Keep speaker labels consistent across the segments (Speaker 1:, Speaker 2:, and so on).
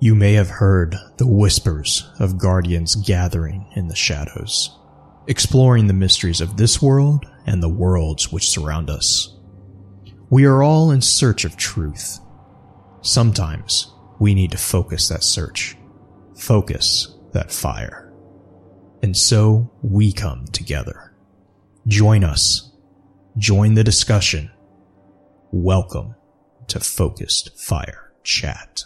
Speaker 1: You may have heard the whispers of guardians gathering in the shadows, exploring the mysteries of this world and the worlds which surround us. We are all in search of truth. Sometimes we need to focus that search, focus that fire. And so we come together. Join us. Join the discussion. Welcome to Focused Fire Chat.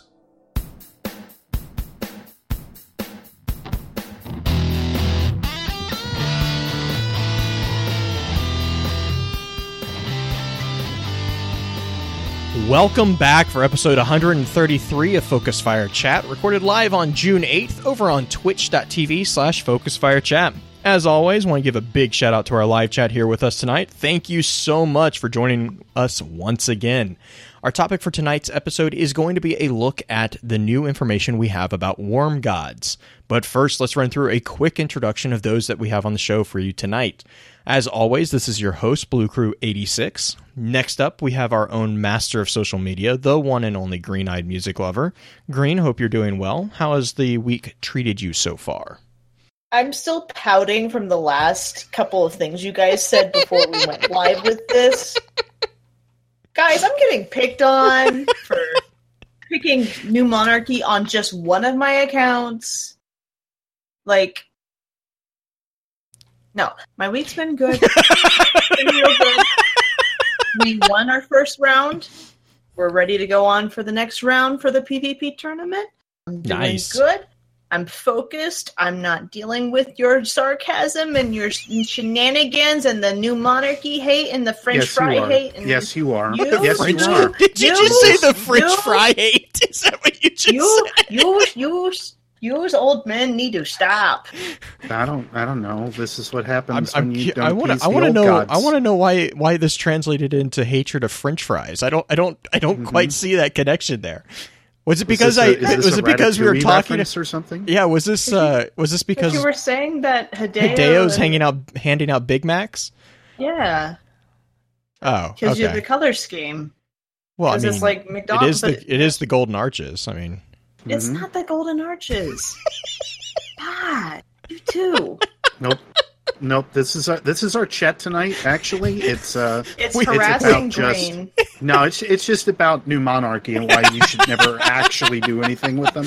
Speaker 1: Welcome back for episode 133 of Focus Fire Chat, recorded live on June 8th over on twitch.tv slash Focus Fire Chat. As always, want to give a big shout out to our live chat here with us tonight. Thank you so much for joining us once again. Our topic for tonight's episode is going to be a look at the new information we have about worm gods. But first, let's run through a quick introduction of those that we have on the show for you tonight. As always, this is your host, Blue Crew 86. Next up, we have our own master of social media, the one and only Green Eyed Music Lover. Green, hope you're doing well. How has the week treated you so far?
Speaker 2: I'm still pouting from the last couple of things you guys said before we went live with this. Guys, I'm getting picked on for picking New Monarchy on just one of my accounts. Like, no, my week's been good. been good. We won our first round. We're ready to go on for the next round for the PvP tournament. I'm doing
Speaker 1: Nice.
Speaker 2: good. I'm focused. I'm not dealing with your sarcasm and your shenanigans and the new monarchy hate and the French
Speaker 3: yes,
Speaker 2: fry hate. And
Speaker 3: yes, you are.
Speaker 2: You-
Speaker 3: yes,
Speaker 1: French,
Speaker 3: you are.
Speaker 1: Did you,
Speaker 2: You-
Speaker 1: just say the French
Speaker 2: you-
Speaker 1: fry hate? Is that what you just
Speaker 2: you,
Speaker 1: said?
Speaker 2: you, you, you, old men need to stop.
Speaker 3: I don't. I don't know. This is what
Speaker 1: I'm,
Speaker 3: happens
Speaker 1: I'm,
Speaker 3: when you don't
Speaker 1: I want to. I want to know.
Speaker 3: gods.
Speaker 1: I want to know why why this translated into hatred of French fries. I don't. I don't. I don't
Speaker 3: Mhm.
Speaker 1: quite see that connection there. Was it because
Speaker 3: this
Speaker 1: I?
Speaker 3: a- is this
Speaker 1: was
Speaker 3: a
Speaker 1: it because we were talking?
Speaker 3: reference or something?
Speaker 1: Yeah. Was this? Uh, was this
Speaker 2: Because
Speaker 1: because
Speaker 2: you were saying that Hideo
Speaker 1: Hideo's
Speaker 2: and-
Speaker 1: hanging out, handing out Big Macs?
Speaker 2: Yeah,
Speaker 1: Oh,
Speaker 2: because you're
Speaker 1: okay.
Speaker 2: the color scheme.
Speaker 1: Well, I mean,
Speaker 2: it's like McDonald's.
Speaker 1: is
Speaker 2: but
Speaker 1: the it is the Golden Arches. I mean,
Speaker 2: It's
Speaker 3: Mhm.
Speaker 2: not the Golden Arches. God, you too.
Speaker 3: Nope. Nope. This is our this is our chat tonight. Actually, it's uh
Speaker 2: It's
Speaker 1: it's
Speaker 2: harassing
Speaker 3: about just-
Speaker 2: Green.
Speaker 3: no, it's it's just about new monarchy and why you should never actually do anything with them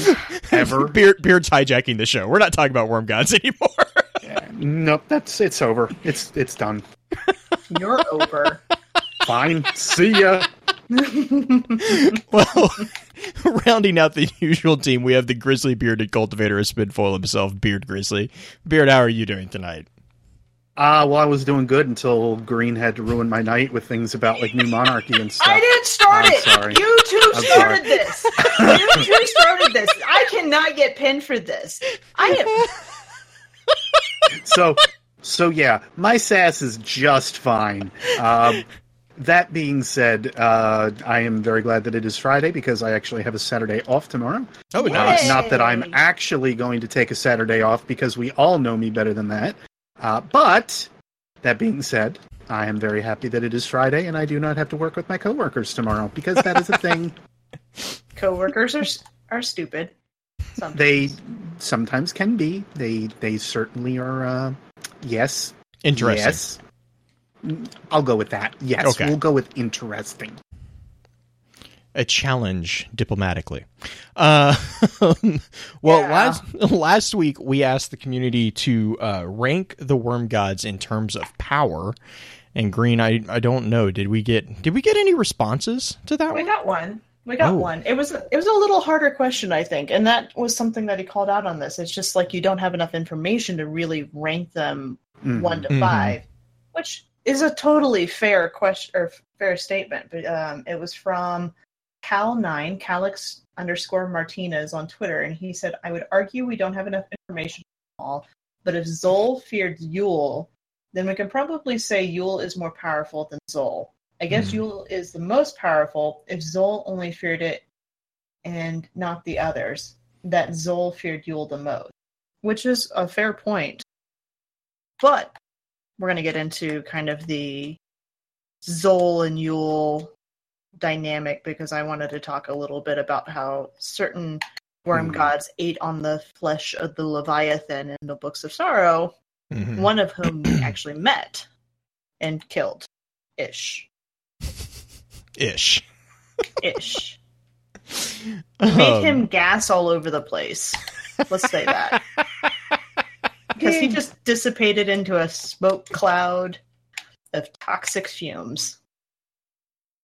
Speaker 3: ever.
Speaker 1: Beard Beard's hijacking the show. We're not talking about worm gods anymore.
Speaker 3: Nope. That's it's over. It's it's done.
Speaker 2: You're over.
Speaker 3: Fine. See ya.
Speaker 1: well, rounding out the usual team, we have the grizzly bearded cultivator of Spinfoil himself, Beard Grizzly. Beard, how are you doing tonight?
Speaker 3: Uh, well, I was doing good until Green had to ruin my night with things about like new monarchy and stuff.
Speaker 2: I didn't start
Speaker 3: I'm
Speaker 2: it.
Speaker 3: sorry.
Speaker 2: You two
Speaker 3: I'm
Speaker 2: started
Speaker 3: sorry.
Speaker 2: this. You two started this. I cannot get pinned for this. I am.
Speaker 3: so so yeah my sass is just fine um, that being said uh, i am very glad that it is friday because i actually have a saturday off tomorrow
Speaker 1: Oh,
Speaker 3: Uh, not that i'm actually going to take a saturday off because we all know me better than that uh, but that being said i am very happy that it is friday and i do not have to work with my coworkers tomorrow because that is a thing
Speaker 2: Coworkers are are stupid. Sometimes.
Speaker 3: they sometimes can be they they certainly are uh, yes
Speaker 1: Interesting.
Speaker 3: Yes. I'll go with that. Yes,
Speaker 1: Okay.
Speaker 3: we'll go with interesting.
Speaker 1: A challenge diplomatically. Uh, well,
Speaker 2: Yeah.
Speaker 1: last last week we asked the community to uh, rank the worm gods in terms of power. And Green, I I don't know. Did we get did we get any responses to that
Speaker 2: We
Speaker 1: one?
Speaker 2: got one. We got
Speaker 1: Oh.
Speaker 2: one. It was it was a little harder question, I think, and that was something that he called out on this. It's just like you don't have enough information to really rank them
Speaker 3: Mhm.
Speaker 2: one to
Speaker 1: Mhm.
Speaker 2: five, which is a totally fair question or fair statement. But um, it was from Cal9, Calix underscore Martinez on Twitter, and he said, I would argue we don't have enough information all, but if Xol feared Yul, then we can probably say Yul is more powerful than Xol. I guess
Speaker 1: Hmm.
Speaker 2: Yul is the most powerful if Xol only feared it and not the others, that Xol feared Yul the most, which is a fair point. But we're going to get into kind of the Xol and Yul dynamic because I wanted to talk a little bit about how certain worm
Speaker 3: Hmm.
Speaker 2: gods ate on the flesh of the Leviathan in the Books of Sorrow,
Speaker 1: Mhm.
Speaker 2: one of whom we actually met and killed. Ish.
Speaker 1: Ish.
Speaker 2: Ish. Made
Speaker 1: Um,
Speaker 2: him gas all over the place. Let's say that. Because he just dissipated into a smoke cloud of toxic fumes.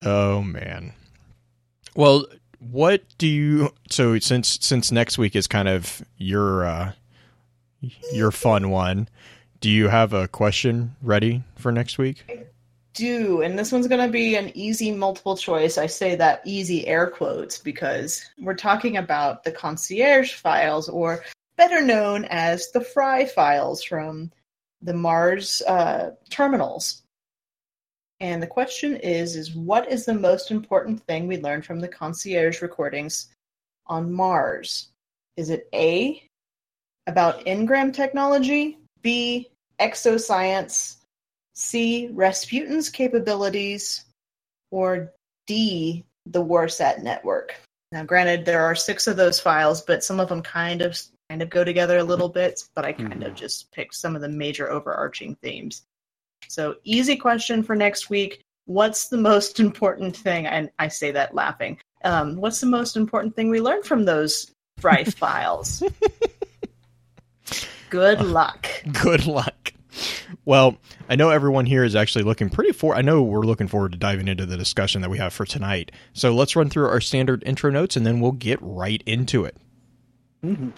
Speaker 1: Oh man. Well, what do you so since since next week is kind of your uh your fun one, do you have a question ready for next week?
Speaker 2: do, and this one's going to be an easy multiple choice. I say that easy air quotes because we're talking about the concierge files, or better known as the Fry files from the Mars uh, terminals. And the question is: is what is the most important thing we learned from the concierge recordings on Mars? Is it A about engram technology, B exoscience, C. Rasputin's capabilities, or D. The Warsat network. Now, granted, there are six of those files, but some of them kind of kind of go together a little bit. But I kind of hmm. just picked some of the major overarching themes. So, easy question for next week. What's the most important thing? And I say that laughing. Um, what's the most important thing we learned from those Fry files? Good luck.
Speaker 1: Good luck. Well, I know everyone here is actually looking pretty for I know we're looking forward to diving into the discussion that we have for tonight. So let's run through our standard intro notes and then we'll get right into it.
Speaker 3: Mhm.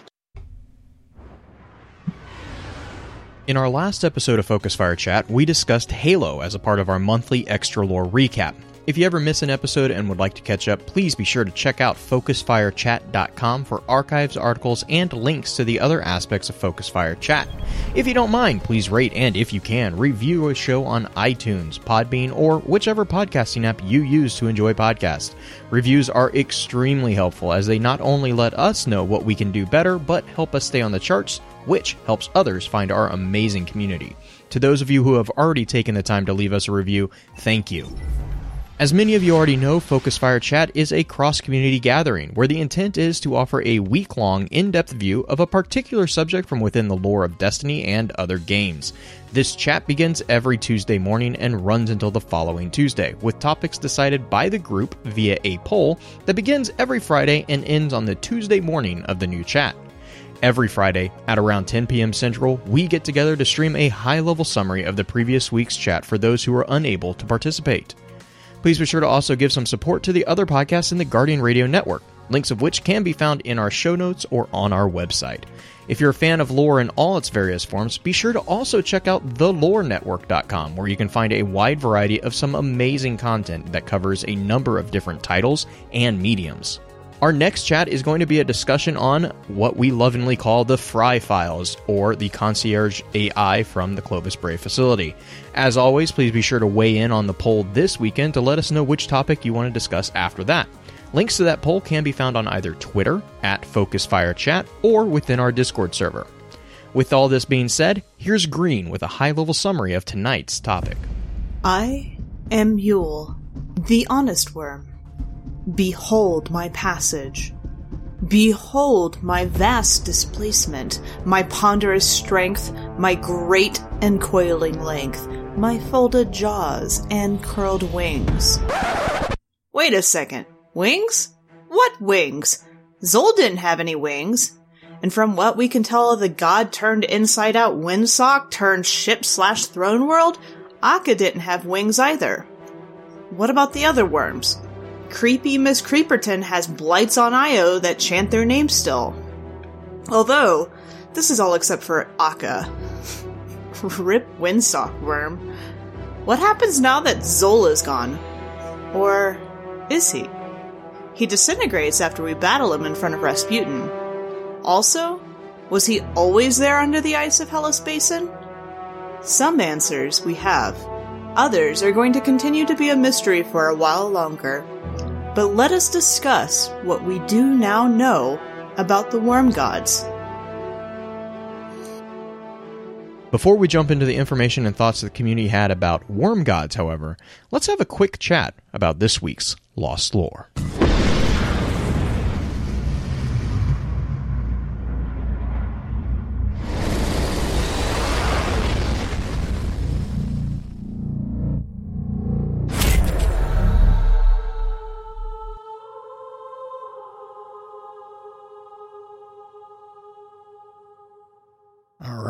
Speaker 1: In our last episode of Focus Fire Chat, we discussed Halo as a part of our monthly extra lore recap. If you ever miss an episode and would like to catch up, please be sure to check out focusfirechat.com for archives, articles, and links to the other aspects of Focus Fire Chat. If you don't mind, please rate and, if you can, review a show on iTunes, Podbean, or whichever podcasting app you use to enjoy podcasts. Reviews are extremely helpful as they not only let us know what we can do better, but help us stay on the charts, which helps others find our amazing community. To those of you who have already taken the time to leave us a review, thank you. As many of you already know, Focus Fire Chat is a cross community gathering where the intent is to offer a week long, in depth view of a particular subject from within the lore of Destiny and other games. This chat begins every Tuesday morning and runs until the following Tuesday, with topics decided by the group via a poll that begins every Friday and ends on the Tuesday morning of the new chat. Every Friday at around 10 p.m. Central, we get together to stream a high level summary of the previous week's chat for those who are unable to participate. Please be sure to also give some support to the other podcasts in the Guardian Radio Network, links of which can be found in our show notes or on our website. If you're a fan of lore in all its various forms, be sure to also check out thelorenetwork.com, where you can find a wide variety of some amazing content that covers a number of different titles and mediums. Our next chat is going to be a discussion on what we lovingly call the Fry Files, or the Concierge AI from the Clovis Bray facility. As always, please be sure to weigh in on the poll this weekend to let us know which topic you want to discuss after that. Links to that poll can be found on either Twitter at FocusFireChat or within our Discord server. With all this being said, here's Green with a high level summary of tonight's topic.
Speaker 4: I am Yul, the honest worm. Behold my passage. Behold my vast displacement, my ponderous strength, my great and coiling length, my folded jaws and curled wings. Wait a second. Wings? What wings? Xol didn't have any wings. And from what we can tell of the god turned inside out windsock turned ship slash throne world, Akka didn't have wings either. What about the other worms? Creepy Miss Creeperton has blights on Io that chant their name still. Although, this is all except for Akka. Rip Windsock Worm. What happens now that Xol's gone? Or is he? he disintegrates after we battle him in front of Rasputin. Also, was he always there under the ice of Hellas Basin? Some answers we have. Others are going to continue to be a mystery for a while longer. But let us discuss what we do now know about the worm gods.
Speaker 1: Before we jump into the information and thoughts the community had about worm gods, however, let's have a quick chat about this week's Lost Lore.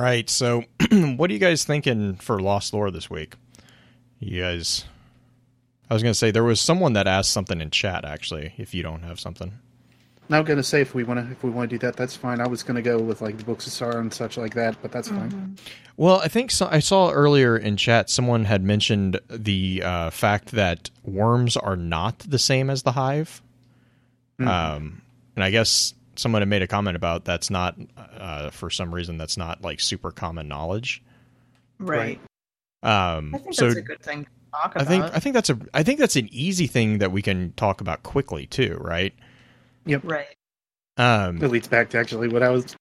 Speaker 1: Right. So, what are you guys thinking for Lost Lore this week? You guys, I was going to say there was someone that asked something in chat. Actually, if you don't have something,
Speaker 3: Now I'm gonna say if we want to if we want to do that, that's fine. I was gonna go with like the books of sorrow and such like that, but that's fine.
Speaker 1: well, I think so, I saw earlier in chat someone had mentioned the uh, fact that worms are not the same as the hive.
Speaker 3: Mhm.
Speaker 1: Um, and I guess someone had made a comment about that's not uh, for some reason that's not like super common knowledge.
Speaker 2: Right.
Speaker 1: Um,
Speaker 2: I think
Speaker 1: so
Speaker 2: that's a good thing to talk about.
Speaker 1: I think I think that's a I think that's an easy thing that we can talk about quickly too, right? Yep.
Speaker 2: Right.
Speaker 1: Um,
Speaker 3: It leads back to actually what I was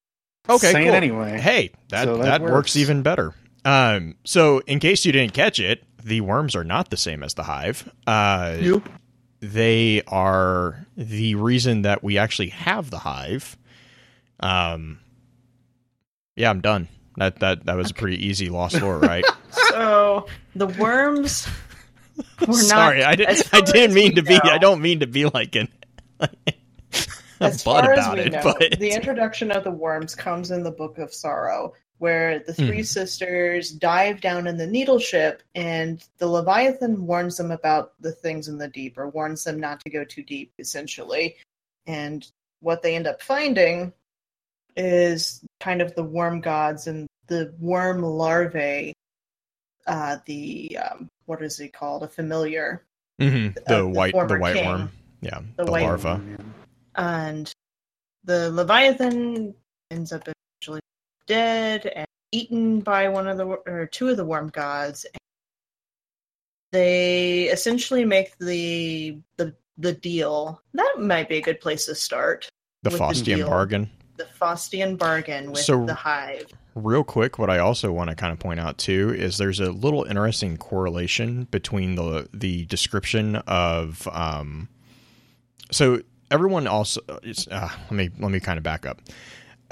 Speaker 1: okay,
Speaker 3: saying
Speaker 1: cool.
Speaker 3: anyway.
Speaker 1: Hey, that
Speaker 3: So
Speaker 1: that,
Speaker 3: that
Speaker 1: works.
Speaker 3: works.
Speaker 1: even better. Um, so in case you didn't catch it, the worms are not the same as the hive. Uh,
Speaker 3: Nope.
Speaker 1: They are the reason that we actually have the hive. Um, yeah, I'm done. That that that was a pretty easy lost lore, right?
Speaker 2: So the worms were not.
Speaker 1: Sorry, I didn't. I didn't mean to be. I don't mean to be like an a
Speaker 2: as
Speaker 1: butt
Speaker 2: far as we
Speaker 1: it,
Speaker 2: know,
Speaker 1: but
Speaker 2: the introduction of the worms comes in the Book of Sorrow, where the three
Speaker 1: Hmm.
Speaker 2: sisters dive down in the needle ship, and the Leviathan warns them about the things in the deep, or warns them not to go too deep, essentially. And what they end up finding is kind of the worm gods and the worm larvae. Uh, the um, what is he called? A familiar
Speaker 1: Mhm, the
Speaker 2: uh, the
Speaker 1: white the white
Speaker 2: king.
Speaker 1: worm. Yeah,
Speaker 2: The
Speaker 1: the, larva.
Speaker 2: and the Leviathan ends up eventually dead and eaten by one of the or two of the worm gods. They essentially make the the the deal. That might be a good place to start.
Speaker 1: The
Speaker 2: with the
Speaker 1: Faustian bargain.
Speaker 2: The Faustian bargain with
Speaker 1: So-
Speaker 2: the hive.
Speaker 1: Real quick, what I also want to kind of point out too is there's a little interesting correlation between the the description of um. So everyone also uh, let me let me kind of back up.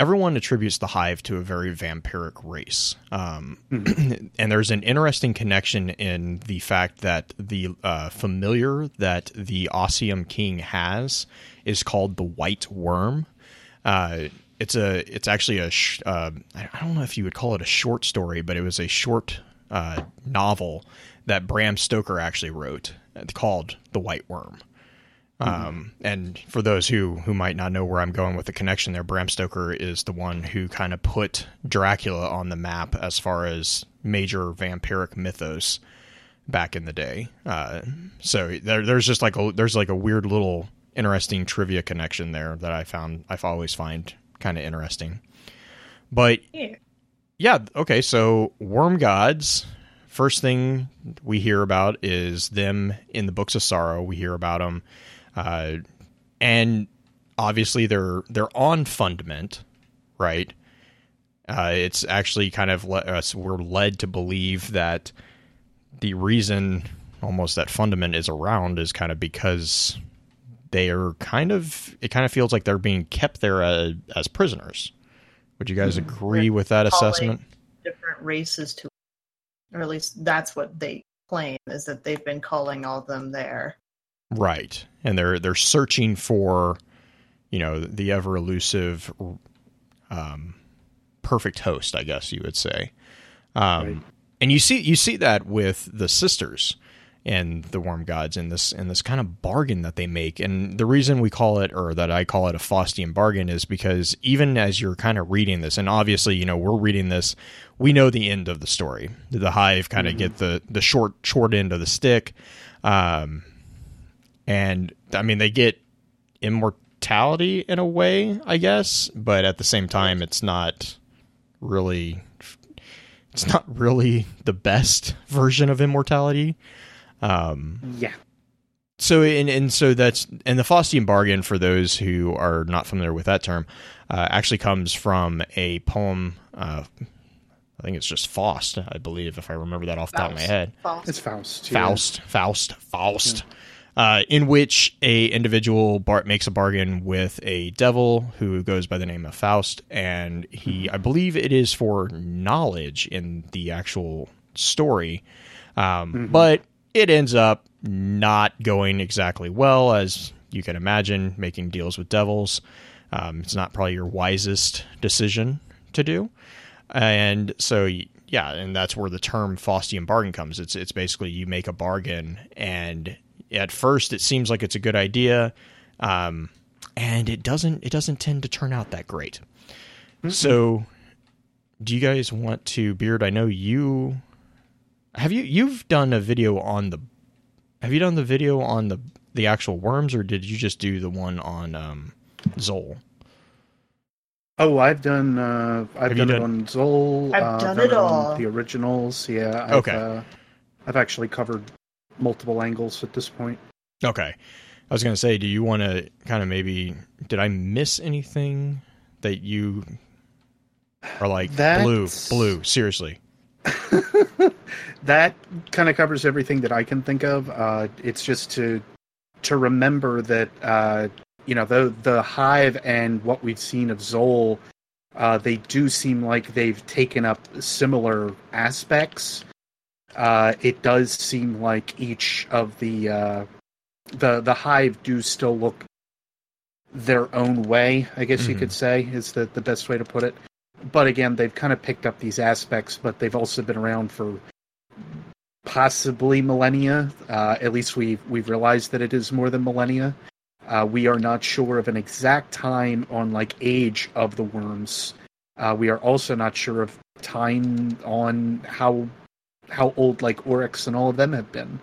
Speaker 1: Everyone attributes the hive to a very vampiric race, um, and there's an interesting connection in the fact that the uh, familiar that the Osmium King has is called the White Worm. Uh, it's a it's actually a sh- uh, I I don't know if you would call it a short story, but it was a short uh, novel that Bram Stoker actually wrote uh, called The White Worm. Um, and for those who who might not know where I'm going with the connection there, Bram Stoker is the one who kind of put Dracula on the map as far as major vampiric mythos back in the day. Uh, so there, there's just like a there's like a weird little interesting trivia connection there that I found I've always find kind of interesting. But
Speaker 2: Yeah.
Speaker 1: yeah, okay, so worm gods. First thing we hear about is them in the books of sorrow. We hear about them, uh, and obviously they're they're on fundament, right? Uh, it's actually kind of le- us we're led to believe that the reason almost that fundament is around is kind of because they are kind of it kind of feels like they're being kept there as, as prisoners. Would you guys agree with that assessment?
Speaker 2: Different races to, or at least that's what they claim is that they've been calling all of them there.
Speaker 1: Right. And they're they're searching for, you know, the ever elusive um perfect host, I guess you would say. Um
Speaker 3: Right.
Speaker 1: and you see you see that with the sisters and the worm gods in this in this kind of bargain that they make. And the reason we call it or that I call it a Faustian bargain is because even as you're kind of reading this, and obviously, you know, we're reading this, we know the end of the story. The hive kind of get the the short short end of the stick. Um and I mean they get immortality in a way, I guess, but at the same time, it's not really. It's not really the best version of immortality. Um,
Speaker 3: Yeah.
Speaker 1: so and and so that's and the Faustian bargain for those who are not familiar with that term uh, actually comes from a poem. Uh, I think it's just Faust, I believe, if I remember that off the top of my head.
Speaker 2: Faust.
Speaker 3: It's Faust. yeah.
Speaker 1: Faust, Faust, Faust. Uh, in which a individual Bart makes a bargain with a devil who goes by the name of Faust, and he, I believe, it is for knowledge in the actual story, um, but it ends up not going exactly well, as you can imagine. Making deals with devils, um, it's not probably your wisest decision to do and so yeah, and that's where the term Faustian bargain comes. It's it's basically you make a bargain, and at first it seems like it's a good idea, um, and it doesn't it doesn't tend to turn out that great. So, do you guys want to beard? I know you have you you've done a video on the have you done the video on the the actual worms, or did you just do the one on um, Xol?
Speaker 3: Oh, I've done. Uh, I've
Speaker 1: Have you
Speaker 3: done, it on Xol.
Speaker 2: I've
Speaker 3: uh,
Speaker 2: done
Speaker 3: done
Speaker 2: it
Speaker 3: on
Speaker 2: all.
Speaker 3: The originals. Yeah. I've,
Speaker 1: Okay.
Speaker 3: Uh, I've actually covered multiple angles at this point.
Speaker 1: Okay. I was going to say, do you want to kind of maybe, did I miss anything that you are like, blue, blue, seriously?
Speaker 3: that kind of covers everything that I can think of. Uh, it's just to to remember that uh, you know the the hive and what we've seen of Xol, uh, they do seem like they've taken up similar aspects. Uh, it does seem like each of the uh, the the hive do still look their own way. I guess you
Speaker 1: Mhm.
Speaker 3: could say is the the best way to put it. But again, they've kind of picked up these aspects, but they've also been around for possibly millennia. Uh, at least we we've realized that it is more than millennia. Uh, we are not sure of an exact time on like age of the worms. Uh, we are also not sure of time on how how old like Oryx and all of them have been.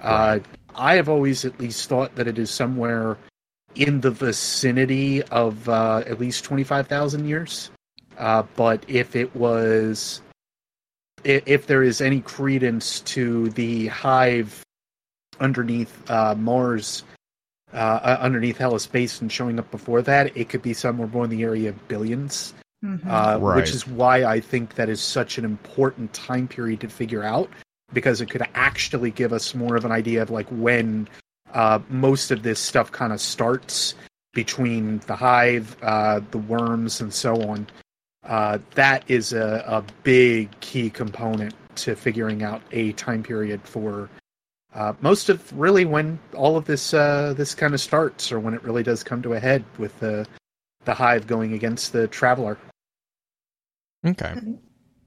Speaker 3: Uh, I have always at least thought that it is somewhere in the vicinity of uh, at least twenty five thousand years. Uh, but if it was if there is any credence to the hive underneath uh, Mars, uh, uh, underneath Hellas Basin showing up before that, it could be somewhere more in the area of 1000000000s
Speaker 2: Mhm.
Speaker 3: uh,
Speaker 1: Right.
Speaker 3: which is why I think that is such an important time period to figure out because it could actually give us more of an idea of like when uh, most of this stuff kind of starts between the hive, uh, the worms, and so on. Uh, that is a, a big key component to figuring out a time period for uh, most of really when all of this uh, this kind of starts, or when it really does come to a head with the the hive going against the traveler.
Speaker 1: Okay.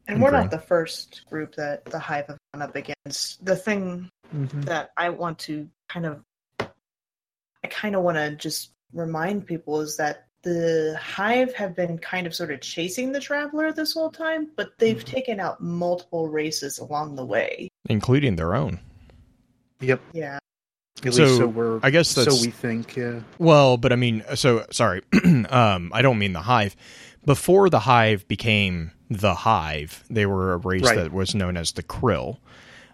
Speaker 2: And we're not the first group that the Hive have gone up against. The thing
Speaker 3: Mm-hmm.
Speaker 2: that I want to kind of, I kind of want to just remind people is that the Hive have been kind of sort of chasing the Traveler this whole time, but they've
Speaker 3: Mhm.
Speaker 2: taken out multiple races along the way.
Speaker 1: Including their own.
Speaker 3: Yep.
Speaker 2: Yeah.
Speaker 3: At
Speaker 1: So,
Speaker 3: least so we're.
Speaker 1: I guess
Speaker 3: so we think. Yeah.
Speaker 1: Well, but I mean, so sorry. um, I don't mean the hive. Before the hive became the hive, they were a race
Speaker 3: Right.
Speaker 1: that was known as the krill.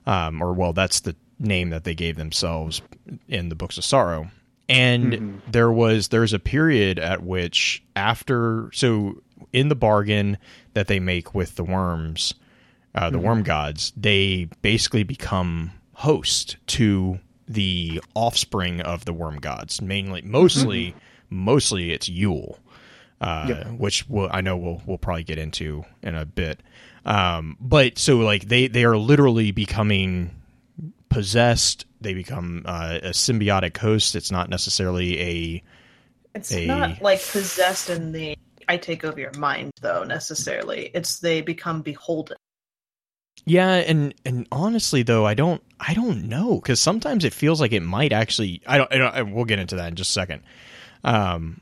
Speaker 1: Um, or, well, that's the name that they gave themselves in the Books of Sorrow. And
Speaker 3: Mhm.
Speaker 1: there was there's a period at which after so in the bargain that they make with the worms, uh, the
Speaker 3: Mhm.
Speaker 1: worm gods, they basically become host to the offspring of the worm gods. Mainly, mostly, mostly it's Yul, uh,
Speaker 3: Yep.
Speaker 1: which we'll, I know we'll we'll probably get into in a bit. Um, but so like they they are literally becoming possessed. They become uh, a symbiotic host. It's not necessarily a
Speaker 2: It's
Speaker 1: A-
Speaker 2: not like possessed in the I take over your mind though necessarily. It's they become beholden.
Speaker 1: Yeah, and and honestly though, I don't I don't know because sometimes it feels like it might actually. I don't. I don't I- we'll get into that in just a second. Um,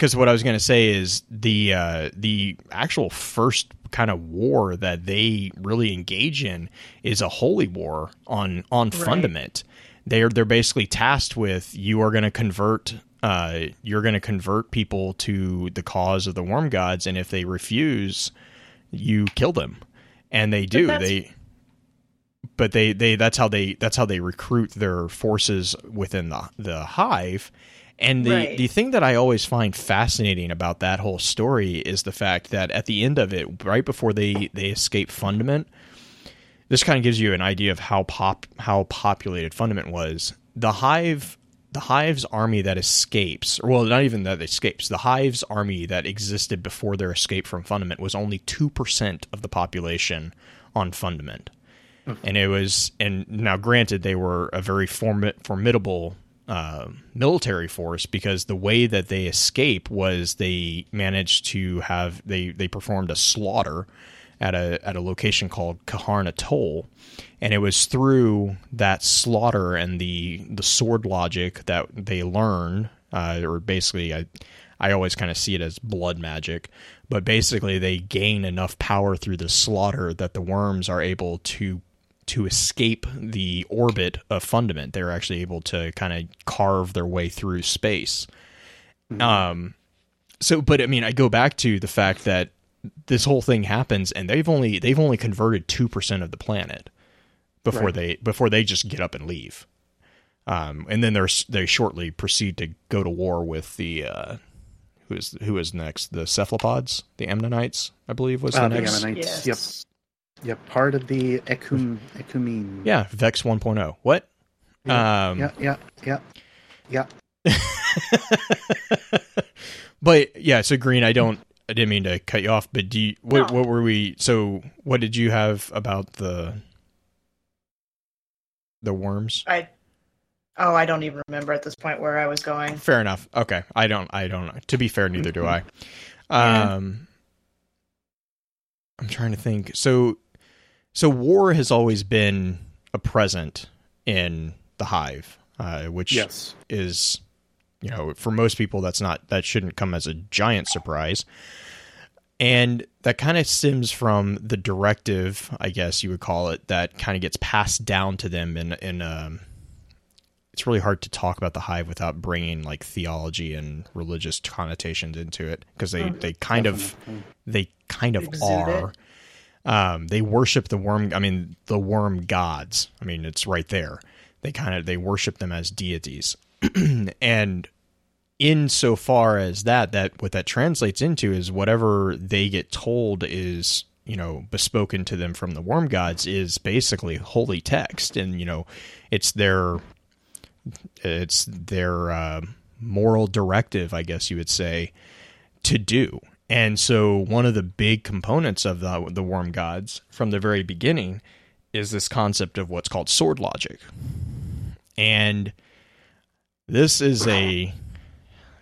Speaker 1: because what I was going to say is the uh, the actual first kind of war that they really engage in is a holy war on on
Speaker 2: Right.
Speaker 1: fundament. They're they're basically tasked with you are going to convert uh, you're going to convert people to the cause of the worm gods, and if they refuse, you kill them. And they do. They but they, they that's how they that's how they recruit their forces within the the hive. And the
Speaker 2: Right.
Speaker 1: the thing that I always find fascinating about that whole story is the fact that at the end of it, right before they they escape Fundament, this kind of gives you an idea of how pop how populated Fundament was. The hive the hive's army that escapes, or well, not even that escapes. The hive's army that existed before their escape from Fundament was only two percent of the population on Fundament, and it was. And now, granted, they were a very formi- formidable uh, military force because the way that they escape was they managed to have they they performed a slaughter at a at a location called Kaharn Atoll, and it was through that slaughter and the the sword logic that they learn, uh, or basically, I I always kind of see it as blood magic, but basically they gain enough power through the slaughter that the worms are able to to escape the orbit of fundament. They're actually able to kind of carve their way through space. Um, so, but I mean, I go back to the fact that this whole thing happens, and they've only they've only converted two percent of the planet before
Speaker 3: Right.
Speaker 1: they before they just get up and leave. Um, and then there's they shortly proceed to go to war with the uh, who is who is next? The cephalopods, the Ammonites, I believe was the
Speaker 3: Uh, the
Speaker 1: next.
Speaker 3: Ammonites.
Speaker 2: Yes.
Speaker 3: Yep. Yep. Part of the Ecum Ecumene.
Speaker 1: Yeah, Vex 1.0. What? Um,
Speaker 3: Yeah. Yeah. Yeah. Yeah.
Speaker 1: But yeah, so Green, I don't, I didn't mean to cut you off, but do you, what,
Speaker 2: No.
Speaker 1: what were we? So, what did you have about the the worms?
Speaker 2: I oh, I don't even remember at this point where I was going.
Speaker 1: Fair enough. Okay, I don't, I don't. To be fair, neither do I.
Speaker 2: Yeah.
Speaker 1: Um, I'm trying to think. So, so war has always been a present in the hive, uh, which
Speaker 3: Yes.
Speaker 1: is you know for most people that's not that shouldn't come as a giant surprise and that kind of stems from the directive i guess you would call it that kind of gets passed down to them in in um it's really hard to talk about the hive without bringing like theology and religious connotations into it because they they kind of they kind of
Speaker 2: Exude
Speaker 1: are. Um, they worship the worm. I mean, the worm gods. I mean, it's right there. They kind of they worship them as deities, and insofar as that, that what that translates into is whatever they get told is you know bespoken to them from the worm gods is basically holy text, and you know it's their it's their uh, moral directive, I guess you would say, to do. And so one of the big components of the the worm gods from the very beginning is this concept of what's called sword logic. And this is a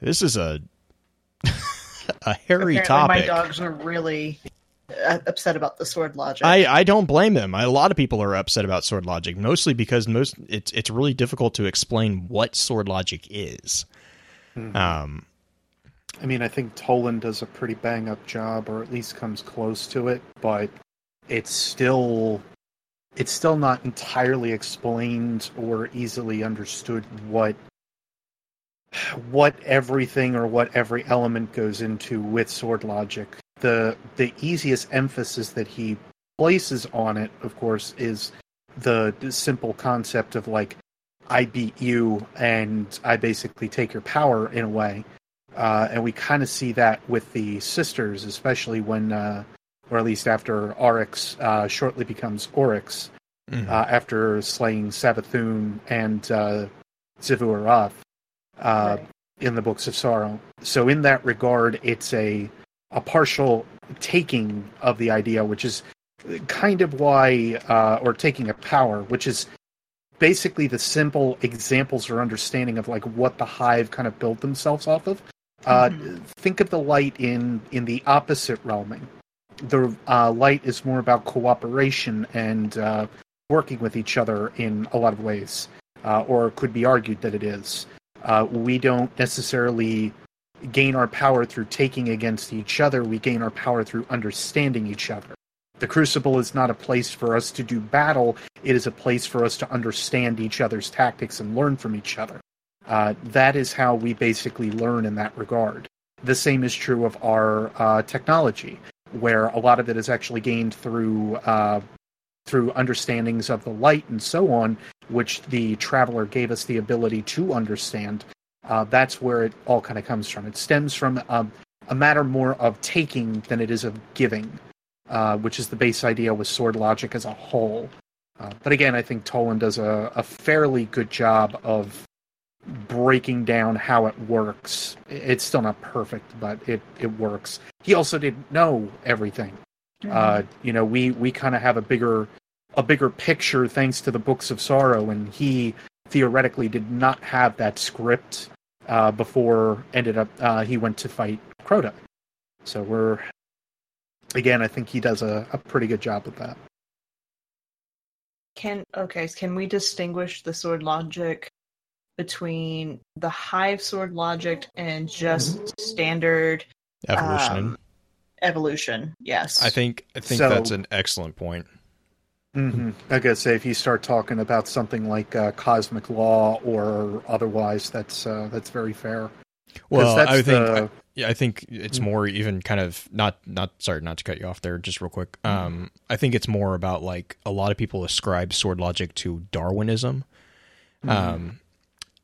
Speaker 1: this is a a hairy
Speaker 2: Apparently,
Speaker 1: topic.
Speaker 2: my dogs are really uh, upset about the sword logic.
Speaker 1: I, I don't blame them. A lot of people are upset about sword logic, mostly because most it's it's really difficult to explain what sword logic is. Um,
Speaker 3: I mean, I think Toland does a pretty bang up job, or at least comes close to it, but it's still it's still not entirely explained or easily understood what what everything or what every element goes into with sword logic. The the easiest emphasis that he places on it, of course, is the, the simple concept of like I beat you and I basically take your power in a way. Uh, and we kind of see that with the sisters, especially when, uh, or at least after Oryx uh, shortly becomes Oryx,
Speaker 1: mhm.
Speaker 3: uh, after slaying Savathun and uh, Xivu-Arath uh,
Speaker 2: Right.
Speaker 3: in the Books of Sorrow. So in that regard, it's a a partial taking of the idea, which is kind of why, uh, or taking of power, which is basically the simple examples or understanding of like what the hive kind of built themselves off of. Uh, Think of the light in in the opposite realming. The uh, light is more about cooperation and uh, working with each other in a lot of ways, uh, or could be argued that it is. Uh, we don't necessarily gain our power through taking against each other. We gain our power through understanding each other. The Crucible is not a place for us to do battle. It is a place for us to understand each other's tactics and learn from each other. Uh, that is how we basically learn in that regard. The same is true of our uh, technology, where a lot of it is actually gained through uh, through understandings of the light and so on, which the traveler gave us the ability to understand. Uh, that's where it all kind of comes from. It stems from um, a matter more of taking than it is of giving, uh, which is the base idea with sword logic as a whole. Uh, but again, I think Toland does a, a fairly good job of breaking down how it works. It's still not perfect, but it, it works. He also didn't know everything.
Speaker 2: Mm-hmm.
Speaker 3: Uh, you know, we we kind of have a bigger a bigger picture thanks to the books of sorrow, and he theoretically did not have that script uh, before ended up uh, he went to fight Crota. So we're again, I think he does a, a pretty good job with that.
Speaker 4: Can okay, can we distinguish the sword logic between the hive sword logic and just standard
Speaker 1: Evolution.
Speaker 4: Um, evolution? Yes.
Speaker 1: I think I think
Speaker 3: So-
Speaker 1: that's an excellent point.
Speaker 3: Mm-hmm. I gotta say, if you start talking about something like uh, cosmic law or otherwise, that's uh, that's very fair.
Speaker 1: Well, I think
Speaker 3: the-
Speaker 1: I, yeah, I think it's
Speaker 3: Mm.
Speaker 1: more even kind of not not sorry not to cut you off there just real quick. Um, I think it's more about like a lot of people ascribe sword logic to Darwinism.
Speaker 3: Mm-hmm.
Speaker 1: Um,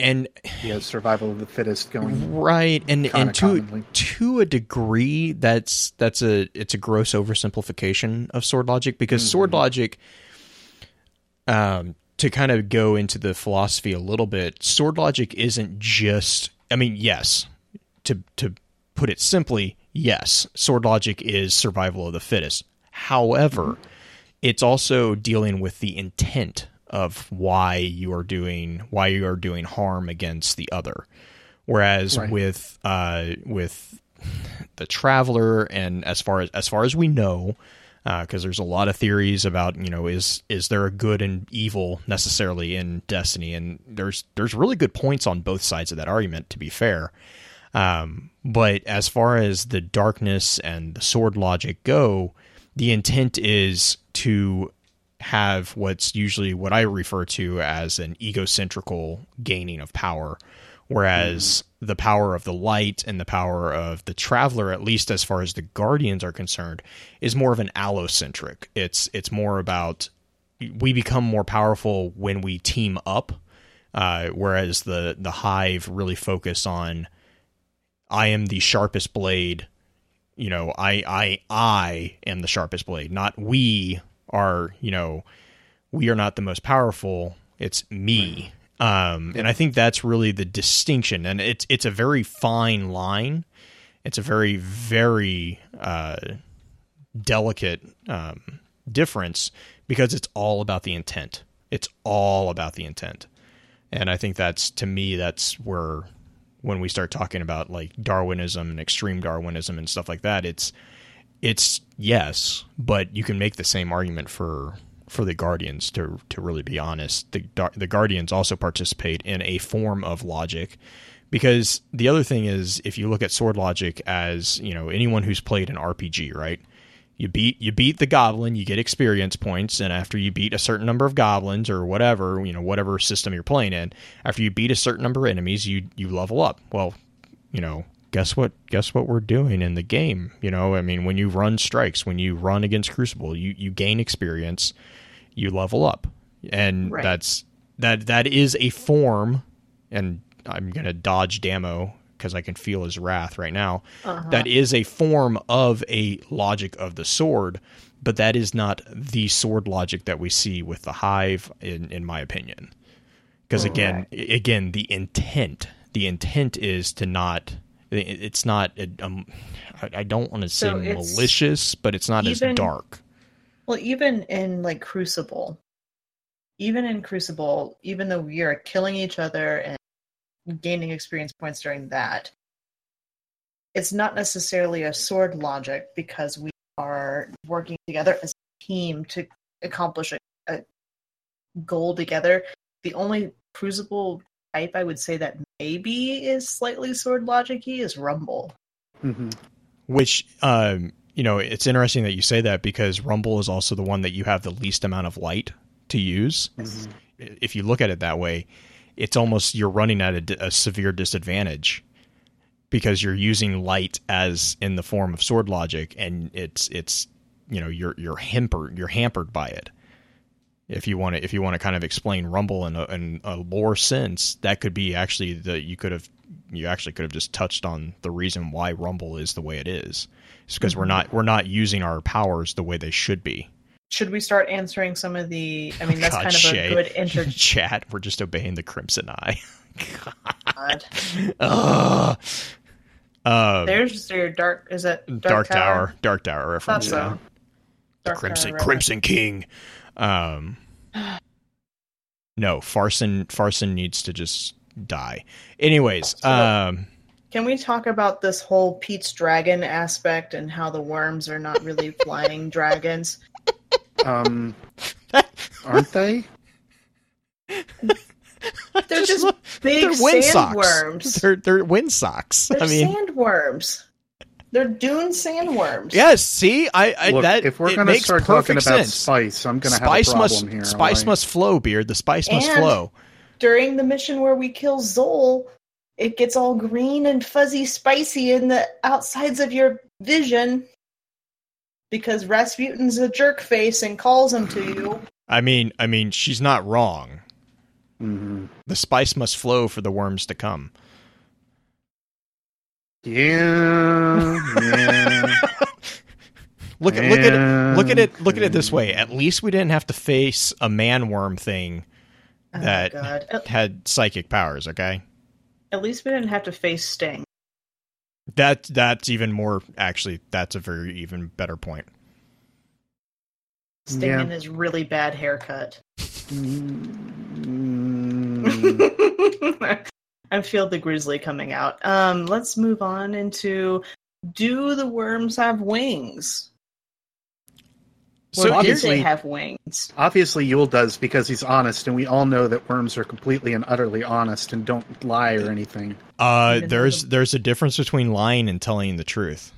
Speaker 1: and
Speaker 3: yeah, survival of the fittest going.
Speaker 1: right and and to
Speaker 3: commonly.
Speaker 1: to a degree that's that's a it's a gross oversimplification of sword logic because sword
Speaker 3: Mm-hmm.
Speaker 1: logic um to kind of go into the philosophy a little bit sword logic isn't just i mean yes to to put it simply yes sword logic is survival of the fittest however it's also dealing with the intent of why you are doing why you are doing harm against the other. Whereas
Speaker 3: Right.
Speaker 1: with uh with the traveler and as far as as far as we know because there's a lot of theories about you know is is there a good and evil necessarily in destiny? And there's there's really good points on both sides of that argument to be fair. Um, but as far as the darkness and the sword logic go the intent is to have what's usually what I refer to as an egocentrical gaining of power, whereas the power of the light and the power of the traveler, at least as far as the guardians are concerned, is more of an allocentric. It's it's more about we become more powerful when we team up, uh, whereas the the hive really focus on I am the sharpest blade. You know, I I I am the sharpest blade, not we are. You know, we are not the most powerful. It's me. Um, and I think that's really the distinction, and it's it's a very fine line. It's a very very uh, delicate um, difference because it's all about the intent. It's all about the intent, and I think that's to me that's where when we start talking about like Darwinism and extreme Darwinism and stuff like that, it's it's yes, but you can make the same argument for for the Guardians to to really be honest. The the Guardians also participate in a form of logic because the other thing is if you look at sword logic as, you know, anyone who's played an RPG, right? You beat you beat the goblin, you get experience points, and after you beat a certain number of goblins or whatever, you know, whatever system you're playing in, after you beat a certain number of enemies, you you level up. Well, you know, guess what guess what we're doing in the game? You know i mean when you run strikes when you run against crucible you you gain experience you level up. And
Speaker 4: Right.
Speaker 1: that's that that is a form and i'm going to dodge damo because i can feel his wrath right now.
Speaker 4: Uh-huh.
Speaker 1: That is a form of a logic of the sword but that is not the sword logic that we see with the hive in in my opinion. Because again again the intent the intent is to not it's not um, I- don't want to say
Speaker 4: So
Speaker 1: malicious, but it's not
Speaker 4: even-
Speaker 1: as dark.
Speaker 4: Well, even in like Crucible, even in Crucible, even though we are killing each other and gaining experience points during that, it's not necessarily a sword logic because we are working together as a team to accomplish a, a goal together. The only Crucible type I would say that maybe is slightly sword logic-y is Rumble.
Speaker 3: hmm
Speaker 1: Which, um, you know, it's interesting that you say that because Rumble is also the one that you have the least amount of light to use.
Speaker 3: Mhm.
Speaker 1: If you look at it that way, it's almost you're running at a, a severe disadvantage because you're using light as in the form of sword logic, and it's it's you know you're you're hampered you're hampered by it. If you want to if you want to kind of explain Rumble in a, in a lore sense, that could be actually the you could have you actually could have just touched on the reason why Rumble is the way it is. It's because we're not we're not using our powers the way they should be.
Speaker 2: Should we start answering some of the? I mean, that's
Speaker 1: God,
Speaker 2: kind of
Speaker 1: Shay.
Speaker 2: a good inter.
Speaker 1: Chat, we're just obeying the Crimson Eye.
Speaker 2: God.
Speaker 1: Ugh. Um,
Speaker 2: There's your dark. Is it dark,
Speaker 1: Dark, Tower. Dark Tower reference.
Speaker 2: Thought so.
Speaker 1: yeah.
Speaker 2: Dark
Speaker 1: Crimson
Speaker 2: Tower,
Speaker 1: Crimson King. Um, no, Farson Farson needs to just die. Anyways,
Speaker 2: So-
Speaker 1: um,
Speaker 2: Can we talk about this whole Pete's dragon aspect and how the worms are not really flying dragons?
Speaker 3: Um, aren't they?
Speaker 2: They're just big
Speaker 1: they're wind socks.
Speaker 2: sandworms.
Speaker 1: They're they're wind socks.
Speaker 2: They're
Speaker 1: I mean,
Speaker 2: sandworms. They're dune sandworms.
Speaker 1: yes. See, I, I
Speaker 3: Look,
Speaker 1: that
Speaker 3: if we're
Speaker 1: it
Speaker 3: going to
Speaker 1: makes
Speaker 3: start talking
Speaker 1: perfect
Speaker 3: about spice, I'm going to have
Speaker 1: spice
Speaker 3: a problem
Speaker 1: must
Speaker 3: here.
Speaker 1: spice
Speaker 3: like-
Speaker 1: must flow, beard. The spice must flow.
Speaker 2: During the mission where we kill Xol, it gets all green and fuzzy spicy in the outsides of your vision because Rasputin's a jerk face and calls him to you.
Speaker 1: I mean, I mean, she's not wrong.
Speaker 3: Mhm.
Speaker 1: The spice must flow for the worms to come.
Speaker 3: Yeah, yeah.
Speaker 1: Look at look at it, look at it look at it this way. At least we didn't have to face a man worm thing
Speaker 2: Oh,
Speaker 1: That-
Speaker 2: God.
Speaker 1: Had psychic powers. Okay,
Speaker 2: at least we didn't have to face Sting.
Speaker 1: that that's even more. Actually, that's a very even better point.
Speaker 2: Sting
Speaker 3: Yeah.
Speaker 2: and his really bad haircut.
Speaker 3: Mm,
Speaker 2: I feel the grizzly coming out. Um, let's move on into do the worms have wings?
Speaker 1: So
Speaker 2: or did they
Speaker 3: obviously-
Speaker 2: have wings?
Speaker 3: Obviously, Yul does because he's honest, and we all know that worms are completely and utterly honest and don't lie or anything.
Speaker 1: Uh, there's there's a difference between lying and telling the truth.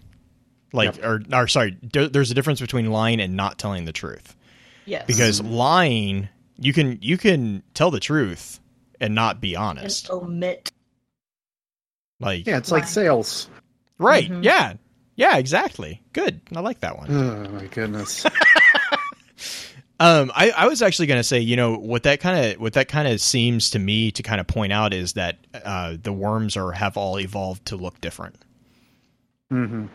Speaker 1: Like, or, or sorry, there- there's a difference between lying and not telling the truth.
Speaker 2: Yes.
Speaker 1: Because lying, you can you can tell the truth and not be
Speaker 2: and
Speaker 1: honest.
Speaker 2: omit.
Speaker 1: Like,
Speaker 3: Yeah, it's like sales.
Speaker 1: right?
Speaker 2: Mhm.
Speaker 1: Yeah, yeah, exactly. Good. I like that one.
Speaker 3: Oh my goodness.
Speaker 1: Um, I, I was actually going to say, you know, what that kind of what that kind of seems to me to kind of point out is that uh, the worms are have all evolved to look different.
Speaker 3: hmm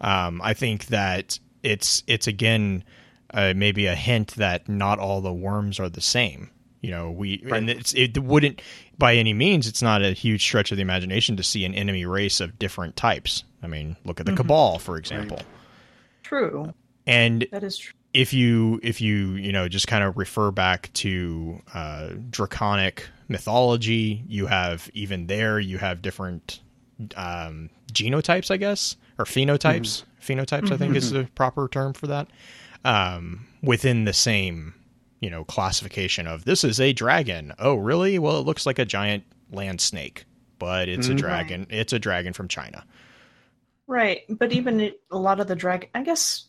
Speaker 1: Um, I think that it's it's again uh, maybe a hint that not all the worms are the same. You know, we
Speaker 3: Right.
Speaker 1: and it's it wouldn't by any means. It's not a huge stretch of the imagination to see an enemy race of different types. I mean, look at the
Speaker 2: Mhm.
Speaker 1: Cabal, for example.
Speaker 2: True.
Speaker 1: And
Speaker 2: That is true.
Speaker 1: if you if you you know just kind of refer back to uh, draconic mythology, you have even there you have different um, genotypes, I guess, or phenotypes. Phenotypes, I think, is the proper term for that. Um, within the same you know classification of this is a dragon. Oh, really? Well, it looks like a giant land snake, but it's a
Speaker 3: Mhm.
Speaker 1: dragon. It's a dragon from China.
Speaker 2: Right, but even it, a lot of the dragon, I guess,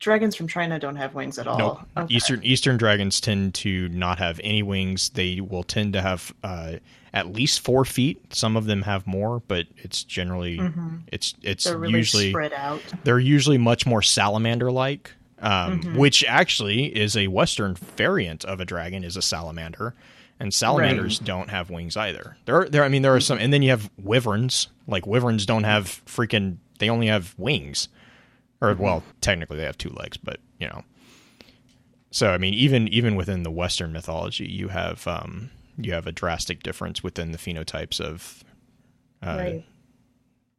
Speaker 2: dragons from China don't have wings at all.
Speaker 1: Nope.
Speaker 2: Okay.
Speaker 1: Eastern Eastern dragons tend to not have any wings. They will tend to have uh, at least four feet. Some of them have more, but it's generally
Speaker 2: Mhm.
Speaker 1: it's it's
Speaker 2: They're really
Speaker 1: usually
Speaker 2: spread out.
Speaker 1: they're usually much more salamander like. Um,
Speaker 2: Mhm.
Speaker 1: Which actually is a Western variant of a dragon is a salamander, and salamanders don't have wings either. There, there. I mean, there are some, and then you have wyverns. Like wyverns don't have freaking. They only have wings, or well, technically they have two legs, but you know. So I mean, even even within the Western mythology, you have um, you have a drastic difference within the phenotypes of uh,
Speaker 2: right.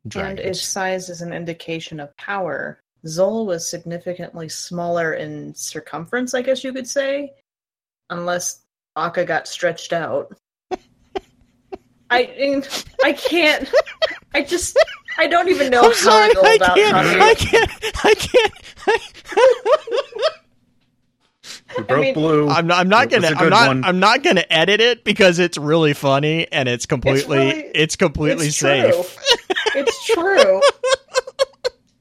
Speaker 1: dragons.
Speaker 2: And its size is an indication of power, Xol was significantly smaller in circumference, I guess you could say, unless Akka got stretched out. I I can't. I just I don't even know
Speaker 1: I'm
Speaker 2: how
Speaker 1: sorry,
Speaker 2: to go
Speaker 1: I
Speaker 2: about
Speaker 1: can't. I can't, I can't.
Speaker 3: We broke
Speaker 2: mean-
Speaker 3: blue.
Speaker 1: I'm not. I'm not gonna.
Speaker 3: a
Speaker 1: I'm not.
Speaker 3: one.
Speaker 1: I'm not gonna edit it because it's really funny and it's completely. It's,
Speaker 2: really-
Speaker 1: completely
Speaker 2: it's
Speaker 1: safe.
Speaker 2: True. It's true.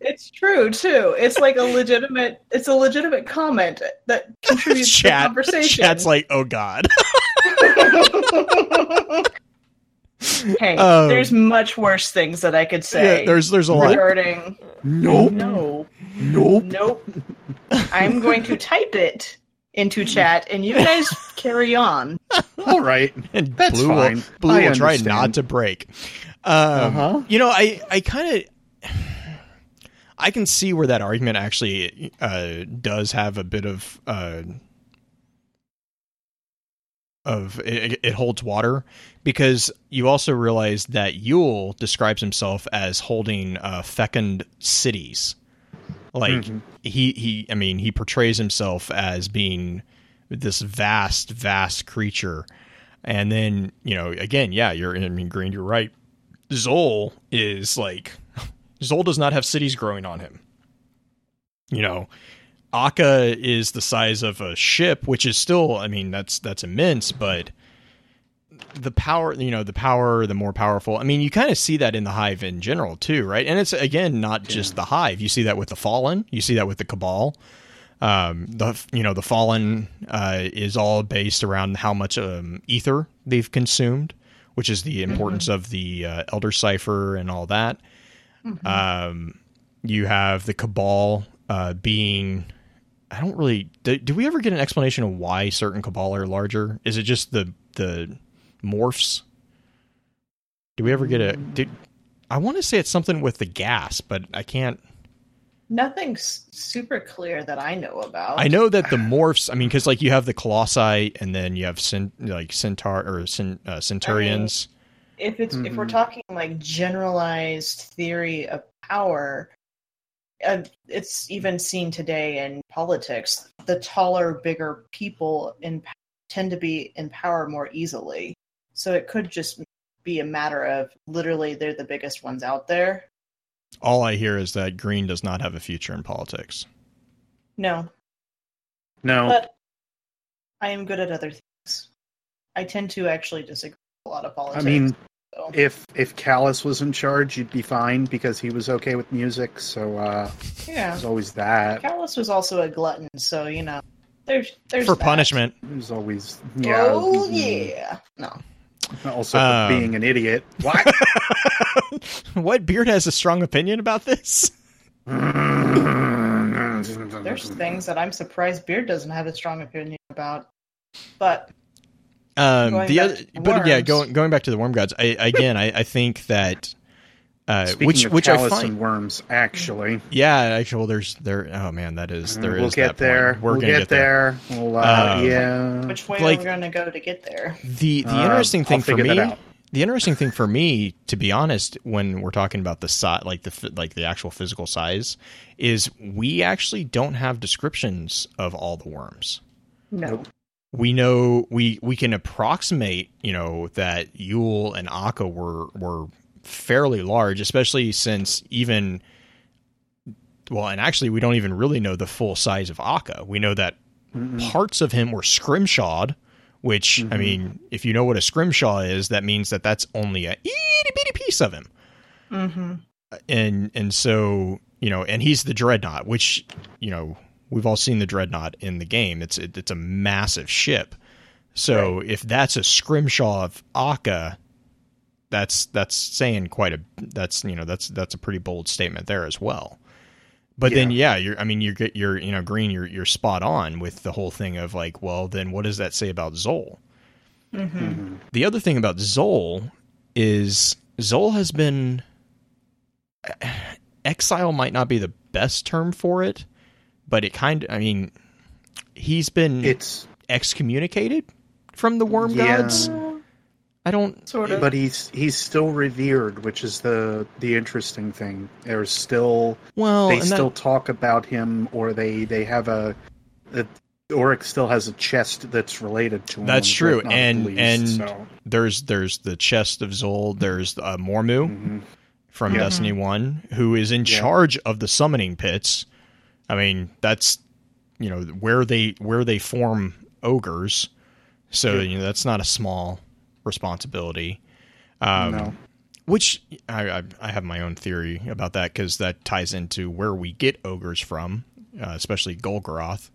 Speaker 2: it's true too. It's like a legitimate. It's a legitimate comment that contributes to the conversation.
Speaker 1: Chat's like, oh god.
Speaker 2: hey,
Speaker 1: Um,
Speaker 2: there's much worse things that I could say.
Speaker 1: Yeah, there's there's a lot.
Speaker 2: regarding.
Speaker 3: Nope.
Speaker 2: No,
Speaker 3: Nope.
Speaker 2: nope. I'm going to type it into chat, and you guys carry on.
Speaker 3: All right.
Speaker 1: And
Speaker 3: That's
Speaker 1: Blue
Speaker 3: fine.
Speaker 1: will, Blue
Speaker 3: I
Speaker 1: will try not to break. Um,
Speaker 3: Uh-huh.
Speaker 1: You know, I I kind of I can see where that argument actually uh, does have a bit of uh, of it, it holds water because you also realize that Yul describes himself as holding uh, fecund cities. Like
Speaker 3: Mhm.
Speaker 1: he he I mean he portrays himself as being this vast vast creature and then you know again yeah you're I mean Green you're right Xol is like Xol does not have cities growing on him. You know Akka is the size of a ship which is still I mean that's that's immense but the power you know the power the more powerful. I mean you kind of see that in the hive in general too right? And it's again not just the hive. You see that with the fallen. You see that with the cabal. Um the you know the fallen uh is all based around how much um ether they've consumed which is the importance of the uh, elder cipher and all that um you have the cabal uh being i don't really do, do we ever get an explanation of why certain cabal are larger? Is it just the the morphs? Do we ever get a did i want to say it's something with the gas but i can't.
Speaker 2: Nothing's super clear that I know about.
Speaker 1: i know that the morphs i mean because like you have the colossi and then you have cent, like centaur or cent, uh, centurions
Speaker 2: if it's if we're
Speaker 3: Mhm.
Speaker 2: talking like generalized theory of power uh, it's even seen today in politics the taller bigger people in tend to be in power more easily. So it could just be a matter of literally they're the biggest ones out there.
Speaker 1: All i hear is that green does not have a future in politics.
Speaker 2: No.
Speaker 3: No.
Speaker 2: but i am good at other things. I tend to actually disagree. with a lot of
Speaker 3: I mean,
Speaker 2: so.
Speaker 3: if if Calus was in charge, you'd be fine because he was okay with music. So uh,
Speaker 2: yeah
Speaker 3: there's always that.
Speaker 2: Calus was also a glutton so you know there's there's
Speaker 1: for
Speaker 2: that.
Speaker 1: punishment
Speaker 3: There's always yeah.
Speaker 2: Oh
Speaker 3: mhm.
Speaker 2: yeah. No.
Speaker 3: Also
Speaker 1: Um,
Speaker 3: being an idiot. What?
Speaker 1: what beard has a strong opinion about this
Speaker 2: There's things that I'm surprised Beard doesn't have a strong opinion about. But
Speaker 1: Um,
Speaker 2: Going
Speaker 1: the other,
Speaker 2: to the
Speaker 1: but yeah, going going back to the worm gods. I, again, I, I think that uh,
Speaker 3: Speaking
Speaker 1: which
Speaker 3: of
Speaker 1: which I
Speaker 3: callus
Speaker 1: find,
Speaker 3: and worms, actually,
Speaker 1: yeah, actually, well, there's there. Oh man, that is there is
Speaker 3: we'll get
Speaker 1: that
Speaker 3: there.
Speaker 1: point. We're
Speaker 3: we'll
Speaker 1: gonna
Speaker 3: get,
Speaker 1: get there.
Speaker 3: there. We'll, uh,
Speaker 1: Um,
Speaker 3: yeah.
Speaker 2: which way
Speaker 1: Like-
Speaker 2: are we going to go to get there?
Speaker 1: The the
Speaker 3: Uh,
Speaker 1: interesting
Speaker 3: I'll
Speaker 1: thing for me, the interesting thing for me, to be honest, when we're talking about the size, like the like the actual physical size, is we actually don't have descriptions of all the worms.
Speaker 2: No.
Speaker 1: We know we we can approximate you know that Yul and Akka were were fairly large, especially since even well, and actually we don't even really know the full size of Akka. We know that
Speaker 3: Mm-mm.
Speaker 1: parts of him were scrimshawed, which I
Speaker 3: Mhm.
Speaker 1: mean, if you know what a scrimshaw is, that means that that's only a itty bitty piece of him
Speaker 2: Mm-hmm.
Speaker 1: and and so you know, and he's the dreadnought, which you know we've all seen the dreadnought in the game. It's it, it's a massive ship. So if that's a scrimshaw of Akka, that's that's saying quite a that's you know that's that's a pretty bold statement there as well. But then yeah, you're I mean you're get you're you know green you're you're spot on with the whole thing of like well then what does that say about Xol?
Speaker 2: Mm-hmm.
Speaker 3: Mhm.
Speaker 1: The other thing about Xol is Xol has been exile might not be the best term for it, but it kind of I mean he's been
Speaker 3: It's
Speaker 1: excommunicated from the worm
Speaker 3: Yeah.
Speaker 1: gods. I don't
Speaker 2: Sort of.
Speaker 3: but he's he's still revered, which is the the interesting thing. There's still
Speaker 1: well
Speaker 3: they
Speaker 1: and that-
Speaker 3: still talk about him, or they they have a, a Oryx still has a chest that's related to him.
Speaker 1: That's true, and-
Speaker 3: least,
Speaker 1: and-
Speaker 3: so,
Speaker 1: there's there's the chest of Xol, there's uh, Mormu
Speaker 3: mhm.
Speaker 1: from
Speaker 3: Yeah.
Speaker 1: Destiny 1 who is in
Speaker 3: Yeah.
Speaker 1: charge of the summoning pits. I mean, that's you know where they where they form ogres. So, you know, that's not a small responsibility. Um
Speaker 3: no.
Speaker 1: which I, I I have my own theory about that because that ties into where we get ogres from, uh, especially Golgoroth.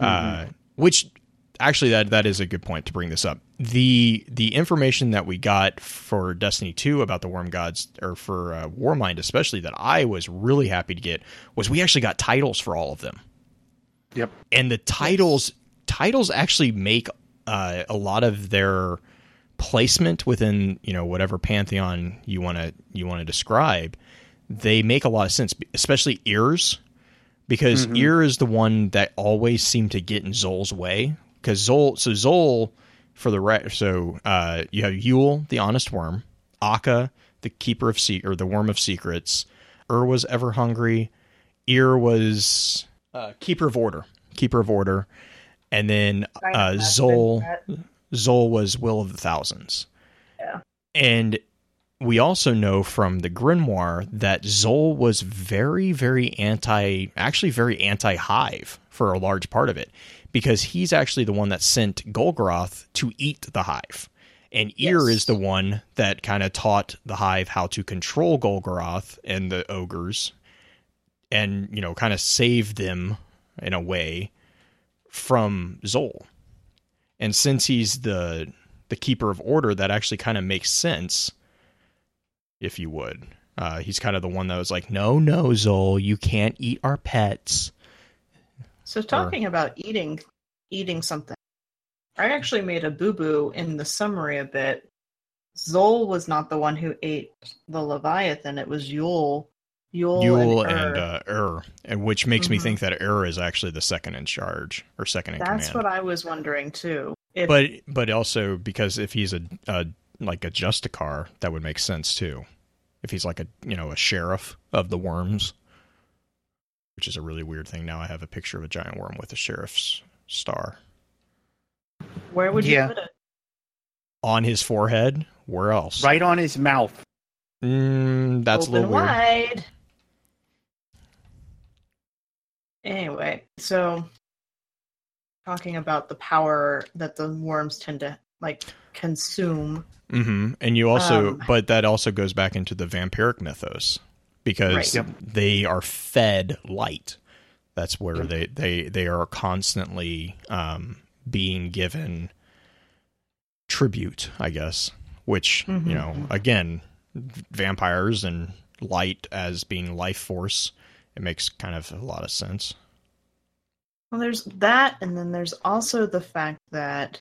Speaker 1: Uh, which actually that that is a good point to bring this up. The the information that we got for Destiny 2 about the Worm Gods or for uh, Warmind especially that I was really happy to get was we actually got titles for all of them.
Speaker 3: Yep.
Speaker 1: And the titles titles actually make uh, a lot of their placement within, you know, whatever pantheon you want to you want to describe. They make a lot of sense, especially Eir's because
Speaker 3: Mhm.
Speaker 1: Eir is the one that always seemed to get in Xol's way because Xol so Xol for the re- so uh, you have Yul the honest worm, Akka the keeper of se- or the worm of secrets, Ur was ever hungry, Eir was uh, keeper of order, keeper of order, and then uh, Xol Xol was will of the thousands.
Speaker 2: Yeah.
Speaker 1: And we also know from the Grimoire that Xol was very, very anti, actually very anti Hive for a large part of it, because he's actually the one that sent Golgoroth to eat the Hive. And Eir
Speaker 2: Yes.
Speaker 1: is the one that kind of taught the Hive how to control Golgoroth and the ogres and, you know, kind of save them in a way from Xol. And since he's the the keeper of order, that actually kind of makes sense, if you would. Uh, he's kind of the one that was like, "No, no, Xol, you can't eat our pets."
Speaker 2: So talking about eating eating something, I actually made a boo boo in the summary a bit. Xol was not the one who ate the Leviathan; it was Yul. Yul,
Speaker 1: Yul
Speaker 2: and,
Speaker 1: and uh, Ur, and which makes me
Speaker 2: Mhm.
Speaker 1: think that Ur is actually the second in charge or second in
Speaker 2: That's
Speaker 1: command.
Speaker 2: what I was wondering too. If,
Speaker 1: but but also because if he's a, a like a Justicar, that would make sense too. If he's like a you know a sheriff of the worms, which is a really weird thing. Now I have a picture of a giant worm with a sheriff's star
Speaker 2: where would you
Speaker 3: Yeah.
Speaker 2: put it?
Speaker 1: on his forehead. Where else?
Speaker 3: Right on his mouth.
Speaker 1: Mm, that's
Speaker 2: Open
Speaker 1: a little weird.
Speaker 2: wide. Anyway, so talking about the power that the worms tend to like consume.
Speaker 1: hmm And you also,
Speaker 2: Um,
Speaker 1: but that also goes back into the vampiric mythos because
Speaker 2: Right.
Speaker 3: Yep.
Speaker 1: they are fed light. That's where
Speaker 3: Yep.
Speaker 1: they they they are constantly um, being given tribute, I guess. Which
Speaker 2: Mhm.
Speaker 1: you know, again, vampires and light as being life force. It makes kind of a lot of sense.
Speaker 2: Well, there's that, and then there's also the fact that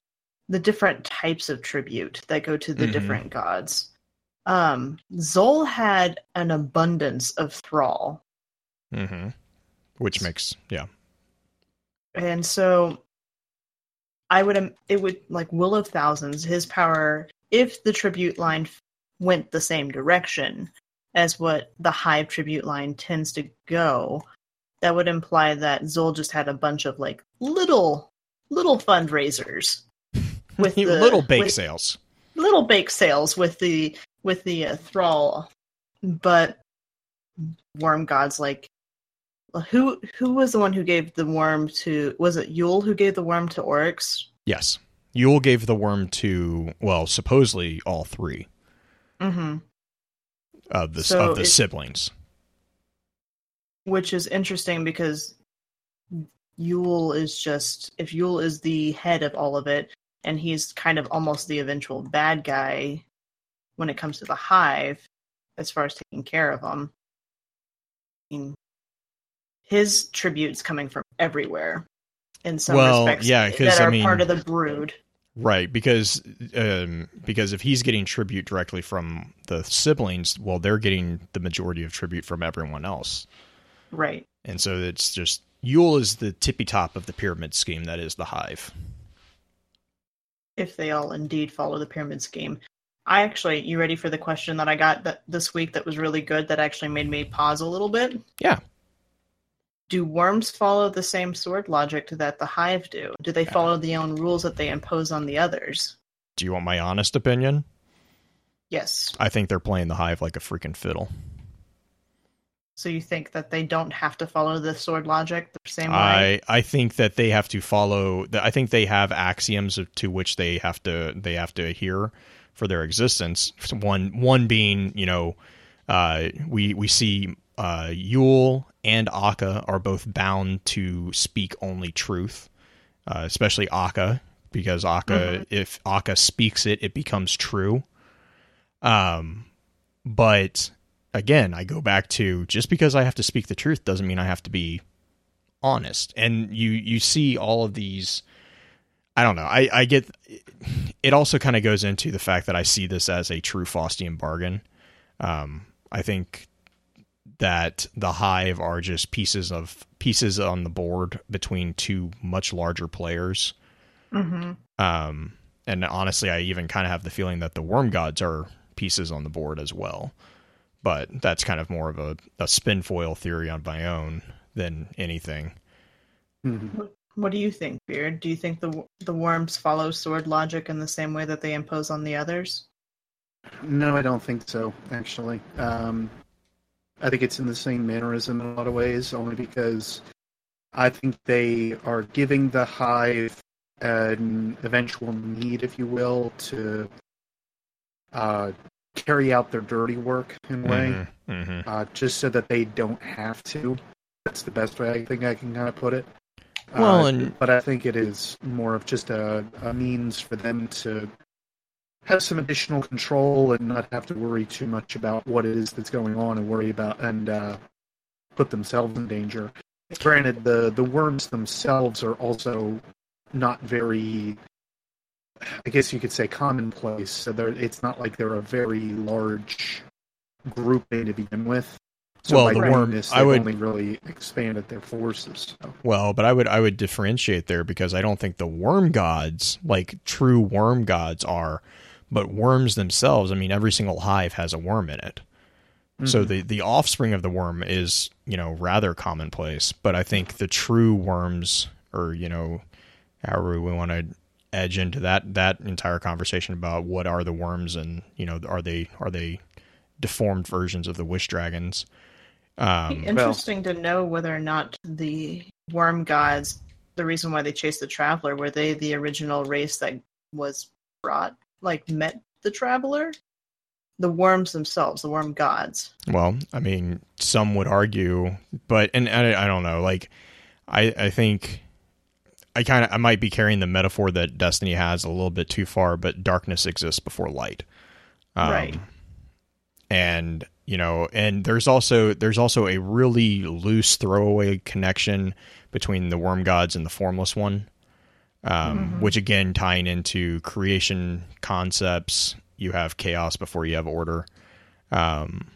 Speaker 2: the different types of tribute that go to the
Speaker 1: Mhm.
Speaker 2: different gods. Um, Xol had an abundance of thrall,
Speaker 1: hmm Which makes yeah.
Speaker 2: and so I would it would like Will of Thousands. His power, if the tribute line went the same direction as what the Hive tribute line tends to go, that would imply that Xol just had a bunch of like little little fundraisers with the
Speaker 1: little bake
Speaker 2: with-
Speaker 1: sales.
Speaker 2: little bake sales with the with the uh, thrall, but worm gods like who who was the one who gave the worm to was it Yul who gave the worm to Oryx?
Speaker 1: Yes. Yul gave the worm to well, supposedly all three
Speaker 2: Mm-hmm.
Speaker 1: of the
Speaker 2: So
Speaker 1: of the
Speaker 2: it-
Speaker 1: siblings.
Speaker 2: Which is interesting because Yul is just if Yul is the head of all of it, and he's kind of almost the eventual bad guy when it comes to the hive, as far as taking care of them. I mean, his tributes coming from everywhere in some
Speaker 1: Well,
Speaker 2: respects
Speaker 1: yeah, 'cause,
Speaker 2: that
Speaker 1: I
Speaker 2: are
Speaker 1: mean-
Speaker 2: part of the brood.
Speaker 1: Right, because um, because if he's getting tribute directly from the siblings, well, they're getting the majority of tribute from everyone else,
Speaker 2: Right.
Speaker 1: and so it's just Yul is the tippy top of the pyramid scheme that is the hive.
Speaker 2: if they all indeed follow the pyramid scheme. I actually, you ready for the question that I got that this week that was really good that actually made me pause a little bit?
Speaker 1: Yeah.
Speaker 2: Do worms follow the same sword logic that the hive do? Do they follow the own rules that they impose on the others?
Speaker 1: Do you want my honest opinion?
Speaker 2: Yes.
Speaker 1: I think they're playing the hive like a freaking fiddle.
Speaker 2: So you think that they don't have to follow the sword logic the same way?
Speaker 1: I I think that they have to follow. I think they have axioms to which they have to they have to adhere for their existence. One one being, you know, uh, we we see uh, Yul and Akka are both bound to speak only truth, uh, especially Akka because Akka if Akka speaks it, it becomes true. Um, but again, I go back to just because I have to speak the truth doesn't mean I have to be honest. And you you see all of these. I don't know. I I get. It also kind of goes into the fact that I see this as a true Faustian bargain. Um, I think that the hive are just pieces of pieces on the board between two much larger players.
Speaker 2: Mm-hmm.
Speaker 1: Um, and honestly, I even kind of have the feeling that the worm gods are pieces on the board as well. But that's kind of more of a, a spin foil theory on my own than anything.
Speaker 3: Mhm.
Speaker 2: What do you think, Beard? Do you think the the worms follow sword logic in the same way that they impose on the others?
Speaker 3: No, I don't think so. Actually, um, I think it's in the same mannerism in a lot of ways, only because I think they are giving the hive an eventual need, if you will, to uh, carry out their dirty work in a way,
Speaker 1: Mhm.
Speaker 3: uh, just so that they don't have to. That's the best way I think I can kind of put it.
Speaker 1: Well,
Speaker 3: Uh,
Speaker 1: and-
Speaker 3: but I think it is more of just a, a means for them to have some additional control and not have to worry too much about what it is that's going on and worry about and uh, put themselves in danger. Granted, the the worms themselves are also not very. I guess you could say commonplace. So they're, it's not like they're a very large grouping to begin with. So
Speaker 1: Well, the worm-
Speaker 3: this,
Speaker 1: I would-
Speaker 3: only really expanded their forces. So.
Speaker 1: Well, but I would I would differentiate there because I don't think the worm gods, like true worm gods, are, but worms themselves. I mean, every single hive has a worm in it. So
Speaker 3: Mhm.
Speaker 1: the the offspring of the worm is you know rather commonplace, but I think the true worms, or you know, however we want to edge into that that entire conversation about what are the worms and you know are they are they deformed versions of the wish dragons? Um,
Speaker 2: Interesting to know whether or not the worm gods, the reason why they chased the traveler, were they the original race that was brought, like met the traveler? The worms themselves, the worm gods.
Speaker 1: Well, I mean, some would argue, but and I, I don't know. Like, I I think I kind of I might be carrying the metaphor that Destiny has a little bit too far, but darkness exists before light, um,
Speaker 2: Right.
Speaker 1: And you know, and there's also there's also a really loose throwaway connection between the worm gods and the formless one, um, which again tying into creation concepts. You have chaos before you have order. Um,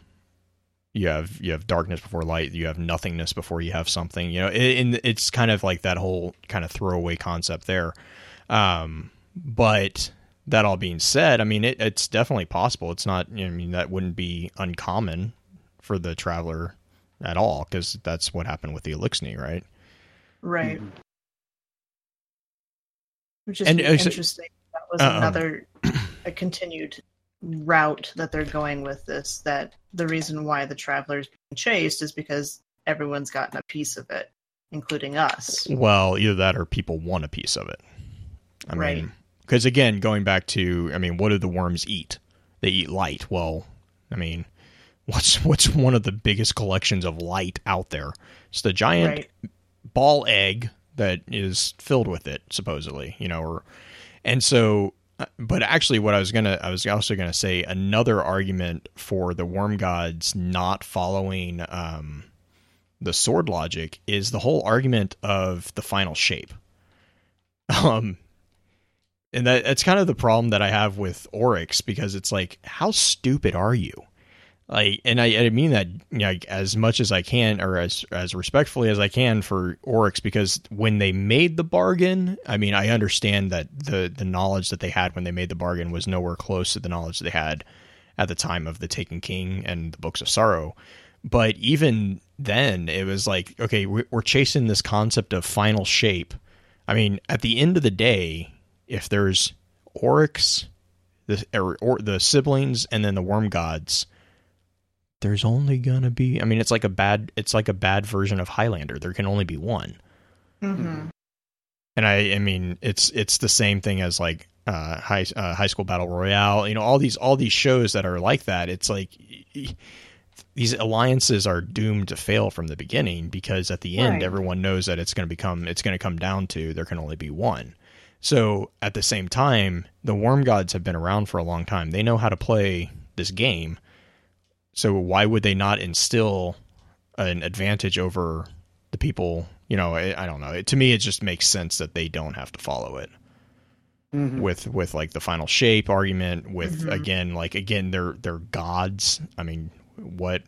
Speaker 1: you have you have darkness before light you have nothingness before you have something you know it, and it's kind of like that whole kind of throwaway concept there um but that all being said i mean it, it's definitely possible it's not i mean that wouldn't be uncommon for the traveler at all because that's what happened with the Eliksni right
Speaker 2: Right.
Speaker 3: Mhm.
Speaker 2: Which is
Speaker 1: And, uh, so-
Speaker 2: interesting. That was
Speaker 1: Uh-uh.
Speaker 2: another a continued route that they're going with this. That the reason why the travelers being chased is because everyone's gotten a piece of it, including us.
Speaker 1: well either that or people want a piece of it i
Speaker 2: Right.
Speaker 1: mean because again going back to i mean what do the worms eat? They eat light. Well i mean what's what's one of the biggest collections of light out there? It's the giant
Speaker 2: Right.
Speaker 1: ball egg that is filled with it supposedly you know or and so uh, but actually what i was gonna i was also gonna say another argument for the worm gods not following um the sword logic is the whole argument of the final shape. Um and that that's kind of the problem that i have with oryx because it's like how stupid are you? Like and i, I mean that you know, as much as i can or as as respectfully as i can for oryx because when they made the bargain i mean i understand that the the knowledge that they had when they made the bargain was nowhere close to the knowledge they had at the time of the taken king and the books of sorrow. But even then it was like okay we- we're chasing this concept of final shape. I mean at the end of the day if there's oryx the or, or the siblings and then the worm gods there's only gonna be i mean it's like a bad it's like a bad version of highlander there can only be one
Speaker 2: hmm
Speaker 1: and I, I mean, it's it's the same thing as like uh, high uh, high school battle royale. You know, all these all these shows that are like that. It's like these alliances are doomed to fail from the beginning because at the end,
Speaker 2: Right.
Speaker 1: everyone knows that it's going to become it's going to come down to there can only be one. So at the same time, the worm gods have been around for a long time. They know how to play this game. So why would they not instill an advantage over the people? You know, I, I don't know. It, to me, it just makes sense that they don't have to follow it
Speaker 3: Mhm.
Speaker 1: with with like the final shape argument. With
Speaker 2: Mhm.
Speaker 1: again, like again, they're they're gods. I mean, what?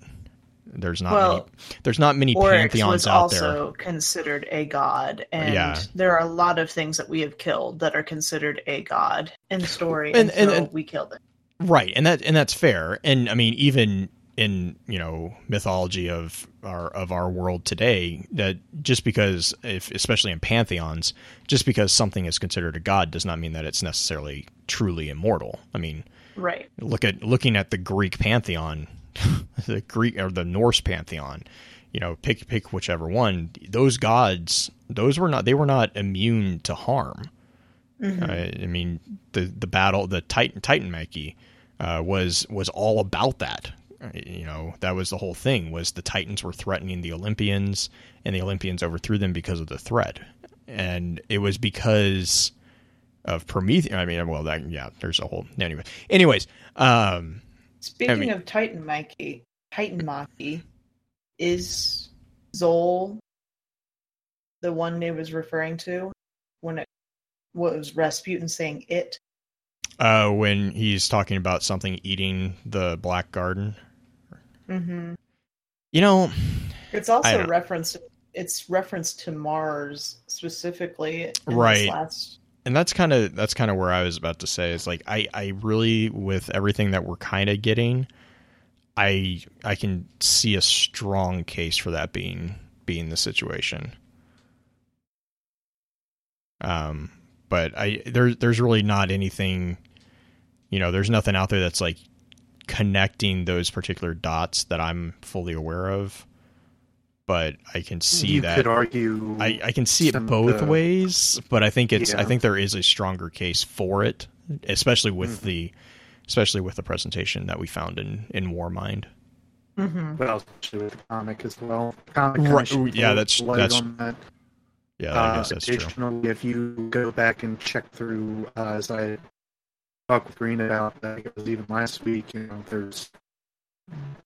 Speaker 1: There's not
Speaker 2: Well,
Speaker 1: many, there's not many
Speaker 2: Oryx
Speaker 1: pantheons out there.
Speaker 2: also considered a god, and
Speaker 1: Yeah.
Speaker 2: there are a lot of things that we have killed that are considered a god in story,
Speaker 1: And-
Speaker 2: and,
Speaker 1: and- and-
Speaker 2: we killed it.
Speaker 1: Right, and that and that's fair. And I mean, even in you know mythology of our of our world today, that just because, if especially in pantheons, just because something is considered a god does not mean that it's necessarily truly immortal. I mean,
Speaker 2: Right.
Speaker 1: look at looking at the Greek pantheon, the Greek or the Norse pantheon. You know, pick pick whichever one. Those gods, those were not they were not immune to harm.
Speaker 2: Mhm.
Speaker 1: I, I mean, the the battle, the Titan Titanomachy, uh, was was all about that. Uh, You know, that was the whole thing. Was the Titans were threatening the Olympians, and the Olympians overthrew them because of the threat, and it was because of Prometheus. I mean, well, that yeah, there's a whole anyway. Anyways, um,
Speaker 2: Speaking
Speaker 1: mean-
Speaker 2: of Titanomachy, Titan Maki, is Xol the one they was referring to when it was Rasputin saying it?
Speaker 1: uh, when he's talking about something eating the Black Garden,
Speaker 2: Mm-hmm.
Speaker 1: you know,
Speaker 2: It's also referenced. It's referenced to Mars specifically,
Speaker 1: Right.
Speaker 2: Last,
Speaker 1: and that's kind of that's kind of where I was about to say is like I I really with everything that we're kind of getting, I I can see a strong case for that being being the situation. Um, but I there's there's really not anything, you know, there's nothing out there that's like connecting those particular dots that I'm fully aware of. But I can see
Speaker 3: you
Speaker 1: that
Speaker 3: could argue.
Speaker 1: I, I can see it both
Speaker 3: the-
Speaker 1: ways, but I think it's I think there is a stronger case for it, especially with
Speaker 3: Mhm.
Speaker 1: the especially with the presentation that we found in in Warmind.
Speaker 2: mm-hmm.
Speaker 3: well, especially with the comic as well. Comic kinda
Speaker 1: Right,
Speaker 3: sheds
Speaker 1: yeah, that's-
Speaker 3: light
Speaker 1: that's-
Speaker 3: on that.
Speaker 1: Yeah, I
Speaker 3: Uh,
Speaker 1: guess that's true.
Speaker 3: additionally, if you go back and check through, uh, as I talked with Green about, I think it was even last week, you know, there's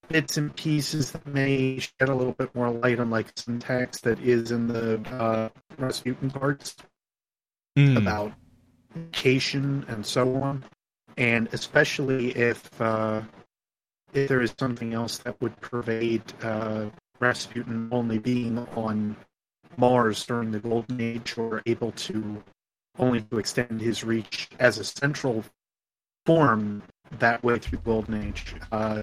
Speaker 3: bits and pieces that may shed a little bit more light on like syntax that is in the uh, Rasputin parts
Speaker 1: Mm,
Speaker 3: about location and so on, and especially if uh, if there is something else that would pervade uh, Rasputin only being on Mars during the Golden Age, or able to only to extend his reach as a central form that way through Golden Age. Uh,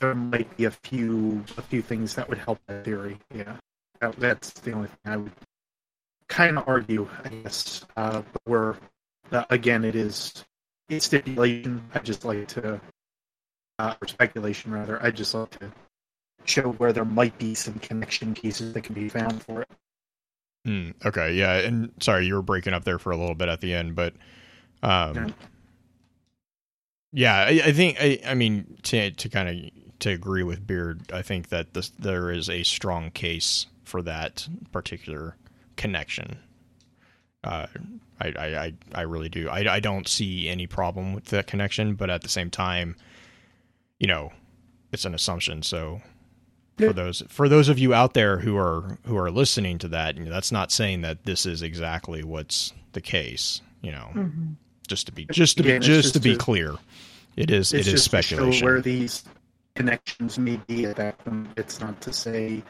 Speaker 3: there might be a few a few things that would help that theory. Yeah, that, that's the only thing I would kind of argue, I guess. Uh, but we're uh, again, it is it's stipulation. I just like to, uh, or speculation rather. I just like to show where there might be some connection pieces that can be found for it.
Speaker 1: mm, okay, yeah, and sorry you were breaking up there for a little bit at the end, but um,
Speaker 3: Yeah.
Speaker 1: Yeah, I, I think I, I mean to to kind of to agree with Beard, I think that this there is a strong case for that particular connection. Uh, I, I, I, I really do. I, I don't see any problem with that connection, but at the same time, you know, it's an assumption. So for those for those of you out there who are who are listening to that, you know, that's not saying that this is exactly what's the case. You know,
Speaker 2: Mm-hmm.
Speaker 1: Just to be just to be
Speaker 3: Again, it's
Speaker 1: just to be
Speaker 3: to-
Speaker 1: clear, it is
Speaker 3: It's
Speaker 1: it is
Speaker 3: just to show
Speaker 1: speculation.
Speaker 3: where these connections may be at that point. It's not to say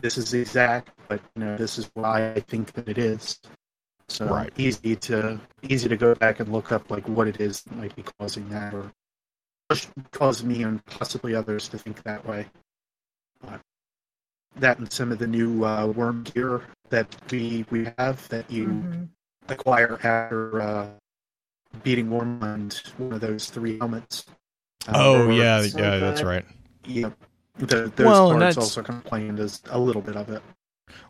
Speaker 3: this is exact, but you know, this is why I think that it is. So
Speaker 1: Right.
Speaker 3: easy to easy to go back and look up like what it is that might be causing that, or cause me and possibly others to think that way. But that and some of the new uh, worm gear that we we have that you
Speaker 2: Mm-hmm.
Speaker 3: acquire after uh, beating Warmind, one of those three helmets. Uh,
Speaker 1: oh yeah, yeah, that's
Speaker 2: good.
Speaker 1: right.
Speaker 3: Yep. The, those
Speaker 1: Well,
Speaker 3: parts
Speaker 1: that's-
Speaker 3: also kind of play into a little bit of it.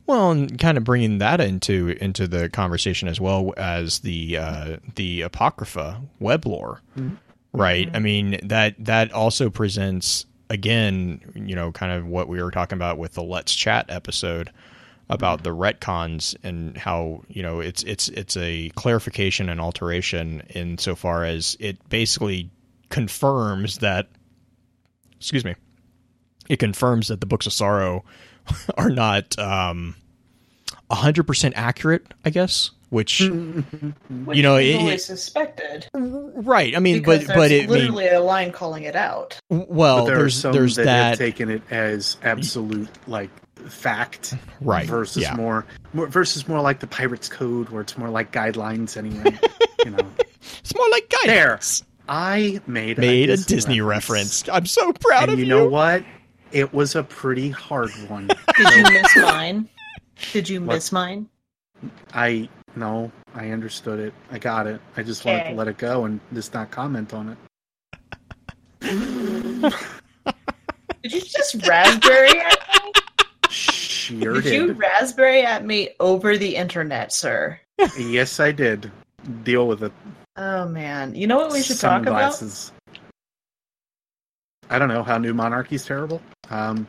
Speaker 1: Well, and kind of bringing that into into the conversation as well as the uh, the apocrypha web lore,
Speaker 3: Mhm.
Speaker 1: right?
Speaker 2: Mhm.
Speaker 1: I mean that that also presents again, you know, kind of what we were talking about with the Let's Chat episode. About the retcons and how you know it's it's it's a clarification and alteration insofar as it basically confirms that excuse me it confirms that the books of sorrow are not um 100% accurate i guess which
Speaker 2: Which
Speaker 1: You know,
Speaker 2: we've
Speaker 1: it-
Speaker 2: always suspected.
Speaker 1: right i mean
Speaker 2: Because
Speaker 1: but but
Speaker 2: there's
Speaker 1: it mean,
Speaker 2: literally a line calling it out.
Speaker 1: well
Speaker 3: but there
Speaker 1: there's
Speaker 3: are some
Speaker 1: there's
Speaker 3: that,
Speaker 1: that
Speaker 3: have taken it as absolute like fact,
Speaker 1: Right,
Speaker 3: Versus
Speaker 1: yeah.
Speaker 3: more, more versus more like the Pirates Code, where it's more like guidelines anyway. you know,
Speaker 1: it's more like
Speaker 3: There. I made
Speaker 1: made
Speaker 3: a
Speaker 1: a disney reference i'm so proud
Speaker 3: and
Speaker 1: of
Speaker 3: you And
Speaker 1: you
Speaker 3: know what? It was a pretty hard one.
Speaker 2: Did you miss mine? Did you
Speaker 3: What?
Speaker 2: miss mine?
Speaker 3: I no, I understood it. I got it. I just wanted
Speaker 2: Okay.
Speaker 3: to let it go and just not comment on it.
Speaker 2: Did you just raspberry at me?
Speaker 3: Sure
Speaker 2: Did
Speaker 3: did.
Speaker 2: you raspberry at me over the internet, sir?
Speaker 3: Yes, I did. Deal with it.
Speaker 2: Oh man. You know what we should talk about?
Speaker 3: Sunglasses. I don't know how New Monarchy's terrible. Um,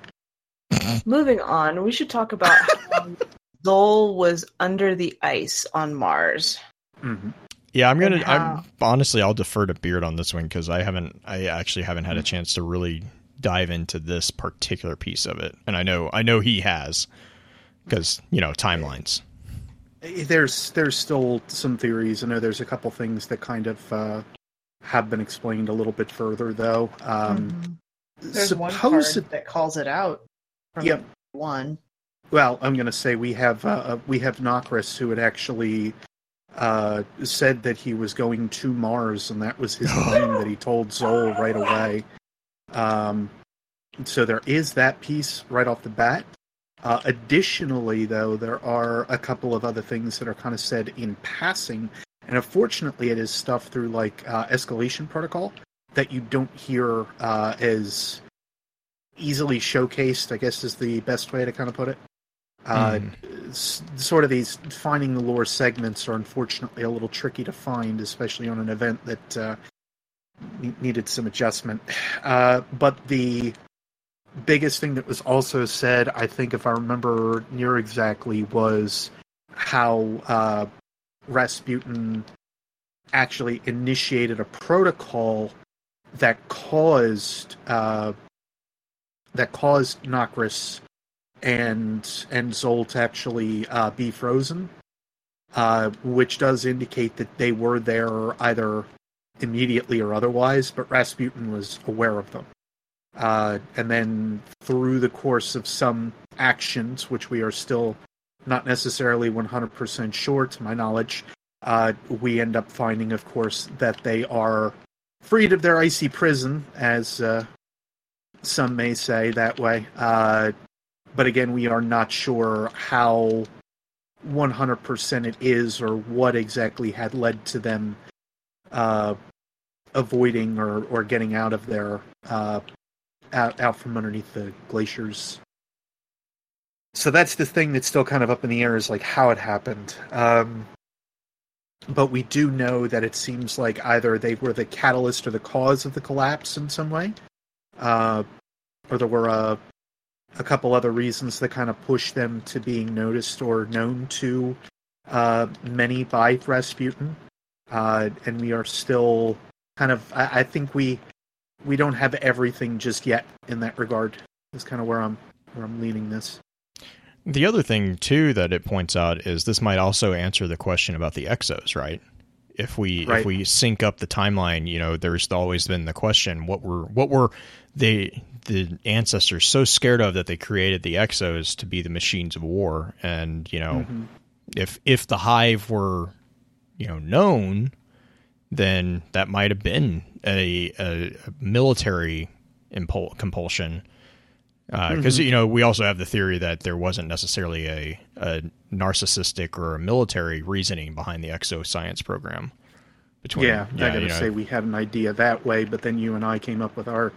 Speaker 2: Moving on, we should talk about how Xol was under the ice on Mars.
Speaker 3: mhm.
Speaker 1: Yeah, I'm gonna.
Speaker 2: And
Speaker 1: I'm honestly, I'll defer to Beard on this one because I haven't. I actually haven't had a chance to really dive into this particular piece of it, and I know, I know he has because you know timelines.
Speaker 3: There's there's still some theories. I know there's a couple things that kind of uh, have been explained a little bit further, though. Um,
Speaker 2: Mhm. There's one card that calls it out. From
Speaker 3: Yep.
Speaker 2: One.
Speaker 3: Well, I'm going to say we have uh, we have Nokris who had actually uh, said that he was going to Mars, and that was his claim that he told Xol right away. Um, so there is that piece right off the bat. Uh, additionally, though, there are a couple of other things that are kind of said in passing, and unfortunately, it is stuff through like uh, escalation protocol that you don't hear uh, as easily showcased. I guess is the best way to kind of put it. Uh, s- sort of these finding the lore segments are unfortunately a little tricky to find, especially on an event that uh, needed some adjustment. Uh, but the biggest thing that was also said, I think, if I remember near exactly, was how uh, Rasputin actually initiated a protocol that caused uh, that caused Nokris and and Xol to actually uh, be frozen, uh, which does indicate that they were there either immediately or otherwise. But Rasputin was aware of them, uh, and then through the course of some actions, which we are still not necessarily 100% sure, to my knowledge, uh, we end up finding, of course, that they are freed of their icy prison, as uh, some may say that way. Uh, but again, we are not sure how 100% it is or what exactly had led to them uh, avoiding or, or getting out of there, uh, out, out from underneath the glaciers. So that's the thing that's still kind of up in the air is like how it happened. Um, but we do know that it seems like either they were the catalyst or the cause of the collapse in some way, uh, or there were a, a couple other reasons that kind of pushed them to being noticed or known to uh, many by Rasputin. Uh, and we are still kind of, I, I think we we don't have everything just yet in that regard. Is kind of where I'm where I'm leaning this.
Speaker 1: The other thing too that it points out is this might also answer the question about the exos, right? If we
Speaker 3: Right.
Speaker 1: if we sync up the timeline, you know, there's always been the question what were what were they the ancestors so scared of that they created the exos to be the machines of war and you know
Speaker 3: Mhm.
Speaker 1: if if the hive were you know known then that might have been a, a, a military impul- compulsion because you know we also have the theory that there wasn't necessarily a, a narcissistic or a military reasoning behind the exo science program between
Speaker 3: Yeah, I gotta
Speaker 1: you know,
Speaker 3: say we had an idea that way, but then you and I came up with our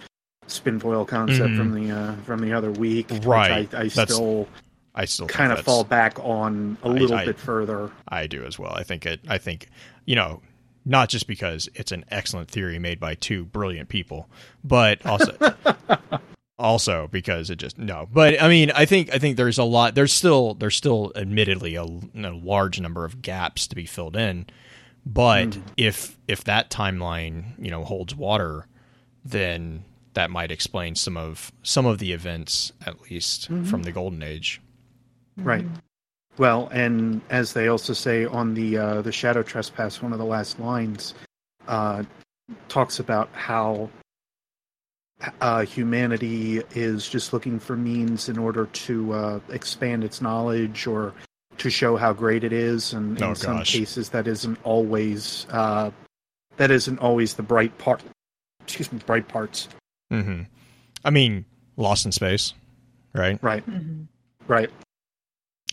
Speaker 3: spin foil concept
Speaker 1: Mhm.
Speaker 3: from the uh, from the other week.
Speaker 1: Right.
Speaker 3: I, I still
Speaker 1: I still
Speaker 3: kind of fall back on a little
Speaker 1: I-
Speaker 3: bit further.
Speaker 1: I do as well. I think it. I think you know, not just because it's an excellent theory made by two brilliant people, but also also because it just no but i mean i think i think there's a lot there's still there's still admittedly a, a large number of gaps to be filled in but
Speaker 3: Mhm.
Speaker 1: if if that timeline you know holds water then that might explain some of some of the events at least
Speaker 3: Mhm.
Speaker 1: from the golden age
Speaker 3: Right. Well, and as they also say on the uh, the shadow trespass, one of the last lines uh, talks about how uh, humanity is just looking for means in order to uh, expand its knowledge or to show how great it is, and
Speaker 1: Oh,
Speaker 3: in some cases that isn't always uh, that isn't always the bright part. Excuse me, bright parts.
Speaker 1: hmm i mean lost in space right
Speaker 3: Right,
Speaker 2: Mhm.
Speaker 3: right.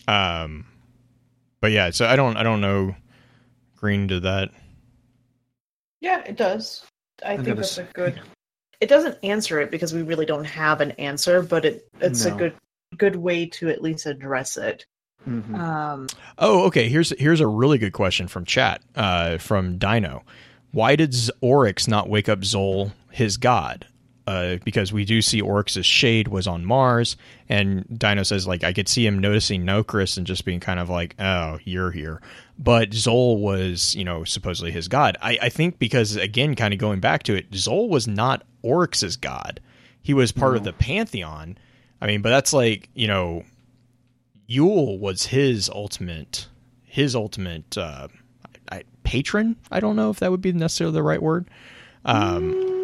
Speaker 1: Um but yeah so i don't i don't know green did that
Speaker 2: Yeah, it does. I
Speaker 3: I'm
Speaker 2: think that's a good. It doesn't answer it because we really don't have an answer, but it it's
Speaker 3: No.
Speaker 2: a good good way to at least address it.
Speaker 3: Mhm.
Speaker 2: Um,
Speaker 1: Oh, okay. Here's here's a really good question from chat. Uh, from Dino, why did Z- Oryx not wake up Xol, his god? Uh, because we do see Oryx's shade was on Mars, and Dino says like I could see him noticing Nokris and just being kind of like, oh, you're here. But Xol was, you know, supposedly his god. I, I think because again, kind of going back to it, Xol was not Oryx's god. He was part of the pantheon. I mean, but that's like you know, Yul was his ultimate his ultimate uh, I, patron. I don't know if that would be necessarily the right word. Um,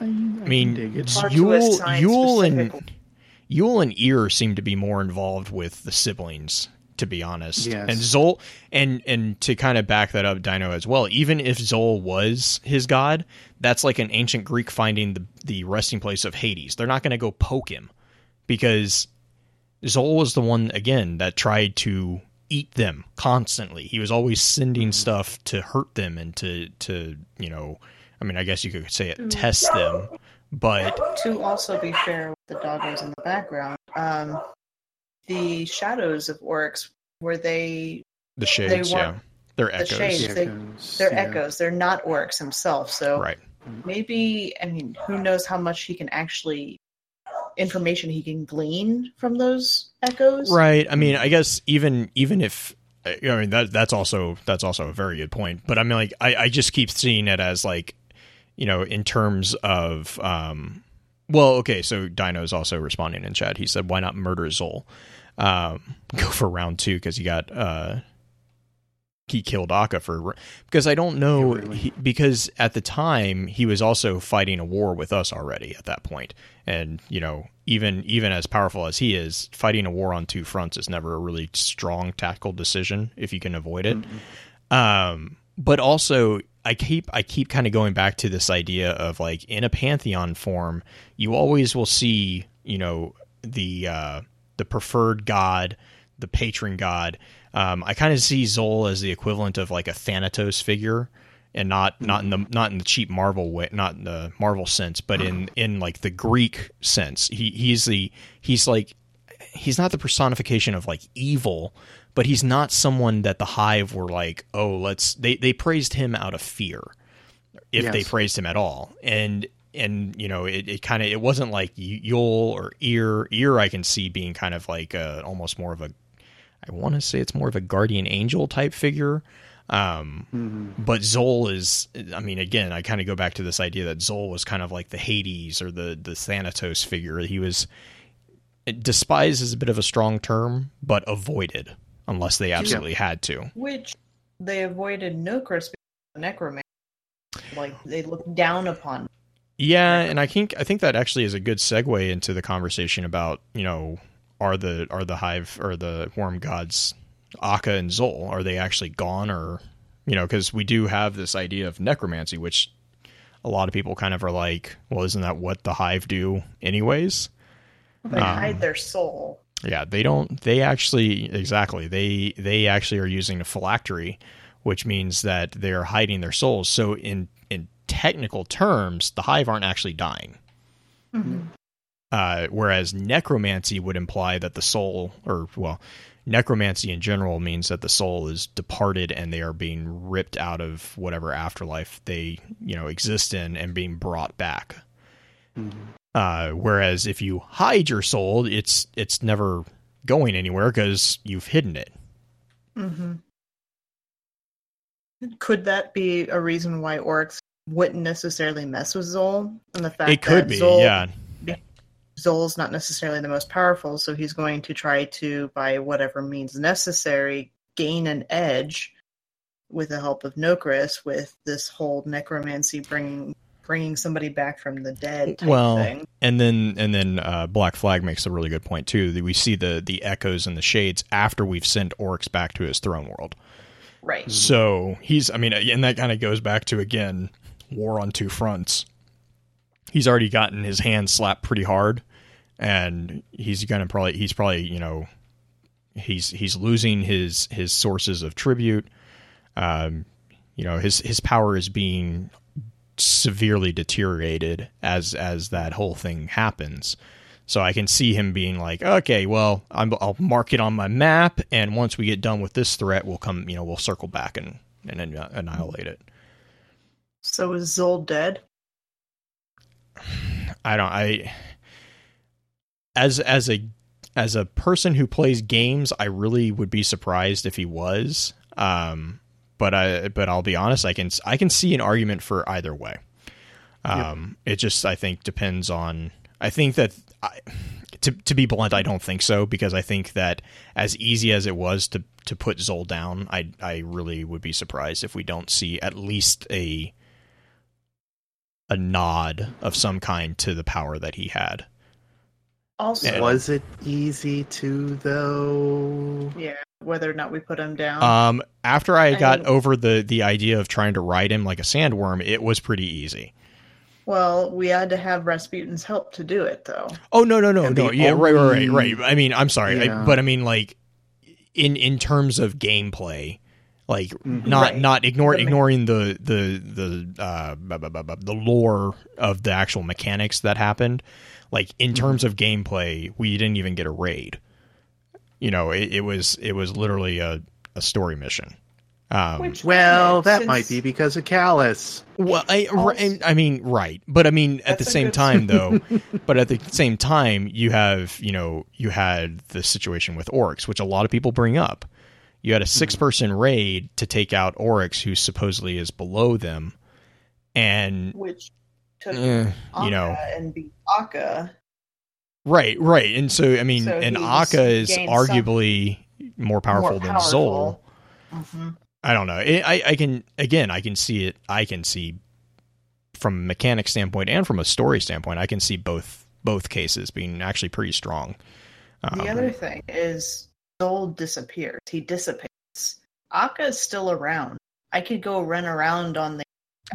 Speaker 3: I,
Speaker 1: I mean,
Speaker 3: dig it.
Speaker 2: Hard to
Speaker 1: Yul,
Speaker 2: assign
Speaker 1: Yul and Yul and Eir seem to be more involved with the siblings, to be honest.
Speaker 3: Yes.
Speaker 1: And Xol, and and to kind of back that up, Dino as well. Even if Xol was his god, that's like an ancient Greek finding the the resting place of Hades. They're not going to go poke him because Xol was the one again that tried to eat them constantly. He was always sending mm-hmm. stuff to hurt them and to to you know, I mean, I guess you could say it tests them, but
Speaker 2: to also be fair with the doggos in the background, um, the shadows of Oryx were they
Speaker 1: the shades, yeah, they're echoes,
Speaker 2: shades.
Speaker 3: The
Speaker 2: they-
Speaker 3: echoes,
Speaker 2: they're
Speaker 3: yeah.
Speaker 2: echoes. They're not Oryx himself. So
Speaker 1: right?
Speaker 2: maybe I mean, who knows how much he can actually information he can glean from those echoes.
Speaker 1: Right. I mean, I guess even even if I mean that that's also that's also a very good point. But I mean, like I, I just keep seeing it as like you know in terms of um well okay so Dino's also responding in chat. He said why not murder Xol? Um, go for round two because he got uh he killed Akka for because I don't know
Speaker 3: Yeah, really.
Speaker 1: he, because at the time he was also fighting a war with us already at that point. point and you know even even as powerful as he is fighting a war on two fronts is never a really strong tactical decision if you can avoid it um but also I keep I keep kind of going back to this idea of like in a pantheon form you always will see you know the uh the preferred god the patron god um, I kind of see Xol as the equivalent of like a Thanatos figure, and not not in the not in the cheap Marvel way, not in the Marvel sense, but in in like the Greek sense. He he's the he's like he's not the personification of like evil, but he's not someone that the Hive were like, oh, let's they they praised him out of fear, if they praised him at all, and and you know it, it kind of it wasn't like Yul or Eir Eir I can see being kind of like a, almost more of a I want to say it's more of a guardian angel type figure. Um,
Speaker 3: Mhm.
Speaker 1: but Xol is, I mean, again, I kind of go back to this idea that Xol was kind of like the Hades or the, the Thanatos figure. He was, despised is a bit of a strong term, but avoided unless they absolutely had to.
Speaker 2: Which they avoided of necromancer. Like they looked down upon.
Speaker 1: Yeah, and I think I think that actually is a good segue into the conversation about you know are the are the hive or the worm gods Akka and Xol are they actually gone or you know because we do have this idea of necromancy which a lot of people kind of are like well isn't that what the hive do anyways
Speaker 2: They
Speaker 1: Um,
Speaker 2: hide their soul.
Speaker 1: Yeah they don't they actually exactly they they actually are using a phylactery which means that they're hiding their souls so in in technical terms the hive aren't actually dying
Speaker 2: Mhm.
Speaker 1: uh, whereas necromancy would imply that the soul, or well, necromancy in general means that the soul is departed and they are being ripped out of whatever afterlife they, you know, exist in and being brought back.
Speaker 3: Mhm.
Speaker 1: Uh, whereas if you hide your soul, it's it's never going anywhere because you've hidden it.
Speaker 2: Mm-hmm. Could that be a reason why Oryx wouldn't necessarily mess with Xol? And the fact
Speaker 1: It could be,
Speaker 2: Xol,
Speaker 1: yeah.
Speaker 2: Xol's not necessarily the most powerful, so he's going to try to, by whatever means necessary, gain an edge with the help of Nokris with this whole necromancy bringing bringing somebody back from the dead type
Speaker 1: well,
Speaker 2: thing.
Speaker 1: and then and then uh, Black Flag makes a really good point too. That we see the the echoes and the shades after we've sent Oryx back to his throne world.
Speaker 2: Right.
Speaker 1: So he's, I mean, and that kind of goes back to again war on two fronts. He's already gotten his hand slapped pretty hard, and he's gonna probably he's probably you know he's he's losing his his sources of tribute. Um, you know his his power is being severely deteriorated as as that whole thing happens. So I can see him being like, okay, well, I'm, I'll mark it on my map, and once we get done with this threat, we'll come, you know, we'll circle back and and anni- annihilate it.
Speaker 2: So is Xol dead?
Speaker 1: I don't. I as as a as a person who plays games, I really would be surprised if he was. Um, but I but I'll be honest, I can I can see an argument for either way. Um, it just I think depends on. I think that I, to to be blunt, I don't think so because I think that as easy as it was to to put Xol down, I I really would be surprised if we don't see at least a a nod of some kind to the power that he had.
Speaker 2: Also,
Speaker 1: Yeah.
Speaker 3: Was it easy to though?
Speaker 2: yeah, whether or not we put him down.
Speaker 1: Um, after I
Speaker 2: I
Speaker 1: got
Speaker 2: mean-
Speaker 1: over the the idea of trying to ride him like a sandworm, it was pretty easy.
Speaker 2: well, we had to have Rasputin's help to do it, though.
Speaker 1: Oh no no no
Speaker 3: And
Speaker 1: no
Speaker 3: the
Speaker 1: yeah right right right right. I mean I'm sorry, I, but I mean like in in terms of gameplay, like
Speaker 3: Mhm.
Speaker 1: not
Speaker 2: Right.
Speaker 1: not ignore
Speaker 2: The
Speaker 1: ignoring the the the uh the lore of the actual mechanics that happened. Like in terms of gameplay, we didn't even get a raid. You know, it, it was it was literally a a story mission. Um,
Speaker 2: Which,
Speaker 3: Well, that
Speaker 2: since-
Speaker 3: might be because of Calus.
Speaker 1: Well, I,
Speaker 2: Also-
Speaker 1: I mean, right, but I mean, at the
Speaker 2: That's a
Speaker 1: same
Speaker 2: good-
Speaker 1: time, though, but at the same time, you have, you know, you had the situation with Oryx, which a lot of people bring up. You had a six-person raid to take out Oryx, who supposedly is below them, and
Speaker 2: which took
Speaker 1: eh, you know,
Speaker 2: and beat Akka.
Speaker 1: right, right, and so I mean,
Speaker 2: So
Speaker 1: and
Speaker 2: he's
Speaker 1: Akka is arguably more powerful
Speaker 2: more
Speaker 1: than
Speaker 2: powerful.
Speaker 1: Xol.
Speaker 2: Mhm.
Speaker 1: I don't know. It, I I can again I can see it. I can see from a mechanic standpoint and from a story standpoint. I can see both both cases being actually pretty strong.
Speaker 2: The
Speaker 1: Um,
Speaker 2: other thing is Xol disappears. He dissipates. Akka is still around. I could go run around on the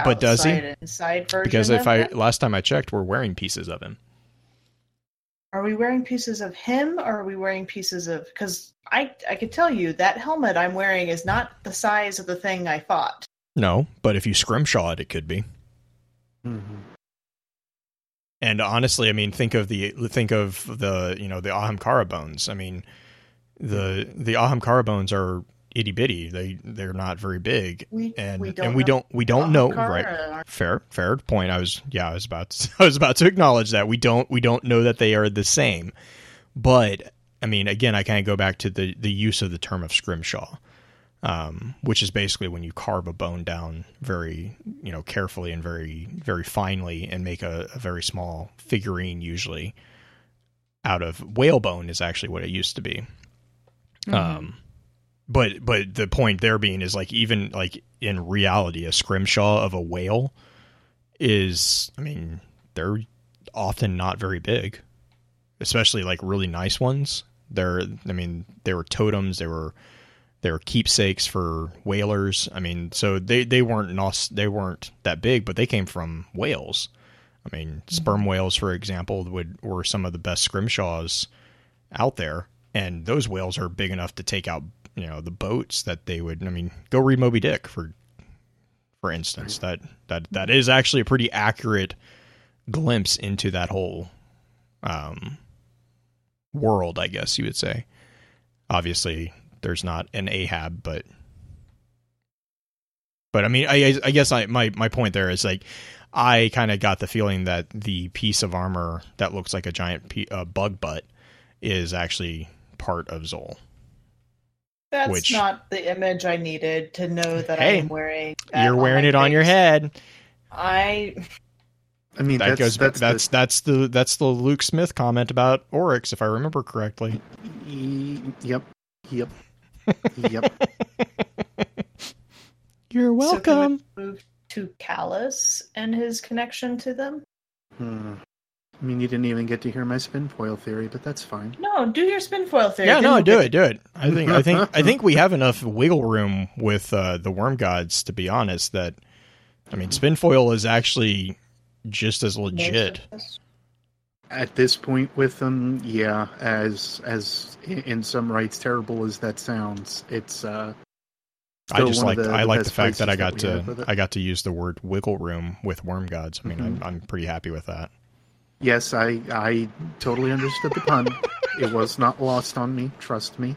Speaker 1: But does he?
Speaker 2: inside version.
Speaker 1: because if I
Speaker 2: it.
Speaker 1: last time I checked, we're wearing pieces of him.
Speaker 2: are we wearing pieces of him or are we wearing pieces of because I I could tell you that helmet I'm wearing is not the size of the thing I fought.
Speaker 1: No, but if you scrimshaw it, it could be.
Speaker 3: Mhm.
Speaker 1: And honestly, I mean, think of the think of the you know the Ahamkara bones. I mean, the the Ahamkara bones are itty bitty. They they're not very big,
Speaker 2: We
Speaker 1: and
Speaker 2: we don't
Speaker 1: and we
Speaker 2: know
Speaker 1: don't we don't know right.
Speaker 2: are-
Speaker 1: Fair, fair point. I was, yeah, I was about, to, I was about to acknowledge that we don't, we don't know that they are the same. But I mean, again, I kind of go back to the the use of the term of scrimshaw, um, which is basically when you carve a bone down very, you know, carefully and very, very finely, and make a, a very small figurine, usually out of whalebone, is actually what it used to be. Um, but but the point there being is like even like in reality, a scrimshaw of a whale is, I mean, they're often not very big, especially like really nice ones. They're, I mean, they were totems. They were they were keepsakes for whalers. I mean, so they they weren't nos- they weren't that big, but they came from whales. I mean, mm-hmm. sperm whales, for example, would were some of the best scrimshaws out there, and those whales are big enough to take out you know the boats that they would. I mean, go read Moby Dick for for instance. That that that is actually a pretty accurate glimpse into that whole um, world, I guess you would say. Obviously, there's not an Ahab, but but I mean, I I guess I my my point there is like I kind of got the feeling that the piece of armor that looks like a giant pe- uh, bug butt is actually part of Xol.
Speaker 2: That's
Speaker 1: Which-
Speaker 2: not the image I needed to know that
Speaker 1: Hey,
Speaker 2: I am wearing.
Speaker 1: You're wearing
Speaker 2: my
Speaker 1: it on your head.
Speaker 2: I
Speaker 3: I mean,
Speaker 1: That
Speaker 3: that's,
Speaker 1: goes.
Speaker 3: that's,
Speaker 1: That's that's, the that's the Luke Smith comment about Oryx, if I remember correctly.
Speaker 3: yep, yep, yep.
Speaker 1: You're
Speaker 2: So can
Speaker 1: welcome.
Speaker 2: we move to Calus and his connection to them.
Speaker 3: Hmm. I mean, you didn't even get to hear my spin foil theory, but that's fine.
Speaker 2: No, do your spin foil theory.
Speaker 1: yeah, no,
Speaker 2: we'll
Speaker 1: do
Speaker 2: get
Speaker 1: it, do it. I think, I think, I think we have enough wiggle room with uh, the worm gods. To be honest, that I mean, spin foil is actually just as legit.
Speaker 3: At this point with them, yeah, as as in, in some rights, terrible as that sounds, it's uh,
Speaker 1: I just like I like the fact that I got
Speaker 3: we
Speaker 1: to. I got to use the word wiggle room with worm gods. I mean, I'm
Speaker 3: Mhm.
Speaker 1: I'm pretty happy with that.
Speaker 3: Yes, I I totally understood the pun. it was not lost on me. Trust me.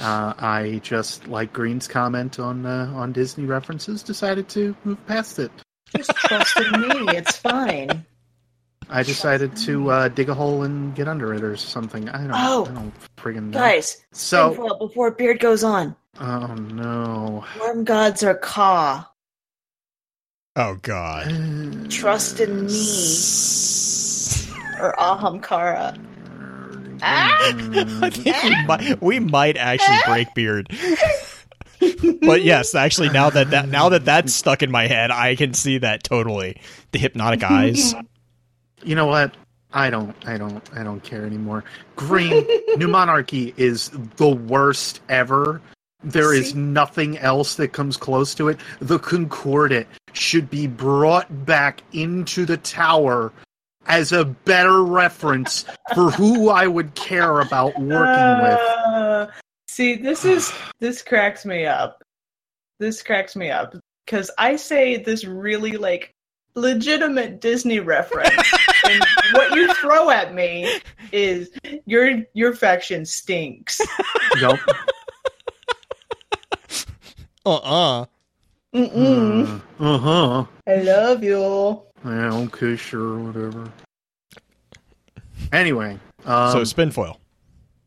Speaker 3: Uh, I just like Green's comment on uh, on Disney references. Decided to move past it.
Speaker 2: Just trust in me. It's fine.
Speaker 3: I decided to uh, dig a hole and get under it or something. I don't.
Speaker 2: Oh.
Speaker 3: I don't friggin' know.
Speaker 2: Guys,
Speaker 3: So,
Speaker 2: before Beard goes on.
Speaker 3: oh no.
Speaker 2: Worm gods are Kaa.
Speaker 1: Oh God.
Speaker 2: Trust in me. Or Ahamkara. Mm. Ah!
Speaker 1: I think we ah! might, we might actually ah! break beard. but yes, actually, now that, that now that that's stuck in my head, I can see that totally. The hypnotic eyes.
Speaker 3: You know what? I don't. I don't. I don't care anymore. Green New Monarchy is the worst ever. There is
Speaker 2: See?
Speaker 3: nothing else that comes close to it. The Concordat should be brought back into the tower as a better reference for who I would care about working with.
Speaker 2: Uh, See, this is this cracks me up. This cracks me up because I say this really like legitimate Disney reference, and what you throw at me is your your faction stinks.
Speaker 3: Nope.
Speaker 1: Uh-uh.
Speaker 2: Mm-mm.
Speaker 3: Uh huh.
Speaker 2: I love you.
Speaker 3: Yeah. Okay. Sure. Whatever. Anyway. Um,
Speaker 1: so spinfoil.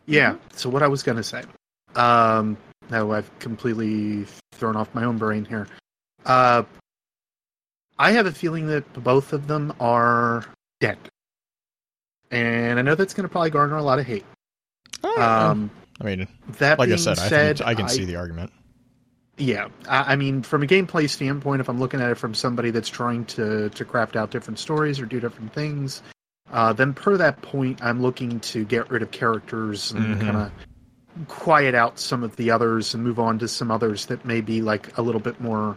Speaker 3: Yeah. So what I was gonna say, um, now I've completely thrown off my own brain here. Uh, I have a feeling that both of them are dead, and I know that's gonna probably garner a lot of hate. Um,
Speaker 1: I mean,
Speaker 3: that
Speaker 1: like I said, I,
Speaker 3: said,
Speaker 1: think I can see the argument.
Speaker 3: Yeah, I, I mean, from a gameplay standpoint, if I'm looking at it from somebody that's trying to to craft out different stories or do different things, uh, then per that point, I'm looking to get rid of characters and
Speaker 1: Mhm.
Speaker 3: kind of quiet out some of the others and move on to some others that may be like a little bit more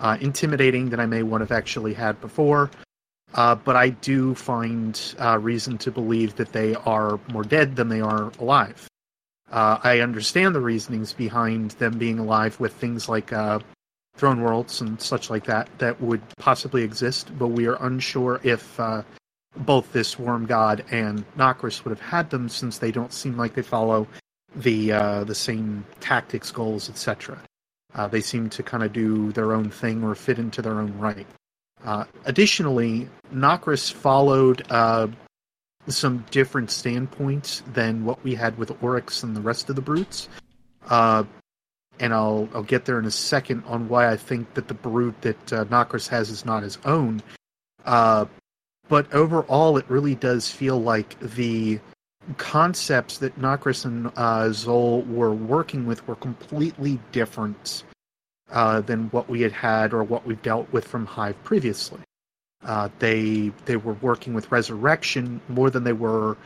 Speaker 3: uh, intimidating than I may would have actually had before. Uh, but I do find uh, reason to believe that they are more dead than they are alive. Uh, I understand the reasonings behind them being alive with things like uh, throne worlds and such like that that would possibly exist, but we are unsure if uh, both this worm god and Nokris would have had them since they don't seem like they follow the uh, the same tactics, goals, etc. Uh, they seem to kind of do their own thing or fit into their own right. Uh, additionally, Nokris followed some different standpoints than what we had with Oryx and the rest of the brutes. Uh, and I'll I'll get there in a second on why I think that the brute that uh, Nokris has is not his own. Uh, but overall, it really does feel like the concepts that Nokris and uh, Xol were working with were completely different uh, than what we had had or what we've dealt with from Hive previously. Uh, they they were working with resurrection more than they were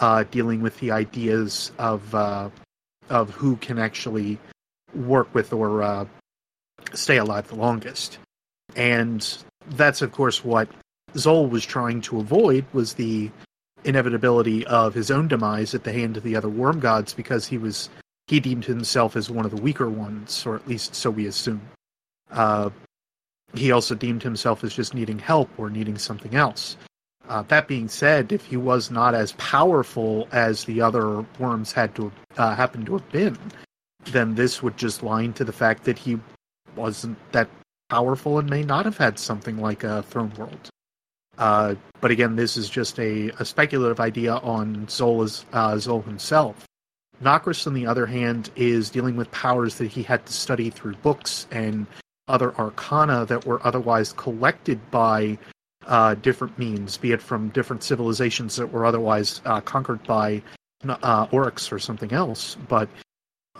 Speaker 3: uh, dealing with the ideas of uh, of who can actually work with or uh, stay alive the longest. And that's of course what Xol was trying to avoid was the inevitability of his own demise at the hand of the other worm gods because he was he deemed himself as one of the weaker ones, or at least so we assume. He also deemed himself as just needing help or needing something else. Uh, that being said, if he was not as powerful as the other worms had to uh, happen to have been, then this would just line to the fact that he wasn't that powerful and may not have had something like a throne world. Uh, but again, this is just a, a speculative idea on Zola's, uh, Xol himself. Nokris, on the other hand, is dealing with powers that he had to study through books and other arcana that were otherwise collected by uh, different means, be it from different civilizations that were otherwise uh, conquered by uh, Oryx or something else. But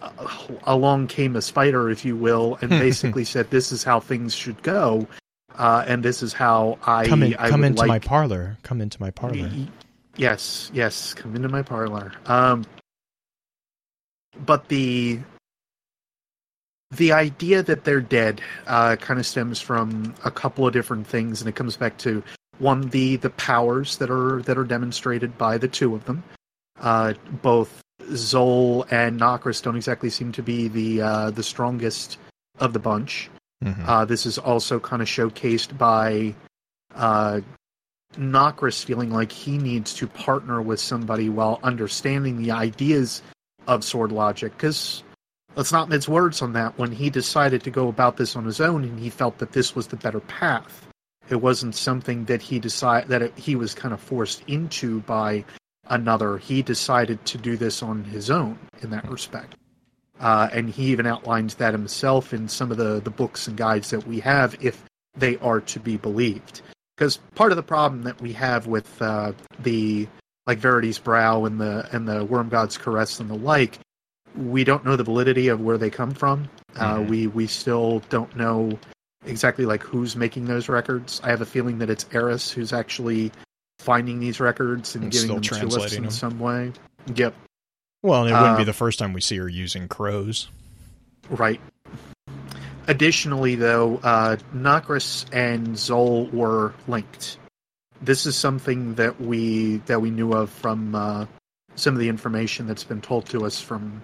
Speaker 3: uh, along came a spider, if you will, and basically said, "This is how things should go." Uh, and this is how I
Speaker 1: come, in,
Speaker 3: I
Speaker 1: come into
Speaker 3: like
Speaker 1: my parlor. Come into my parlor.
Speaker 3: Yes, yes, come into my parlor. Um, but the the idea that they're dead uh, kind of stems from a couple of different things, and it comes back to one the the powers that are that are demonstrated by the two of them. Uh, both Xol and Nokris don't exactly seem to be the uh, the strongest of the bunch.
Speaker 1: Mhm.
Speaker 3: Uh, this is also kind of showcased by uh, Nokris feeling like he needs to partner with somebody while understanding the ideas of sword logic. Because let's not mince words on that. When he decided to go about this on his own, and he felt that this was the better path, it wasn't something that he decided that it, he was kind of forced into by another. He decided to do this on his own in that respect. Uh, and he even outlines that himself in some of the, the books and guides that we have, if they are to be believed. Because part of the problem that we have with uh, the like Verity's Brow and the and the Worm God's Caress and the like, we don't know the validity of where they come from. Uh,
Speaker 1: Mhm.
Speaker 3: we we still don't know exactly like who's making those records. I have a feeling that it's Eris who's actually finding these records and,
Speaker 1: And
Speaker 3: giving them to us in
Speaker 1: them.
Speaker 3: some way. Yep.
Speaker 1: Well, it wouldn't be
Speaker 3: Uh,
Speaker 1: the first time we see her using crows.
Speaker 3: Right. Additionally, though, uh, Nokris and Xol were linked. This is something that we that we knew of from uh, some of the information that's been told to us from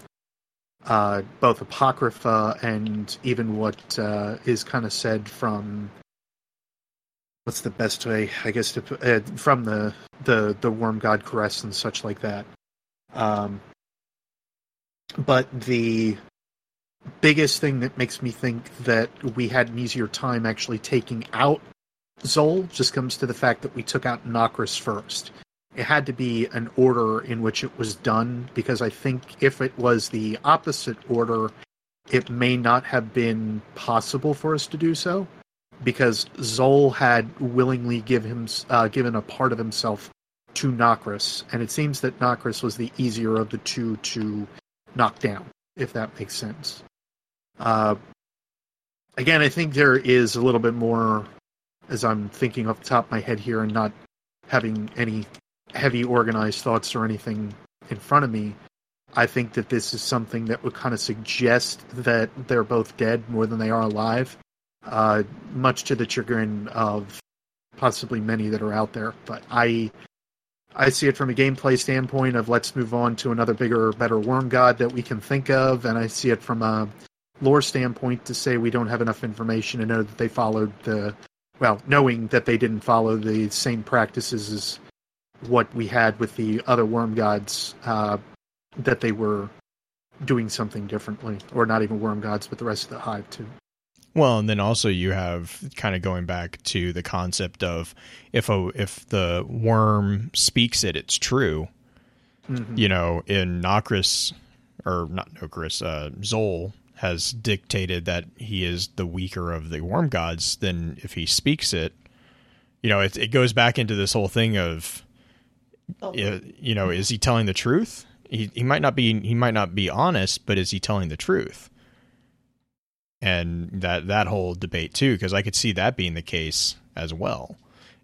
Speaker 3: uh, both Apocrypha and even what uh, is kind of said from what's the best way, I guess, to uh, from the the the Worm God Caress and such like that. Um, but the biggest thing that makes me think that we had an easier time actually taking out Xol just comes to the fact that we took out Nokris first. It had to be an order in which it was done because I think if it was the opposite order, it may not have been possible for us to do so because Xol had willingly give him uh, given a part of himself to Nokris, and it seems that Nokris was the easier of the two to knock down, if that makes sense. Uh, again, I think there is a little bit more, as I'm thinking off the top of my head here and not having any heavy organized thoughts or anything in front of me. I think that this is something that would kind of suggest that they're both dead more than they are alive, uh, much to the chagrin of possibly many that are out there. But I, I see it from a gameplay standpoint of let's move on to another bigger, better worm god that we can think of, and I see it from a lore standpoint to say we don't have enough information to know that they followed the, well, knowing that they didn't follow the same practices as what we had with the other worm gods, uh, that they were doing something differently, or not even worm gods, but the rest of the hive too.
Speaker 1: Well, and then also you have kind of going back to the concept of if a if the worm speaks it, it's true.
Speaker 3: Mhm.
Speaker 1: You know, in Nokris or not Nokris, uh, Xol has dictated that he is the weaker of the worm gods. Then if he speaks it, you know, it, it goes back into this whole thing of
Speaker 2: Oh.
Speaker 1: you know, is he telling the truth? He he might not be he might not be honest, but is he telling the truth? And that that whole debate too, because I could see that being the case as well.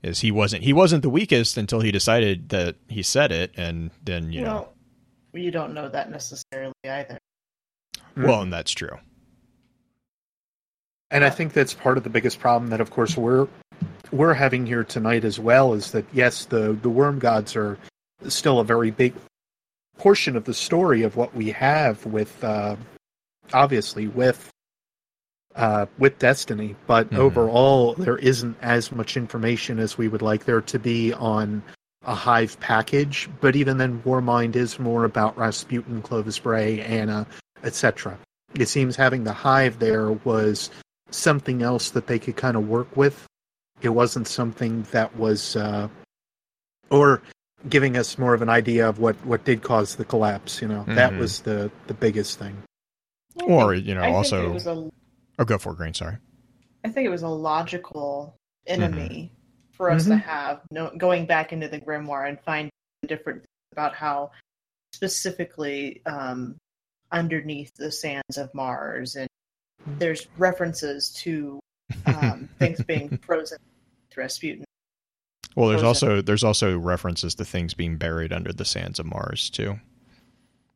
Speaker 1: Is he wasn't he wasn't the weakest until he decided that he said it, and then you know,
Speaker 2: well, you don't know that necessarily either. Hmm.
Speaker 1: well, and that's true.
Speaker 3: And I think that's part of the biggest problem that, of course, we're we're having here tonight as well. Is that yes, the the worm gods are still a very big portion of the story of what we have with, uh, obviously with uh, with Destiny, but
Speaker 1: Mhm.
Speaker 3: overall there isn't as much information as we would like there to be on a Hive package. But even then, Warmind is more about Rasputin, Clovis Bray, Anna, etc. It seems having the Hive there was something else that they could kind of work with It wasn't something that was, uh, or giving us more of an idea of what what did cause the collapse. You know, that
Speaker 1: Mhm.
Speaker 3: was the the biggest thing.
Speaker 2: I
Speaker 1: Or,
Speaker 2: think-
Speaker 1: you know,
Speaker 2: I
Speaker 1: also-
Speaker 2: it was a
Speaker 1: Oh, go for it, Green. Sorry.
Speaker 2: I think it was a logical enemy
Speaker 1: Mm-hmm.
Speaker 2: for us to
Speaker 3: Mhm.
Speaker 2: have no, going back into the grimoire and find different things about how specifically um, underneath the sands of Mars and there's references to um, things being frozen with Rasputin.
Speaker 1: Well, there's
Speaker 2: Frozen.
Speaker 1: also there's also references to things being buried under the sands of Mars too.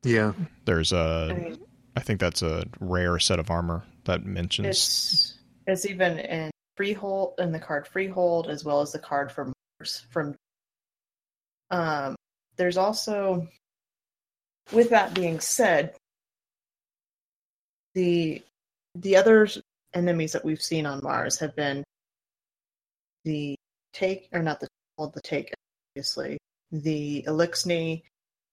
Speaker 3: Yeah.
Speaker 1: There's a,
Speaker 2: I mean,
Speaker 1: I think that's a rare set of armor that mentions.
Speaker 2: it's it's even in Freehold in the card Freehold as well as the card for Mars from. Um, there's also, with that being said, the the other enemies that we've seen on Mars have been the take or not the well, the take obviously the Eliksni,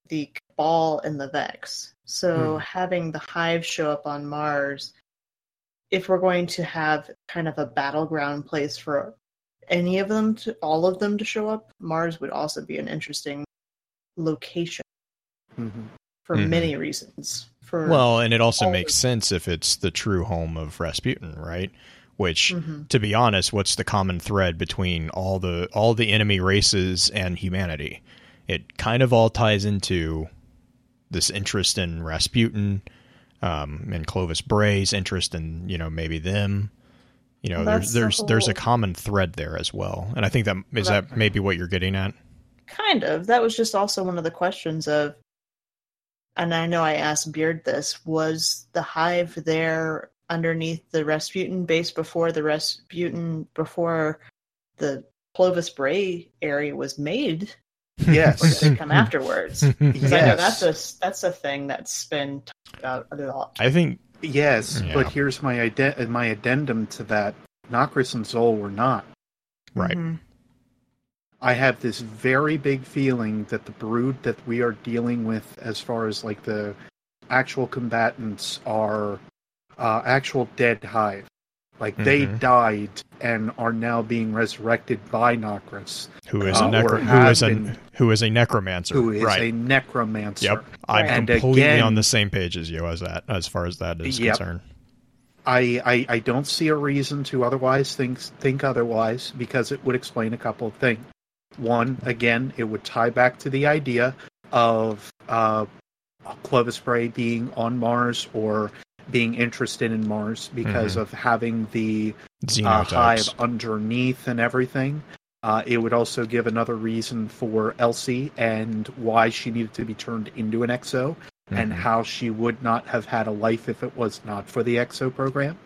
Speaker 2: the Cabal, and the Vex. So
Speaker 3: Hmm.
Speaker 2: having the Hive show up on Mars, if we're going to have kind of a battleground place for any of them to all of them to show up, Mars would also be an interesting location
Speaker 3: hmm
Speaker 2: for
Speaker 1: Mhm.
Speaker 2: many reasons. For
Speaker 1: well, and it also makes sense if it's the true home of Rasputin, right? Which,
Speaker 2: Mhm.
Speaker 1: to be honest, what's the common thread between all the all the enemy races and humanity? It kind of all ties into this interest in Rasputin um, and Clovis Bray's interest in you know maybe them. You know,
Speaker 2: That's
Speaker 1: there's
Speaker 2: the
Speaker 1: there's there's a common thread there as well, and I think that is that maybe what you're getting at.
Speaker 2: Kind of. That was just also one of the questions of, and I know I asked Beard this: was the hive there underneath the Rasputin base before the Rasputin before the Clovis Bray area was made,
Speaker 3: Yes.
Speaker 2: or did it come afterwards? Because I know
Speaker 3: Yes.
Speaker 2: that's a that's a thing that's been talked about a lot.
Speaker 1: I think
Speaker 3: Yes,
Speaker 1: Yeah.
Speaker 3: but here's my ide- my addendum to that. Nokris and Xol were not.
Speaker 1: right.
Speaker 2: Mhm.
Speaker 3: I have this very big feeling that the brood that we are dealing with, as far as like the actual combatants, are uh, actual dead hive. Like they
Speaker 1: Mhm.
Speaker 3: died and are now being resurrected by Nokris,
Speaker 1: who is a
Speaker 3: Uh,
Speaker 1: necro-
Speaker 3: or
Speaker 1: who is a
Speaker 3: been-
Speaker 1: who is a necromancer,
Speaker 3: who is
Speaker 1: right?
Speaker 3: a necromancer.
Speaker 1: Yep, I'm
Speaker 3: And
Speaker 1: completely
Speaker 3: again-
Speaker 1: on the same page as you as that as far as that is
Speaker 3: Yep.
Speaker 1: concerned.
Speaker 3: I, I I don't see a reason to otherwise think think otherwise because it would explain a couple of things. One, again, it would tie back to the idea of uh, Clovis Bray being on Mars or being interested in Mars because
Speaker 1: Mhm.
Speaker 3: of having the uh, hive underneath and everything. Uh, it would also give another reason for Elsie and why she needed to be turned into an exo and
Speaker 1: Mhm.
Speaker 3: how she would not have had a life if it was not for the exo program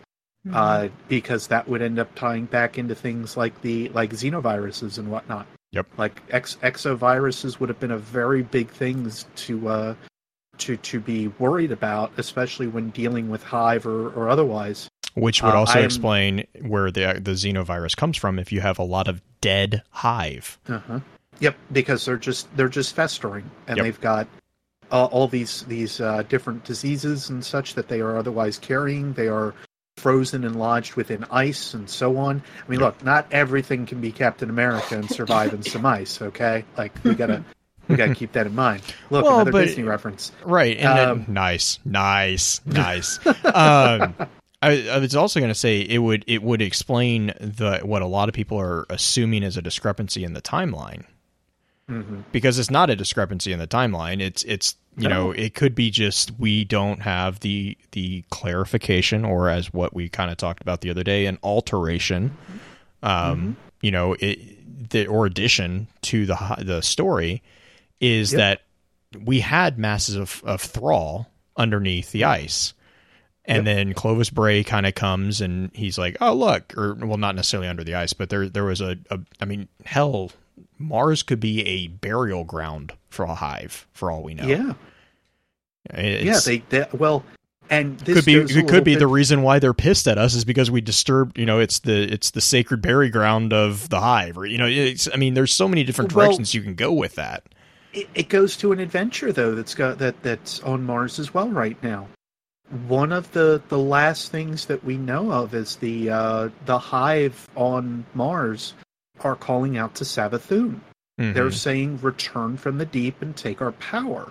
Speaker 2: Mhm.
Speaker 3: uh, because that would end up tying back into things like the like xenoviruses and whatnot
Speaker 1: Yep.
Speaker 3: like ex- exoviruses would have been a very big thing to uh to to be worried about especially when dealing with hive or, or otherwise
Speaker 1: Which would
Speaker 3: Uh,
Speaker 1: also
Speaker 3: I'm-
Speaker 1: explain where the the xenovirus comes from if you have a lot of dead hive.
Speaker 3: Uh-huh. Yep, because they're just they're just festering, and
Speaker 1: Yep.
Speaker 3: they've got uh, all these these uh, different diseases and such that they are otherwise carrying. They are frozen and lodged within ice and so on. I mean, look, not everything can be Captain America and survive in some ice. Okay, like we gotta we gotta keep that in mind. Look,
Speaker 1: Well,
Speaker 3: another
Speaker 1: but-
Speaker 3: Disney reference.
Speaker 1: Right.
Speaker 3: Um,
Speaker 1: nice, nice, nice. um, I, I was also going to say it would it would explain the what a lot of people are assuming is a discrepancy in the timeline
Speaker 3: hmm
Speaker 1: because it's not a discrepancy in the timeline. It's it's you know it could be just we don't have the the clarification or as what we kind of talked about the other day an alteration, um, you know it the or addition to the the story is
Speaker 3: Yep.
Speaker 1: that we had masses of, of thrall underneath the ice. And
Speaker 3: Yep.
Speaker 1: then Clovis Bray kind of comes and he's like, "Oh look," or well, not necessarily under the ice, but there there was a, a I mean, hell, Mars could be a burial ground for a hive, for all we know.
Speaker 3: Yeah,
Speaker 1: It's-
Speaker 3: yeah. They, they well, and this
Speaker 1: could be it could be
Speaker 3: bit-
Speaker 1: the reason why they're pissed at us is because we disturbed. You know, it's the it's the sacred burial ground of the hive, or you know, it's, I mean, there's so many different
Speaker 3: Well-
Speaker 1: directions you can go with that.
Speaker 3: It, it goes to an adventure though that's got that that's on Mars as well right now. one of the the last things that we know of is the uh, the hive on Mars are calling out to Savathun.
Speaker 1: Mhm.
Speaker 3: They're saying return from the deep and take our power.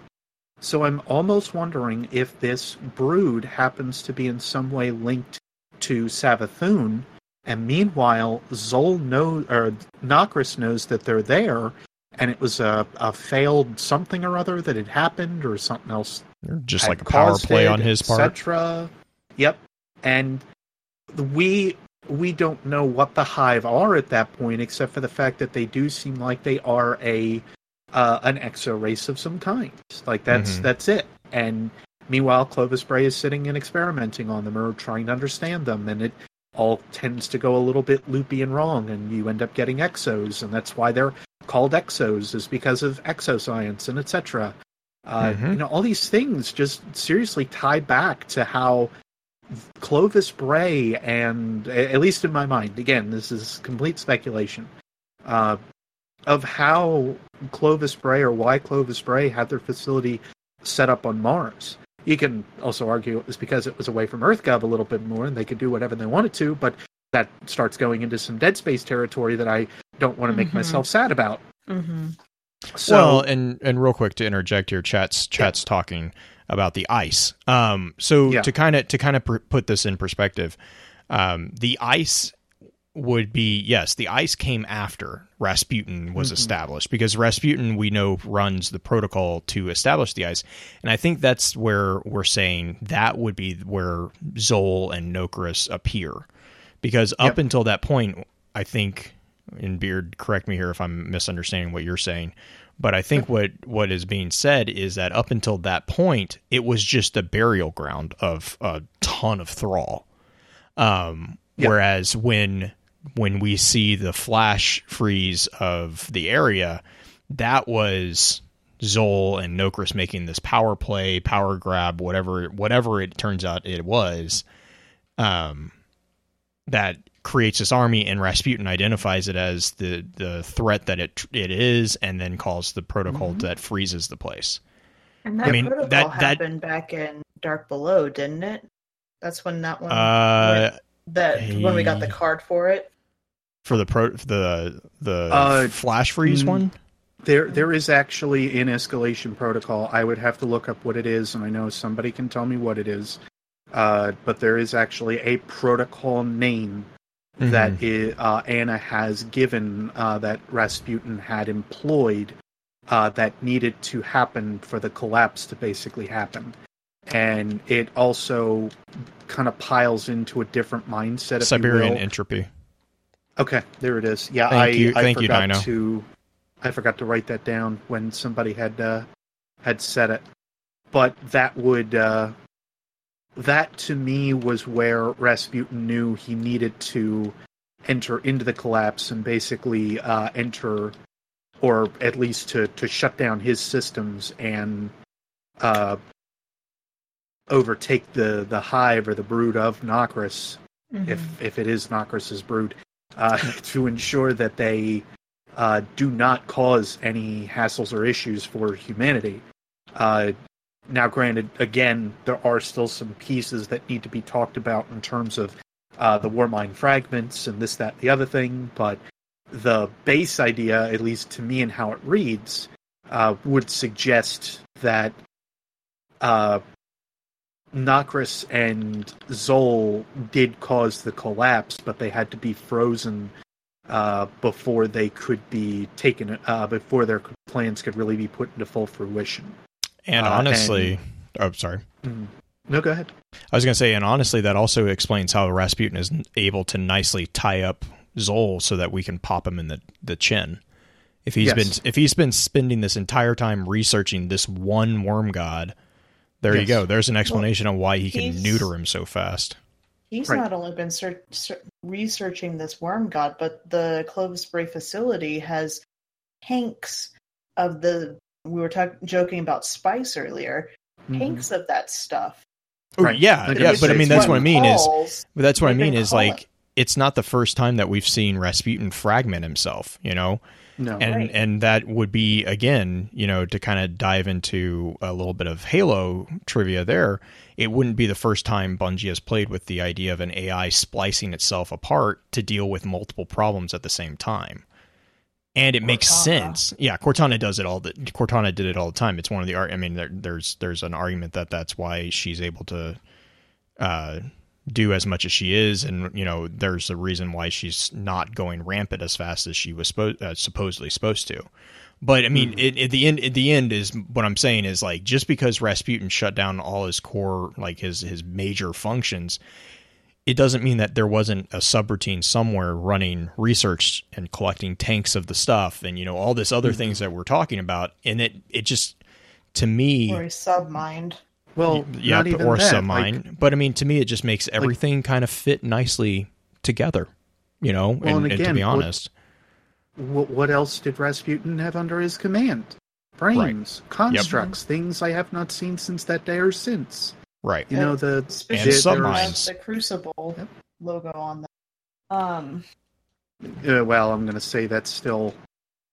Speaker 3: So I'm almost wondering if this brood happens to be in some way linked to Savathun, and meanwhile Xol knows or Nokris knows that they're there, and it was a, a failed something or other that had happened, or something else
Speaker 1: just like a power play
Speaker 3: it,
Speaker 1: on his part.
Speaker 3: etc. Yep, and we we don't know what the hive are at that point, except for the fact that they do seem like they are a uh, an exo race of some kind. Like that's
Speaker 1: Mhm.
Speaker 3: that's it. And meanwhile, Clovis Bray is sitting and experimenting on them or trying to understand them, and it all tends to go a little bit loopy and wrong, and you end up getting exos, and that's why they're called exos is because of exoscience and etc. Uh,
Speaker 1: Mhm.
Speaker 3: You know, all these things just seriously tie back to how Clovis Bray and at least in my mind, again, this is complete speculation, uh, of how Clovis Bray or why Clovis Bray had their facility set up on Mars. You can also argue it was because it was away from EarthGov a little bit more and they could do whatever they wanted to, but that starts going into some Dead Space territory that I don't want to make
Speaker 4: Mhm.
Speaker 3: myself sad about.
Speaker 4: Mm-hmm.
Speaker 3: So,
Speaker 1: well, and and real quick to interject here, chats chats talking about the ice. Um, so
Speaker 3: Yeah.
Speaker 1: to kind of to kind of pr- put this in perspective, um, the ice would be yes, the ice came after Rasputin was
Speaker 3: Mhm.
Speaker 1: established because Rasputin we know runs the protocol to establish the ice, and I think that's where we're saying that would be where Xol and Nokris appear, because up
Speaker 3: Yep.
Speaker 1: until that point, I think. And Beard, correct me here if I'm misunderstanding what you're saying, but I think what what is being said is that up until that point, it was just a burial ground of a ton of thrall. Um,
Speaker 3: Yeah.
Speaker 1: Whereas when when we see the flash freeze of the area, that was Xol and Nokris making this power play, power grab, whatever whatever it turns out it was. Um, that creates this army, and Rasputin identifies it as the the threat that it it is, and then calls the protocol
Speaker 3: Mhm.
Speaker 1: that freezes the place.
Speaker 2: And that
Speaker 1: I mean,
Speaker 2: protocol
Speaker 1: that- that-
Speaker 2: happened back in Dark Below, didn't it? That's when that one
Speaker 1: Uh,
Speaker 2: that when we got the card for it.
Speaker 1: for the pro the the
Speaker 3: Uh,
Speaker 1: flash freeze
Speaker 3: mm,
Speaker 1: one.
Speaker 3: There, there is actually an escalation protocol. I would have to look up what it is, and I know somebody can tell me what it is. Uh, but there is actually a protocol name that i uh, Anna has given uh, that Rasputin had employed uh, that needed to happen for the collapse to basically happen, and it also kind of piles into a different mindset.
Speaker 1: Siberian
Speaker 3: you
Speaker 1: entropy.
Speaker 3: Okay, there it is. Yeah,
Speaker 1: Thank
Speaker 3: I,
Speaker 1: you-
Speaker 3: I
Speaker 1: thank you,
Speaker 3: forgot
Speaker 1: Dino.
Speaker 3: to I forgot to write that down when somebody had uh, had said it. But that would uh, that to me was where Rasputin knew he needed to enter into the collapse and basically uh, enter, or at least to to shut down his systems and uh, overtake the the hive or the brood of Nokris
Speaker 2: Mm-hmm.
Speaker 3: if if it is Nokris's brood, uh, to ensure that they uh, do not cause any hassles or issues for humanity. Now, granted, again, there are still some pieces that need to be talked about in terms of uh, the Warmind fragments and this, that, the other thing, but the base idea, at least to me and how it reads, uh, would suggest that uh, Nokris and Xol did cause the collapse, but they had to be frozen uh, before they could be taken, uh, before their plans could really be put into full fruition.
Speaker 1: And
Speaker 3: Uh,
Speaker 1: honestly, oh sorry,
Speaker 3: Mm. No, go ahead.
Speaker 1: I was gonna say, and honestly, that also explains how Rasputin is able to nicely tie up Xol so that we can pop him in the the chin. If he's
Speaker 3: Yes.
Speaker 1: been if he's been spending this entire time researching this one worm god, there you go. There's an explanation on why he can neuter him so fast.
Speaker 2: He's
Speaker 3: Right.
Speaker 2: not only been ser- ser- researching this worm god, but the Clovis Bray facility has tanks of the. We were talk- joking about spice earlier.
Speaker 3: Mhm.
Speaker 2: Tanks of that stuff.
Speaker 1: Oh,
Speaker 3: Right.
Speaker 1: yeah,
Speaker 3: Like
Speaker 1: yeah, but I mean that's what I mean is
Speaker 2: calls,
Speaker 1: But that's what I mean is
Speaker 2: calling.
Speaker 1: like it's not the first time that we've seen Rasputin fragment himself. You know,
Speaker 3: No.
Speaker 1: and
Speaker 2: Right.
Speaker 1: and that would be again you know to kind of dive into a little bit of halo trivia there it wouldn't be the first time bungie has played with the idea of an ai splicing itself apart to deal with multiple problems at the same time and it makes sense. Yeah cortana does it all the cortana did it all the time. It's one of the art i mean there, there's there's an argument that that's why she's able to uh do as much as she is, and you know, there's a reason why she's not going rampant as fast as she was supposed uh, supposedly supposed to. But I mean, it, at the end, at the end is what I'm saying is like just because Rasputin shut down all his core, like his his major functions, it doesn't mean that there wasn't a subroutine somewhere running research and collecting tanks of the stuff, and you know all this other mm-hmm. things that we're talking about, and it it just to me
Speaker 2: Or a submind.
Speaker 3: Well,
Speaker 1: yeah,
Speaker 3: not even
Speaker 1: or
Speaker 3: that.
Speaker 1: some
Speaker 3: like-
Speaker 1: but I mean, to me, it just makes everything kind of fit nicely together. You know,
Speaker 3: Well,
Speaker 1: and,
Speaker 3: and
Speaker 1: and to be honest,
Speaker 3: What, what else did Rasputin have under his command? Brains, constructs, things I have not seen since that day or since.
Speaker 1: Right?
Speaker 3: You know the
Speaker 2: Specifically
Speaker 3: there-
Speaker 1: submines.
Speaker 2: the Crucible
Speaker 3: Yep.
Speaker 2: logo on them. Um,
Speaker 3: Uh, well, I'm going to say that's still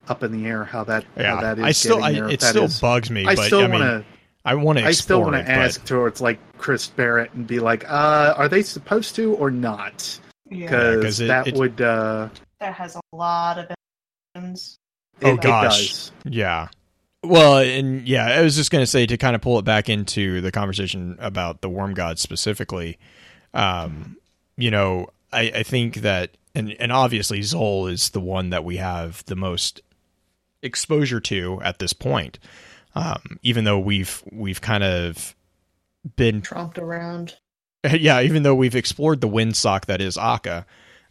Speaker 3: up in the air how that
Speaker 1: Yeah,
Speaker 3: how that is
Speaker 1: I still, I,
Speaker 3: getting there, if
Speaker 1: it
Speaker 3: that
Speaker 1: still
Speaker 3: is-
Speaker 1: bugs me,
Speaker 3: I
Speaker 1: but
Speaker 3: still
Speaker 1: I mean,
Speaker 3: want to
Speaker 1: I want to
Speaker 3: I still want to ask
Speaker 1: but,
Speaker 3: towards like Chris Barrett and be like, uh, are they supposed to or not?
Speaker 2: yeah,
Speaker 3: Because
Speaker 1: 'cause
Speaker 3: that
Speaker 1: it-
Speaker 3: would uh,
Speaker 2: that has a lot of emotions.
Speaker 1: Oh,
Speaker 3: it- it
Speaker 1: gosh.
Speaker 3: does.
Speaker 1: yeah. Well, and yeah, I was just going to say to kind of pull it back into the conversation about the worm god specifically. Um, you know, I, I think that, and and obviously Xol is the one that we have the most exposure to at this point. Um, even though we've we've kind of been
Speaker 2: Tromped around.
Speaker 1: yeah, even though we've explored the windsock that is Akka,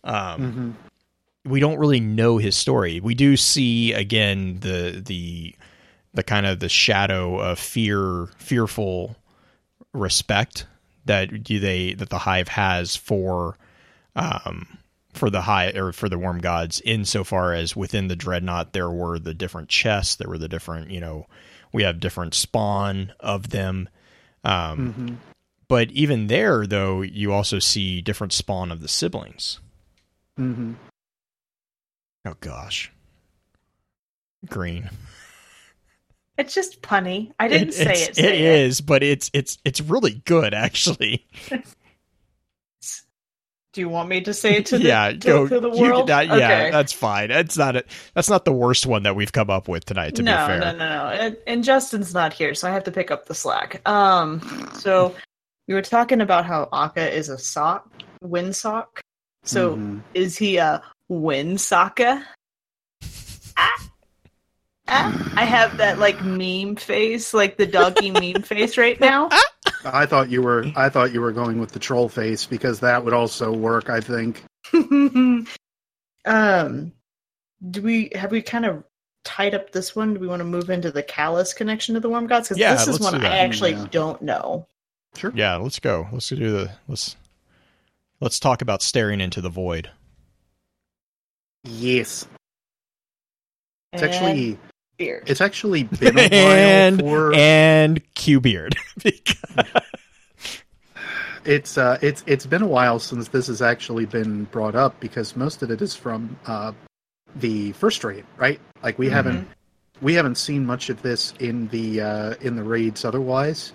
Speaker 1: um,
Speaker 3: Mhm.
Speaker 1: we don't really know his story. We do see again the the the kind of the shadow of fear, fearful respect that do they that the hive has for um for the high or for the worm gods insofar as within the dreadnought there were the different chests there were the different you know we have different spawn of them um
Speaker 3: Mhm.
Speaker 1: but even there though you also see different spawn of the siblings
Speaker 3: Mhm.
Speaker 1: oh gosh green
Speaker 2: It's just punny. I didn't
Speaker 1: It-
Speaker 2: say
Speaker 1: it's-
Speaker 2: it. say
Speaker 1: it is but it's it's it's really good actually
Speaker 2: Do you want me to say it to the,
Speaker 1: yeah
Speaker 2: to,
Speaker 1: go
Speaker 2: to the
Speaker 1: you
Speaker 2: world?
Speaker 1: did not- yeah
Speaker 2: Okay.
Speaker 1: that's fine it's not a, that's not the worst one that we've come up with tonight to
Speaker 2: no,
Speaker 1: be fair
Speaker 2: no, no, no. And, and Justin's not here, so I have to pick up the slack. Um, so we were talking about how Akka is a sock, wind sock. So
Speaker 3: Mhm.
Speaker 2: is he a wind socka? I have that like meme face, like the doggy meme face right now.
Speaker 3: I thought you were I thought you were going with the troll face because that would also work. I think.
Speaker 2: um, do we have we kind of tied up this one? Do we want to move into the Calus connection to the worm gods? Because
Speaker 1: Yeah,
Speaker 2: this is one I actually
Speaker 3: Yeah.
Speaker 2: don't know.
Speaker 3: Sure.
Speaker 1: yeah let's go let's do the let's let's talk about staring into the void
Speaker 3: Yes. It's actually
Speaker 2: beard.
Speaker 3: it's actually been a while
Speaker 1: and
Speaker 3: for
Speaker 1: and Q beard
Speaker 3: it's uh it's it's been a while since this has actually been brought up because most of it is from uh the first raid, right? Like we
Speaker 1: Mhm.
Speaker 3: haven't we haven't seen much of this in the uh in the raids otherwise.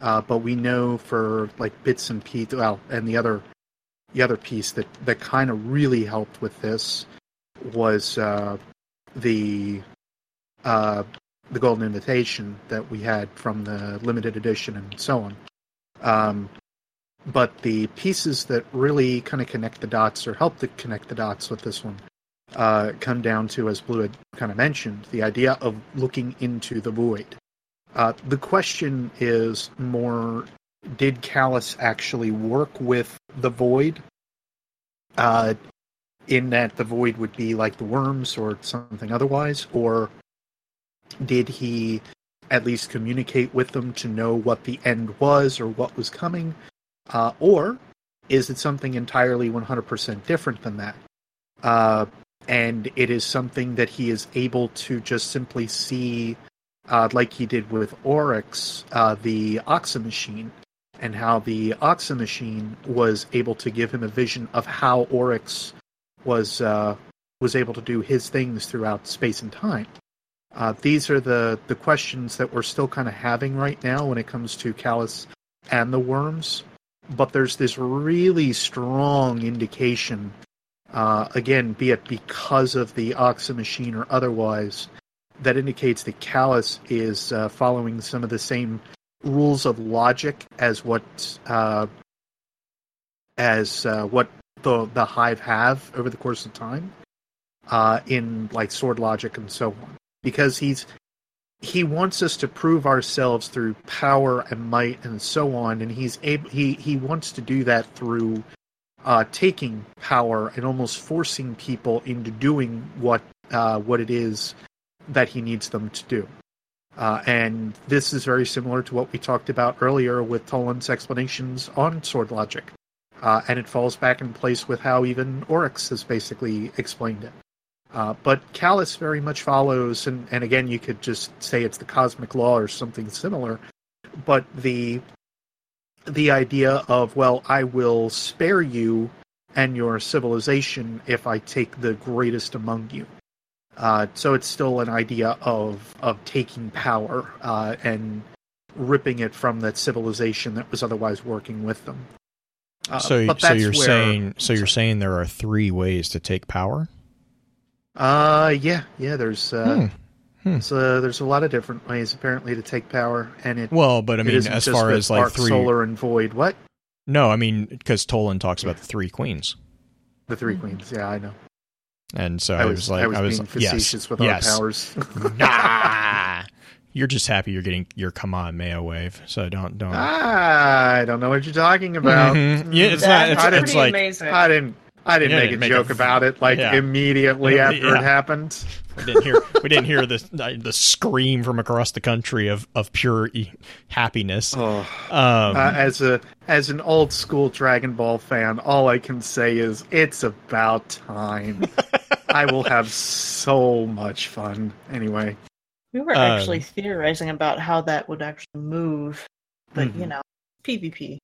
Speaker 3: Uh but we know for like bits and pieces well and the other the other piece that that kind of really helped with this was uh the uh the golden invitation that we had from the limited edition and so on. Um but the pieces that really kind of connect the dots or help to connect the dots with this one uh, come down to, as Blue had kind of mentioned, the idea of looking into the void. Uh, the question is more did Calus actually work with the void? Uh, in that the void would be like the worms or something otherwise? Or did he at least communicate with them to know what the end was or what was coming? Uh, or is it something entirely 100% different than that? Uh, and it is something that he is able to just simply see, uh, like he did with Oryx, uh, the Oxa machine, and how the Oxa machine was able to give him a vision of how Oryx was uh, was able to do his things throughout space and time. Uh, these are the the questions that we're still kind of having right now when it comes to Calus and the worms. But there's this really strong indication, uh, again, be it because of the Oxa machine or otherwise, that indicates that Calus is uh, following some of the same rules of logic as what uh, as uh, what the the Hive have over the course of time uh, in like sword logic and so on. Because he's he wants us to prove ourselves through power and might and so on, and he's able he he wants to do that through uh, taking power and almost forcing people into doing what uh, what it is that he needs them to do. Uh, and this is very similar to what we talked about earlier with Toland's explanations on sword logic. Uh, and it falls back in place with how even Oryx has basically explained it. Uh, but Calus very much follows, and, and again, you could just say it's the cosmic law or something similar. But the the idea of well, I will spare you and your civilization if I take the greatest among you. Uh, so it's still an idea of of taking power uh, and ripping it from that civilization that was otherwise working with them.
Speaker 1: Uh, so, so you're where, saying, so you're saying there are three ways to take power?
Speaker 3: Uh, yeah, yeah. There's uh, hmm. Hmm. So there's a lot of different ways apparently to take power, and it.
Speaker 1: Well, but I mean, as far as like three
Speaker 3: solar and void, what?
Speaker 1: No, I mean because Toland talks about the three queens.
Speaker 3: The three queens, yeah, I know.
Speaker 1: And so I was, I was like, I was, I was
Speaker 3: facetious yes, with yes. our powers.
Speaker 1: nah, you're just happy you're getting your Kamehameha wave. So don't don't.
Speaker 3: I don't know what you're talking about.
Speaker 1: Mm-hmm. Yeah, it's That's not. It's, it's like
Speaker 2: amazing.
Speaker 3: I didn't. I didn't yeah, make a make joke a, about it like yeah. immediately after yeah. it happened.
Speaker 1: We didn't hear we didn't hear the the scream from across the country of of pure happiness.
Speaker 3: Oh. Um, uh, as a as an old school Dragon Ball fan, all I can say is it's about time. I will have so much fun. Anyway,
Speaker 2: we were actually um, theorizing about how that would actually move, but mm-hmm. you know, PvP.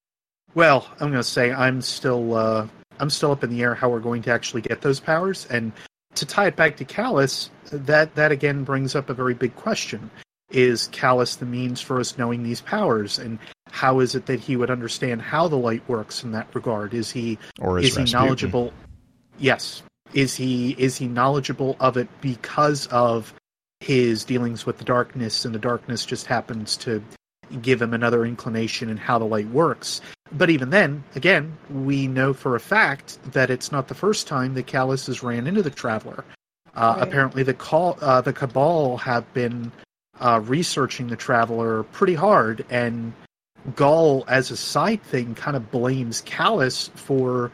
Speaker 3: Well, I'm going to say I'm still uh, I'm still up in the air how we're going to actually get those powers. And to tie it back to Calus, that that again brings up a very big question: Is Calus the means for us knowing these powers, and how is it that he would understand how the light works in that regard? Is he
Speaker 1: or is,
Speaker 3: is he knowledgeable? Yes. Is he is he knowledgeable of it because of his dealings with the darkness, and the darkness just happens to give him another inclination in how the light works. But even then, again, we know for a fact that it's not the first time that Calus has ran into the Traveler. Uh, right. Apparently, the call, uh, the Cabal have been uh, researching the Traveler pretty hard, and Ghaul, as a side thing, kind of blames Calus for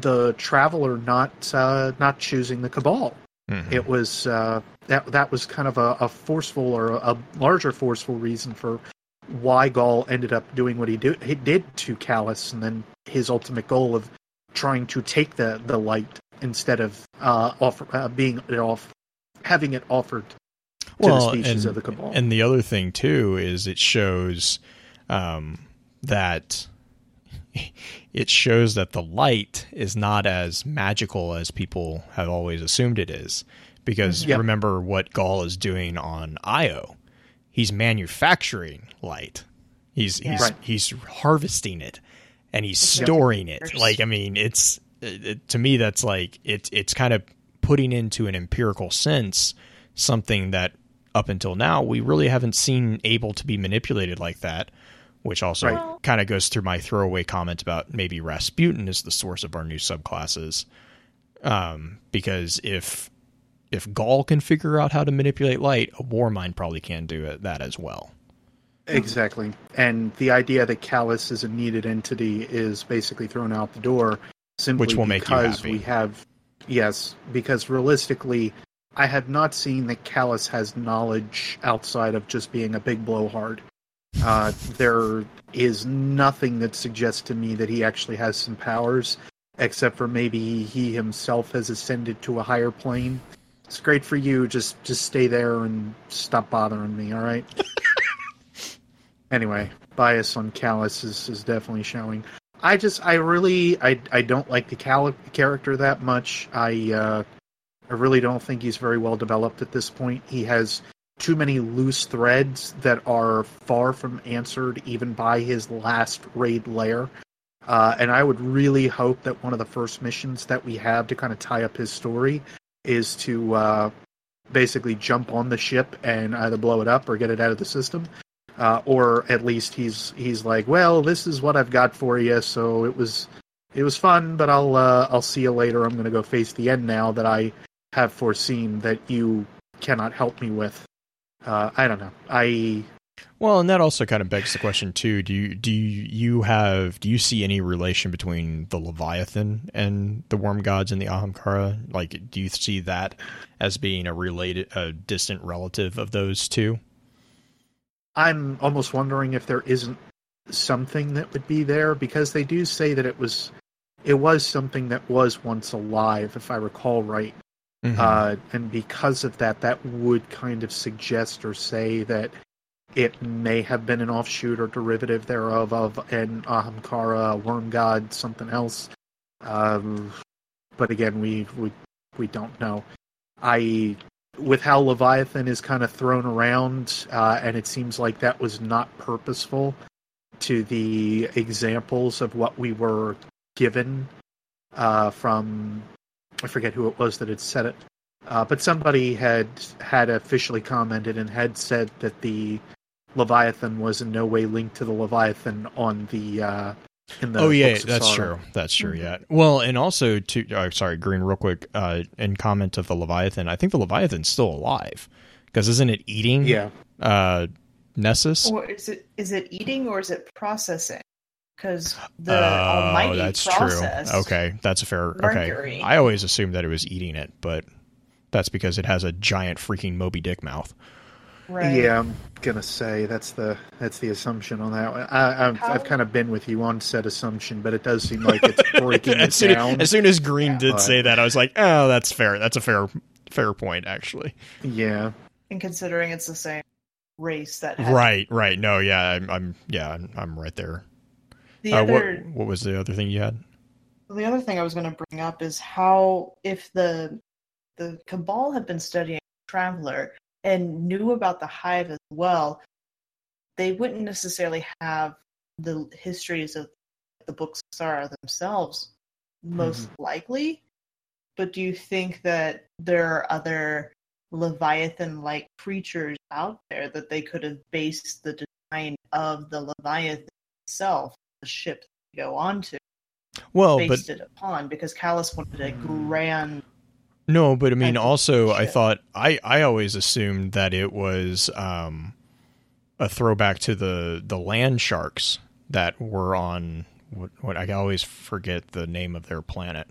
Speaker 3: the Traveler not uh, not choosing the Cabal. Mm-hmm. It was uh, that that was kind of a, a forceful or a, a larger forceful reason for why Ghaul ended up doing what he, do, he did to Calus, and then his ultimate goal of trying to take the, the light instead of uh, offer, uh, being it off, having it offered to well, the species
Speaker 1: and,
Speaker 3: of the Cabal.
Speaker 1: And the other thing too is it shows um, that it shows that the light is not as magical as people have always assumed it is. Because yep. remember what Ghaul is doing on Io he's manufacturing light. He's yeah. he's right. he's harvesting it and he's storing it. Like I mean, it's it, to me that's like it's it's kind of putting into an empirical sense something that up until now we really haven't seen able to be manipulated like that. Which also right. kind of goes through my throwaway comment about maybe Rasputin is the source of our new subclasses. Um, because if if Ghaul can figure out how to manipulate light, a Warmind probably can do it, that as well.
Speaker 3: Exactly. And the idea that Calus is a needed entity is basically thrown out the door simply
Speaker 1: Which will
Speaker 3: because
Speaker 1: we
Speaker 3: have yes, because realistically I have not seen that Calus has knowledge outside of just being a big blowhard. Uh, there is nothing that suggests to me that he actually has some powers, except for maybe he himself has ascended to a higher plane it's great for you. Just just stay there and stop bothering me. All right. anyway, bias on Calus is, is definitely showing. I just I really I I don't like the Cal- character that much. I uh, I really don't think he's very well developed at this point. He has too many loose threads that are far from answered even by his last raid lair. Uh, and I would really hope that one of the first missions that we have to kind of tie up his story is to uh, basically jump on the ship and either blow it up or get it out of the system. Uh, or at least he's he's like, well, this is what I've got for you. So it was it was fun, but I'll uh, I'll see you later. I'm going to go face the end now that I have foreseen that you cannot help me with. Uh, I don't know. I
Speaker 1: Well, and that also kind of begs the question too. Do you do you, have do you see any relation between the Leviathan and the Worm Gods and the Ahamkara? Like, do you see that as being a related, a distant relative of those two?
Speaker 3: I'm almost wondering if there isn't something that would be there because they do say that it was it was something that was once alive, if I recall right.
Speaker 1: Mhm.
Speaker 3: Uh, and because of that, that would kind of suggest or say that it may have been an offshoot or derivative thereof of an Ahamkara, worm god, something else. Um, but again, we, we we don't know. I with how Leviathan is kind of thrown around, uh, and it seems like that was not purposeful to the examples of what we were given uh, from I forget who it was that had said it, uh, but somebody had had officially commented and had said that the Leviathan was in no way linked to the Leviathan on the uh, in the
Speaker 1: oh yeah, that's
Speaker 3: Sauron.
Speaker 1: true. That's true.
Speaker 2: Mhm.
Speaker 1: Yeah. Well, and also to oh, sorry, Green, real quick. Uh, in comment of the Leviathan, I think the Leviathan's still alive because isn't it eating?
Speaker 3: Yeah,
Speaker 1: Uh, Nessus.
Speaker 2: Or is it is it eating or is it processing? Because the
Speaker 1: oh,
Speaker 2: Almighty
Speaker 1: that's
Speaker 2: processed.
Speaker 1: true. Okay, that's a fair.
Speaker 2: Mercury.
Speaker 1: Okay, I always assumed that it was eating it, but that's because it has a giant freaking Moby Dick mouth.
Speaker 2: Right.
Speaker 3: yeah. I'm gonna say that's the that's the assumption on that one. I, I've,
Speaker 2: How-
Speaker 3: I've kind of been with you on said assumption, but it does seem like it's breaking it
Speaker 1: as, soon,
Speaker 3: down.
Speaker 1: as soon as Green did
Speaker 3: But-
Speaker 1: say that, I was like, oh, that's fair. That's a fair fair point, actually.
Speaker 3: Yeah,
Speaker 2: And considering it's the same race that had
Speaker 1: Right, right. No, yeah, I'm, I'm yeah, I'm, I'm right there.
Speaker 2: the
Speaker 1: Uh,
Speaker 2: other
Speaker 1: what what was the other thing you had?
Speaker 2: the other thing I was going to bring up is how if the the Cabal had been studying Traveler and knew about the Hive as well, they wouldn't necessarily have the histories of the books Sorrow themselves, most mm-hmm. likely. But do you think that there are other Leviathan-like creatures out there that they could have based the design of the Leviathan itself, the ship to go on to?
Speaker 1: Well, but
Speaker 2: based it upon because Calus wanted a grand
Speaker 1: no, but I mean,
Speaker 2: type of
Speaker 1: also, I thought I I always assumed that it was um a throwback to the the land sharks that were on what what I always forget the name of their planet.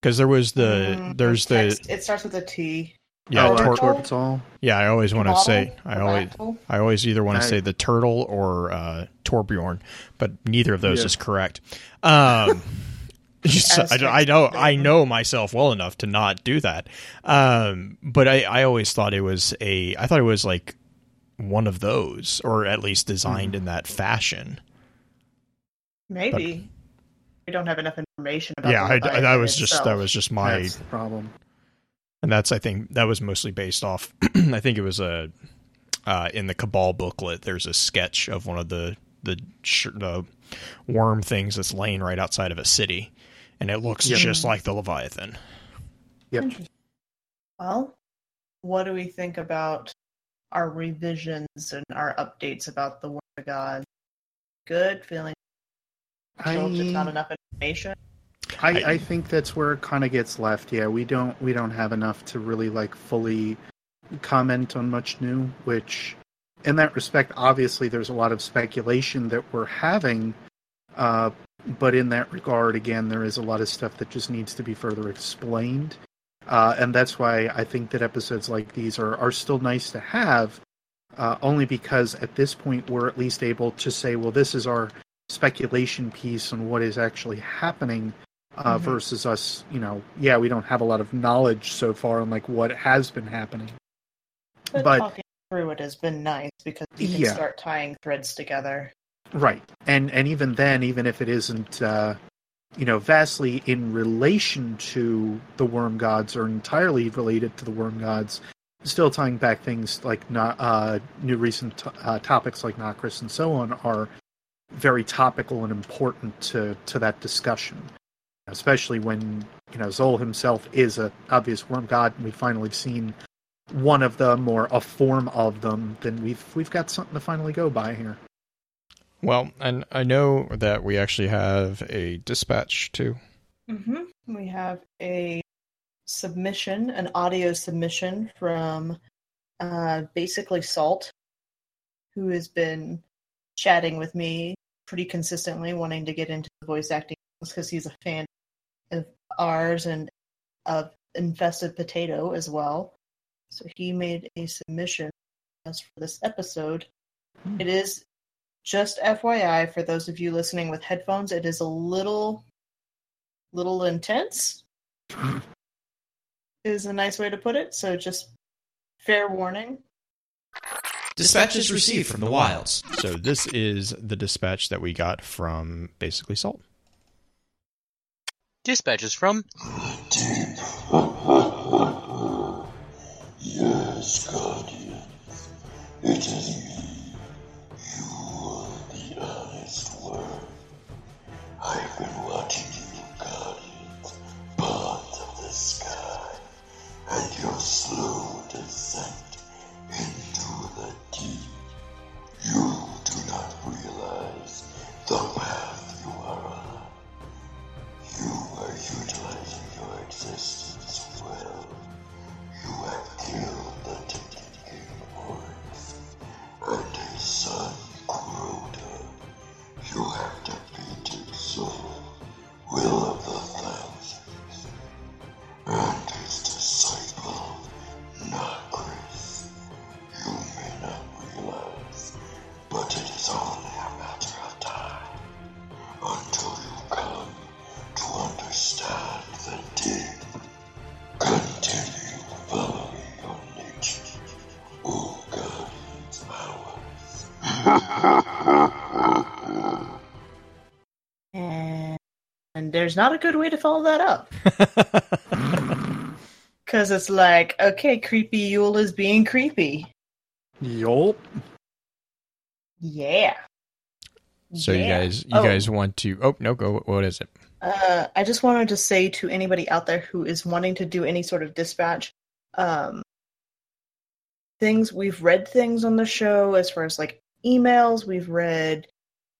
Speaker 1: Because there was the
Speaker 2: Mm,
Speaker 1: there's the
Speaker 2: text- it starts with a T.
Speaker 1: yeah
Speaker 3: oh,
Speaker 1: tor- yeah I always want to say I always I always either want to say the turtle or uh, Torbjorn, but neither of those
Speaker 3: Yeah.
Speaker 1: is correct. Um, just- I,
Speaker 2: As
Speaker 1: I know I know myself well enough to not do that. Um, but I, I always thought it was a I thought it was like one of those, or at least designed in that fashion.
Speaker 2: Maybe we don't have enough information about.
Speaker 1: yeah,
Speaker 2: the
Speaker 1: I, that was just that was just my
Speaker 3: That's the problem.
Speaker 1: and that's I think that was mostly based off. I think it was a uh, in the Cabal booklet. There's a sketch of one of the the, the worm things that's laying right outside of a city, and it looks
Speaker 3: Yeah.
Speaker 1: just like the Leviathan.
Speaker 3: Yep.
Speaker 2: Well, what do we think about our revisions and our updates about the Word of God? Good feeling. Still just not
Speaker 3: I,
Speaker 2: enough information.
Speaker 3: I,
Speaker 1: I-
Speaker 3: I think that's where it kind of gets left. Yeah, we don't we don't have enough to really like fully comment on much new. Which, in that respect, obviously there's a lot of speculation that we're having. Uh, but in that regard, again, there is a lot of stuff that just needs to be further explained. Uh, and that's why I think that episodes like these are, are still nice to have, uh, only because at this point we're at least able to say, well, this is our speculation piece on what is actually happening uh,
Speaker 2: Mhm.
Speaker 3: versus us, you know, yeah, we don't have a lot of knowledge so far on like what has been happening.
Speaker 2: But,
Speaker 3: but-
Speaker 2: talking through it has been nice because you can
Speaker 3: Yeah.
Speaker 2: start tying threads together.
Speaker 3: Right. And and even then, even if it isn't uh you know, vastly in relation to the worm gods or entirely related to the worm gods. Still tying back things like not uh, new recent t- uh, topics like Nokris and so on are very topical and important to to that discussion, especially when you know Xol himself is a obvious worm god, and we finally seen one of them or a form of them. Then we've we've got something to finally go by here.
Speaker 1: Well, and I know that we actually have a dispatch too.
Speaker 2: hmm We have a submission, an audio submission from uh, basically Salt, who has been chatting with me pretty consistently, wanting to get into the voice acting because he's a fan of ours and of Infested Potato as well. So he made a submission as for this episode.
Speaker 3: Hmm.
Speaker 2: It is just FYI for those of you listening with headphones, it is a little little intense. is a nice way to put it. So just fair warning.
Speaker 5: Dispatches received from the wilds.
Speaker 1: So this is the dispatch that we got from basically Salt.
Speaker 6: Dispatches from
Speaker 7: Yes, Guardian. It is. You,
Speaker 2: there's not a good way to follow that up. Because it's like, okay, creepy Yul is being creepy.
Speaker 3: Yulp.
Speaker 2: Yeah.
Speaker 1: So you guys, you
Speaker 2: Oh,
Speaker 1: guys want to? Oh no, go. What is it?
Speaker 2: Uh, I just wanted to say to anybody out there who is wanting to do any sort of dispatch, um, things we've read things on the show as far as like emails, we've read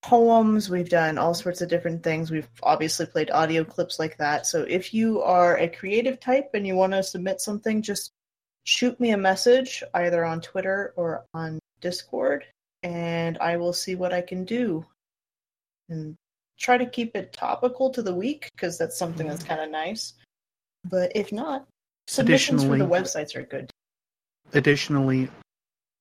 Speaker 2: poems, we've done all sorts of different things. We've obviously played audio clips like that. So if you are a creative type and you want to submit something, just shoot me a message either on Twitter or on Discord, and I will see what I can do. And try to keep it topical to the week because that's something that's mm-hmm. kind of nice. But if not, submissions for the websites are good.
Speaker 3: Additionally,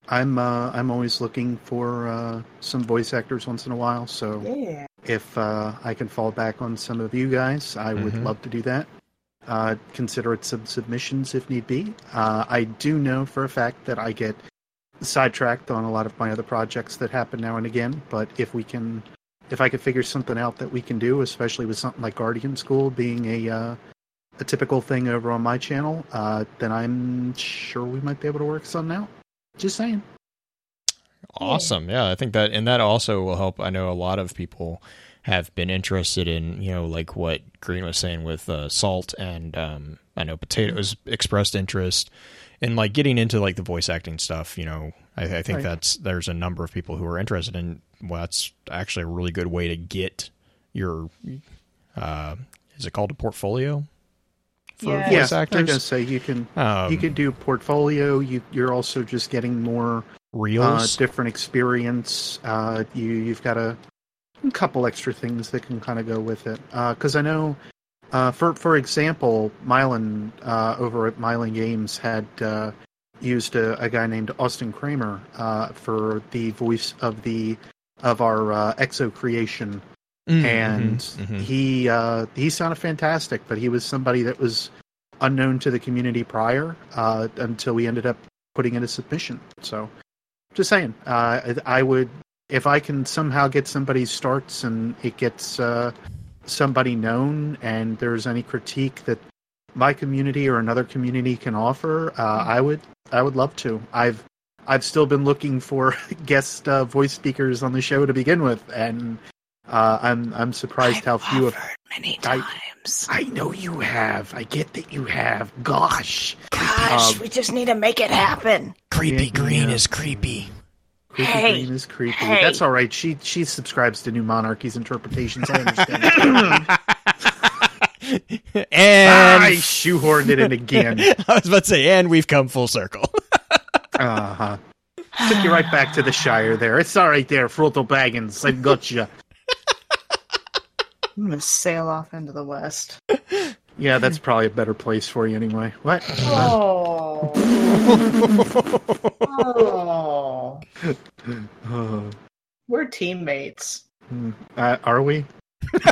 Speaker 3: I'm uh, I'm always looking for uh, some voice actors once in a while. So
Speaker 2: Yeah.
Speaker 3: if uh, I can fall back on some of you guys, I would
Speaker 1: Mhm.
Speaker 3: love to do that. Uh, consider it some submissions if need be. Uh, I do know for a fact that I get sidetracked on a lot of my other projects that happen now and again. But if we can, if I could figure something out that we can do, especially with something like Guardian School being a uh, a typical thing over on my channel, uh, then I'm sure we might be able to work something out. Just saying.
Speaker 1: Awesome. Yeah, I think that, and that also will help. I know a lot of people have been interested in, you know, like what Green was saying with uh, salt, and um, I know potatoes expressed interest in like getting into like the voice acting stuff. You know, I, I think
Speaker 3: Right.
Speaker 1: that's there's a number of people who are interested in. Well, that's actually a really good way to get your. Uh, is it called a portfolio? For
Speaker 2: Yeah.
Speaker 3: Yeah,
Speaker 1: voice
Speaker 3: I'm
Speaker 1: actors.
Speaker 3: gonna say you can
Speaker 1: Um,
Speaker 3: you can do portfolio. You you're also just getting more uh, different experience. Uh, you you've got a, a couple extra things that can kind of go with it. Because I know, uh, for for example, Myelin uh, over at Myelin Games had uh, used a, a guy named Austin Kramer uh, for the voice of the of our uh, Exo creation
Speaker 1: Mm,
Speaker 3: and
Speaker 1: mhm, mhm.
Speaker 3: he uh, he sounded fantastic. But he was somebody that was unknown to the community prior uh, until we ended up putting in a submission. So, just saying, uh, I would if I can somehow get somebody starts and it gets uh, somebody known and there's any critique that my community or another community can offer, uh, I would I would love to. I've I've still been looking for guest uh, voice speakers on the show to begin with, and uh, I'm I'm surprised how few of
Speaker 4: many
Speaker 3: I-
Speaker 4: times.
Speaker 3: I know you have. I get that you have. Gosh,
Speaker 4: Gosh,
Speaker 3: Um,
Speaker 4: we just need to make it happen.
Speaker 1: Creepy
Speaker 3: Yeah,
Speaker 1: green
Speaker 3: yeah.
Speaker 1: is creepy.
Speaker 3: creepy
Speaker 4: Hey,
Speaker 3: green is creepy.
Speaker 4: hey.
Speaker 3: That's all right. She she subscribes to New Monarchy's interpretations. I understand.
Speaker 1: and
Speaker 3: I shoehorned it in again.
Speaker 1: I was about to say, and we've come full circle.
Speaker 3: Uh huh. Took you right back to the Shire there. It's all right there, Frodo Baggins. I've got you.
Speaker 2: I'm gonna sail off into the west.
Speaker 3: Yeah, that's probably a better place for you anyway. What?
Speaker 2: Oh. oh. We're teammates.
Speaker 3: hmm. uh, are we?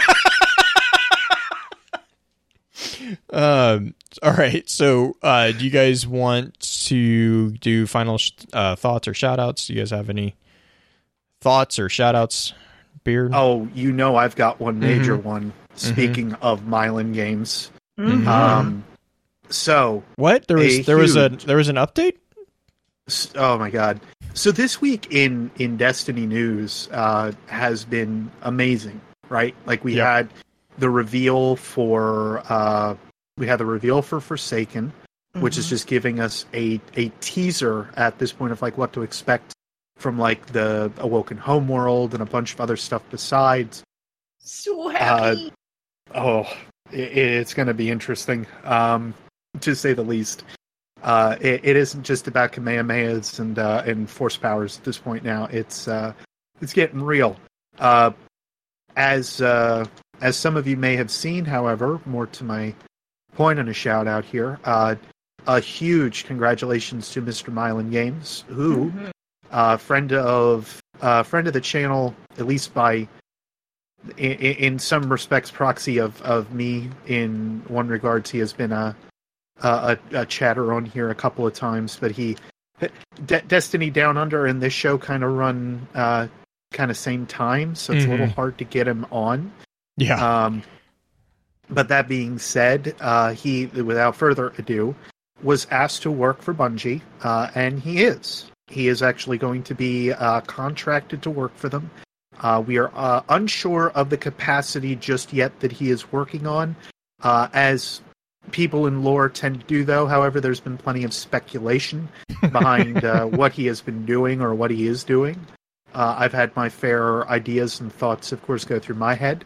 Speaker 1: Um. All right. So, uh, do you guys want to do final sh- uh, thoughts or shout outs? Do you guys have any thoughts or shout outs? Beard?
Speaker 3: Oh, you know I've got one major one. Speaking of Myelin games,
Speaker 1: Mhm.
Speaker 3: um, so
Speaker 1: what? There was
Speaker 3: a
Speaker 1: there was a there was an update.
Speaker 3: Oh my god! So this week in in Destiny news uh, has been amazing, right? Like we
Speaker 1: Yep.
Speaker 3: had the reveal for uh, we had the reveal for Forsaken, which is just giving us a a teaser at this point of like what to expect from like the Awoken Homeworld and a bunch of other stuff besides.
Speaker 2: So
Speaker 3: Uh,
Speaker 2: happy.
Speaker 3: Oh, it, it's going to be interesting, um, to say the least. Uh, it, it isn't just about Kamehamehas and uh, and force powers at this point. Now it's uh, it's getting real. Uh, as uh, as some of you may have seen, however, more to my point and a shout out here. Uh, a huge congratulations to Mr. Myelin Games, who
Speaker 2: Mhm.
Speaker 3: Uh, friend of uh, friend of the channel, at least by in, in some respects proxy of, of me. In one regards, he has been a a, a chatter on here a couple of times, but he De- Destiny Down Under and this show kind of run uh, kind of same time, so it's a little
Speaker 1: Mhm.
Speaker 3: hard to get him on.
Speaker 1: Yeah.
Speaker 3: Um, but that being said, uh, he, without further ado, was asked to work for Bungie, uh, and he is. He is actually going to be uh, contracted to work for them. Uh, we are uh, unsure of the capacity just yet that he is working on. Uh, as people in lore tend to do, though, however, there's been plenty of speculation behind uh, what he has been doing or what he is doing. Uh, I've had my fair ideas and thoughts, of course, go through my head.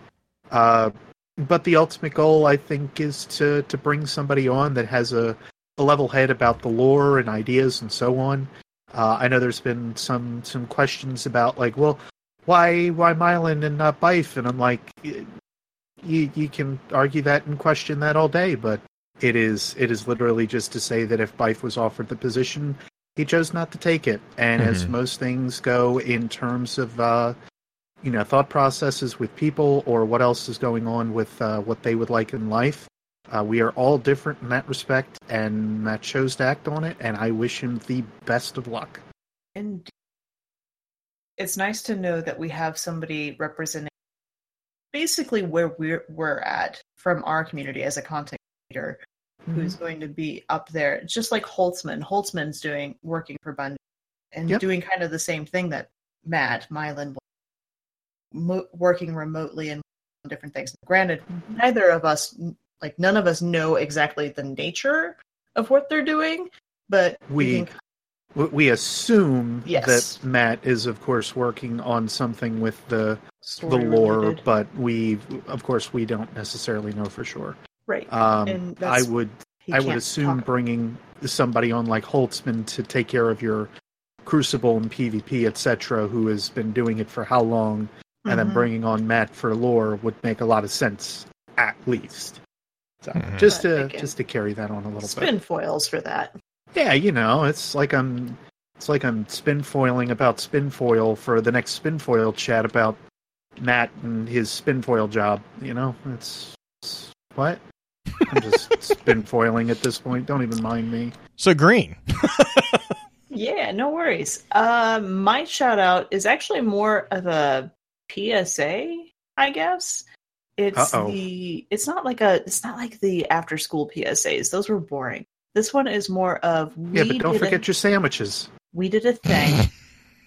Speaker 3: Uh, but the ultimate goal, I think, is to to bring somebody on that has a, a level head about the lore and ideas and so on. Uh, I know there's been some some questions about like, well, why why Myelin and not Byf? And I'm like, y- you you can argue that and question that all day, but it is it is literally just to say that if Byf was offered the position, he chose not to take it. And as
Speaker 1: Mhm.
Speaker 3: most things go in terms of uh, you know thought processes with people or what else is going on with uh, what they would like in life. Uh, we are all different in that respect, and Matt chose to act on it, and I wish him the best of luck.
Speaker 2: And it's nice to know that we have somebody representing basically where we're we're at from our community as a content creator who's going to be up there just like Holtzman. Holtzman's doing working for Bungie and
Speaker 3: Yep.
Speaker 2: doing kind of the same thing that Matt Myelin was mo- working remotely and different things. Granted, neither of us like none of us know exactly the nature of what they're doing, but
Speaker 3: We- We- We assume
Speaker 2: Yes.
Speaker 3: that Matt is, of course, working on something with the the lore,
Speaker 2: related.
Speaker 3: but we, of course, we don't necessarily know for sure.
Speaker 2: right.
Speaker 3: Um,
Speaker 2: And
Speaker 3: I would I would assume bringing somebody on like Holtzman to take care of your Crucible and PvP, etc., who has been doing it for how long, and then
Speaker 2: Mhm.
Speaker 3: bringing on Matt for lore would make a lot of sense, at least. So
Speaker 1: Mhm.
Speaker 3: just to just to carry that on a little bit.
Speaker 2: spin foils for that.
Speaker 3: Yeah, you know, it's like I'm it's like I'm spin foiling about spin foil for the next spin foil chat about Matt and his spin foil job. You know, it's, it's what I'm just spin foiling at this point. Don't even mind me.
Speaker 1: so green.
Speaker 2: Yeah, no worries. Uh, my shout out is actually more of a PSA, I guess. It's
Speaker 3: Uh-oh.
Speaker 2: the it's not like a it's not like the after school PSAs. Those were boring. This one is more of we
Speaker 3: Yeah, but don't forget
Speaker 2: a,
Speaker 3: your sandwiches.
Speaker 2: we did a thing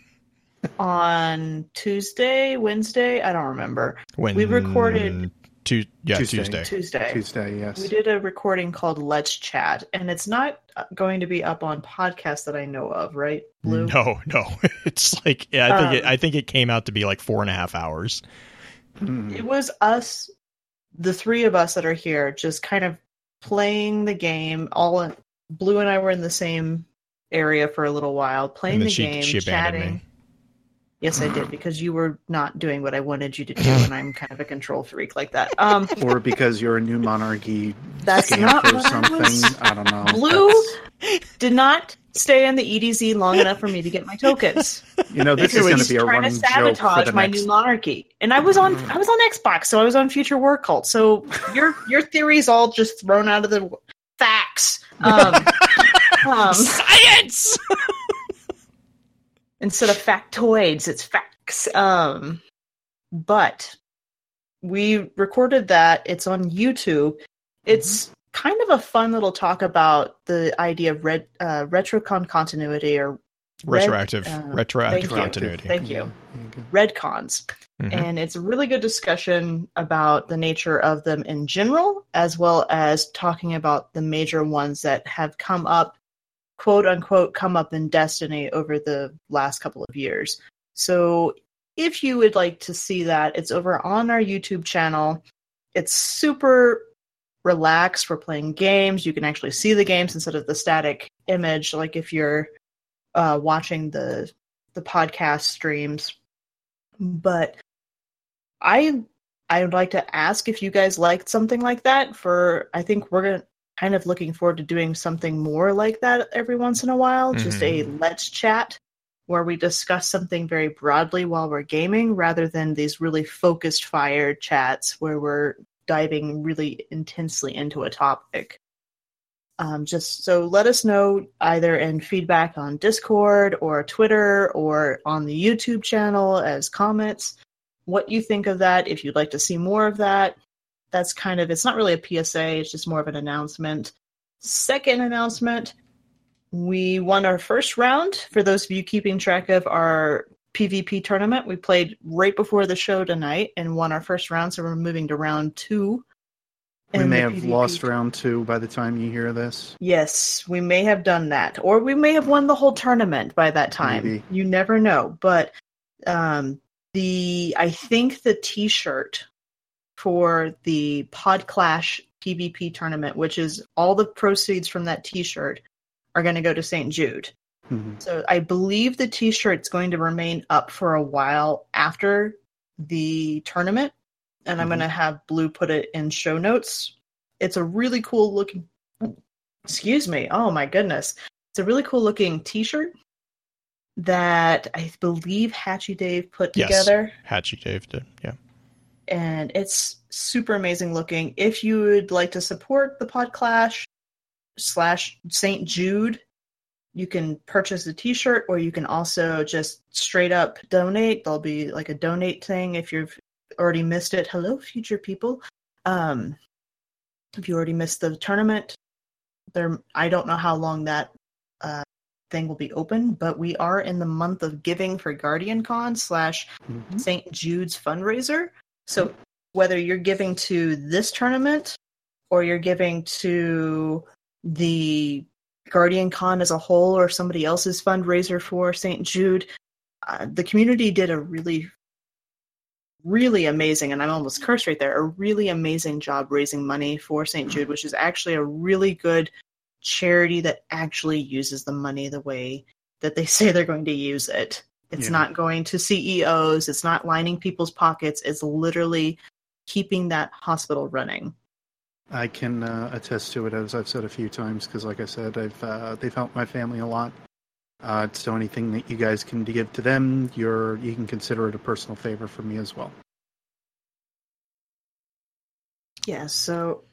Speaker 2: on Tuesday, Wednesday, I don't remember.
Speaker 1: When
Speaker 2: We recorded-
Speaker 1: Tu- yeah,
Speaker 3: Tuesday.
Speaker 1: Tuesday.
Speaker 2: Tuesday.
Speaker 3: Tuesday, yes.
Speaker 2: We did a recording called Let's Chat, and it's not uh, going to be up on podcasts that I know of, right? Blue.
Speaker 1: No, no. It's like yeah, I think it,
Speaker 2: Um,
Speaker 1: I think it came out to be like four and a half hours.
Speaker 3: Mm.
Speaker 2: It was us, the three of us that are here, just kind of playing the game. All in, Blue and I were in the same area for a little while, playing
Speaker 1: And then
Speaker 2: the
Speaker 1: she
Speaker 2: game,
Speaker 1: she
Speaker 2: chatting. Yes, I did because you were not doing what I wanted you to do, and I'm kind of a control freak like that. Um,
Speaker 3: Or because you're a new monarchy
Speaker 2: That's not
Speaker 3: or
Speaker 2: I
Speaker 3: something.
Speaker 2: was-
Speaker 3: I, don't know.
Speaker 2: Blue
Speaker 3: That's-
Speaker 2: did not stay on the EDZ long enough for me to get my tokens.
Speaker 3: you know, this is going to be a
Speaker 2: to
Speaker 3: running joke for
Speaker 2: sabotage my
Speaker 3: next.
Speaker 2: new monarchy, and I was on
Speaker 3: Mm.
Speaker 2: I was on Xbox, so I was on Future War Cult. So your your theories all just thrown out of the facts. Um, um,
Speaker 1: Science.
Speaker 2: instead of factoids, it's facts. Um, but we recorded that. It's on YouTube. It's kind of a fun little talk about the idea of red, uh, retrocon continuity or Red-
Speaker 1: retroactive
Speaker 2: uh,
Speaker 1: retroactive
Speaker 2: thank you.
Speaker 1: continuity.
Speaker 2: Thank you.
Speaker 3: Yeah, okay.
Speaker 2: retcons.
Speaker 1: Mhm.
Speaker 2: And it's a really good discussion about the nature of them in general, as well as talking about the major ones that have come up, quote unquote, come up in Destiny over the last couple of years. So if you would like to see that, it's over on our YouTube channel. It's super relaxed. We're playing games. You can actually see the games instead of the static image, like if you're uh, watching the the podcast streams but i i would like to ask if you guys liked something like that for i think we're gonna kind of looking forward to doing something more like that every once in a while just a let's chat where we discuss something very broadly while we're gaming rather than these really focused fire chats where we're diving really intensely into a topic um, just so let us know either in feedback on Discord or Twitter or on the YouTube channel as comments what you think of that. If you'd like to see more of that, that's kind of it's not really a PSA, it's just more of an announcement. Second announcement we won our first round. For those of you keeping track of our PvP tournament, we played right before the show tonight and won our first round, so we're moving to round two.
Speaker 3: We may have
Speaker 2: PvP
Speaker 3: lost round two by the time you hear this.
Speaker 2: Yes, we may have done that, or we may have won the whole tournament by that time.
Speaker 3: Maybe.
Speaker 2: You never know. But um, the I think the T-shirt for the Podclash PvP tournament, which is all the proceeds from that T-shirt, are going to go to St. Jude.
Speaker 3: Mhm.
Speaker 2: So I believe the T-shirt's going to remain up for a while after the tournament, and I'm
Speaker 3: Mhm.
Speaker 2: going to have Blue put it in show notes. It's a really cool looking. Excuse me. Oh my goodness, it's a really cool looking T-shirt that I believe Hatchy Dave put
Speaker 1: Yes.
Speaker 2: together
Speaker 1: Hatchy Dave did. Yeah.
Speaker 2: And it's super amazing looking. If you would like to support the Podclash slash St. Jude, you can purchase a T-shirt, or you can also just straight up donate. There'll be like a donate thing if you've already missed it. Hello, future people. Um, if you already missed the tournament, there. I don't know how long that uh, thing will be open, but we are in the month of giving for Guardian Con slash
Speaker 3: Mhm.
Speaker 2: St. Jude's fundraiser. So whether you're giving to this tournament or you're giving to the Guardian Con as a whole or somebody else's fundraiser for St. Jude, uh, the community did a really, really amazing, and I'm almost cursed right there, a really amazing job raising money for St. Jude, which is actually a really good charity that actually uses the money the way that they say they're going to use it. It's
Speaker 3: Yeah.
Speaker 2: not going to CEOs, it's not lining people's pockets, it's literally keeping that hospital running.
Speaker 3: I can uh, attest to it, as I've said a few times, because, like I said, I've uh, they've helped my family a lot. Uh, so anything that you guys can give to them, you're you can consider it a personal favor for me as well.
Speaker 2: Yeah, so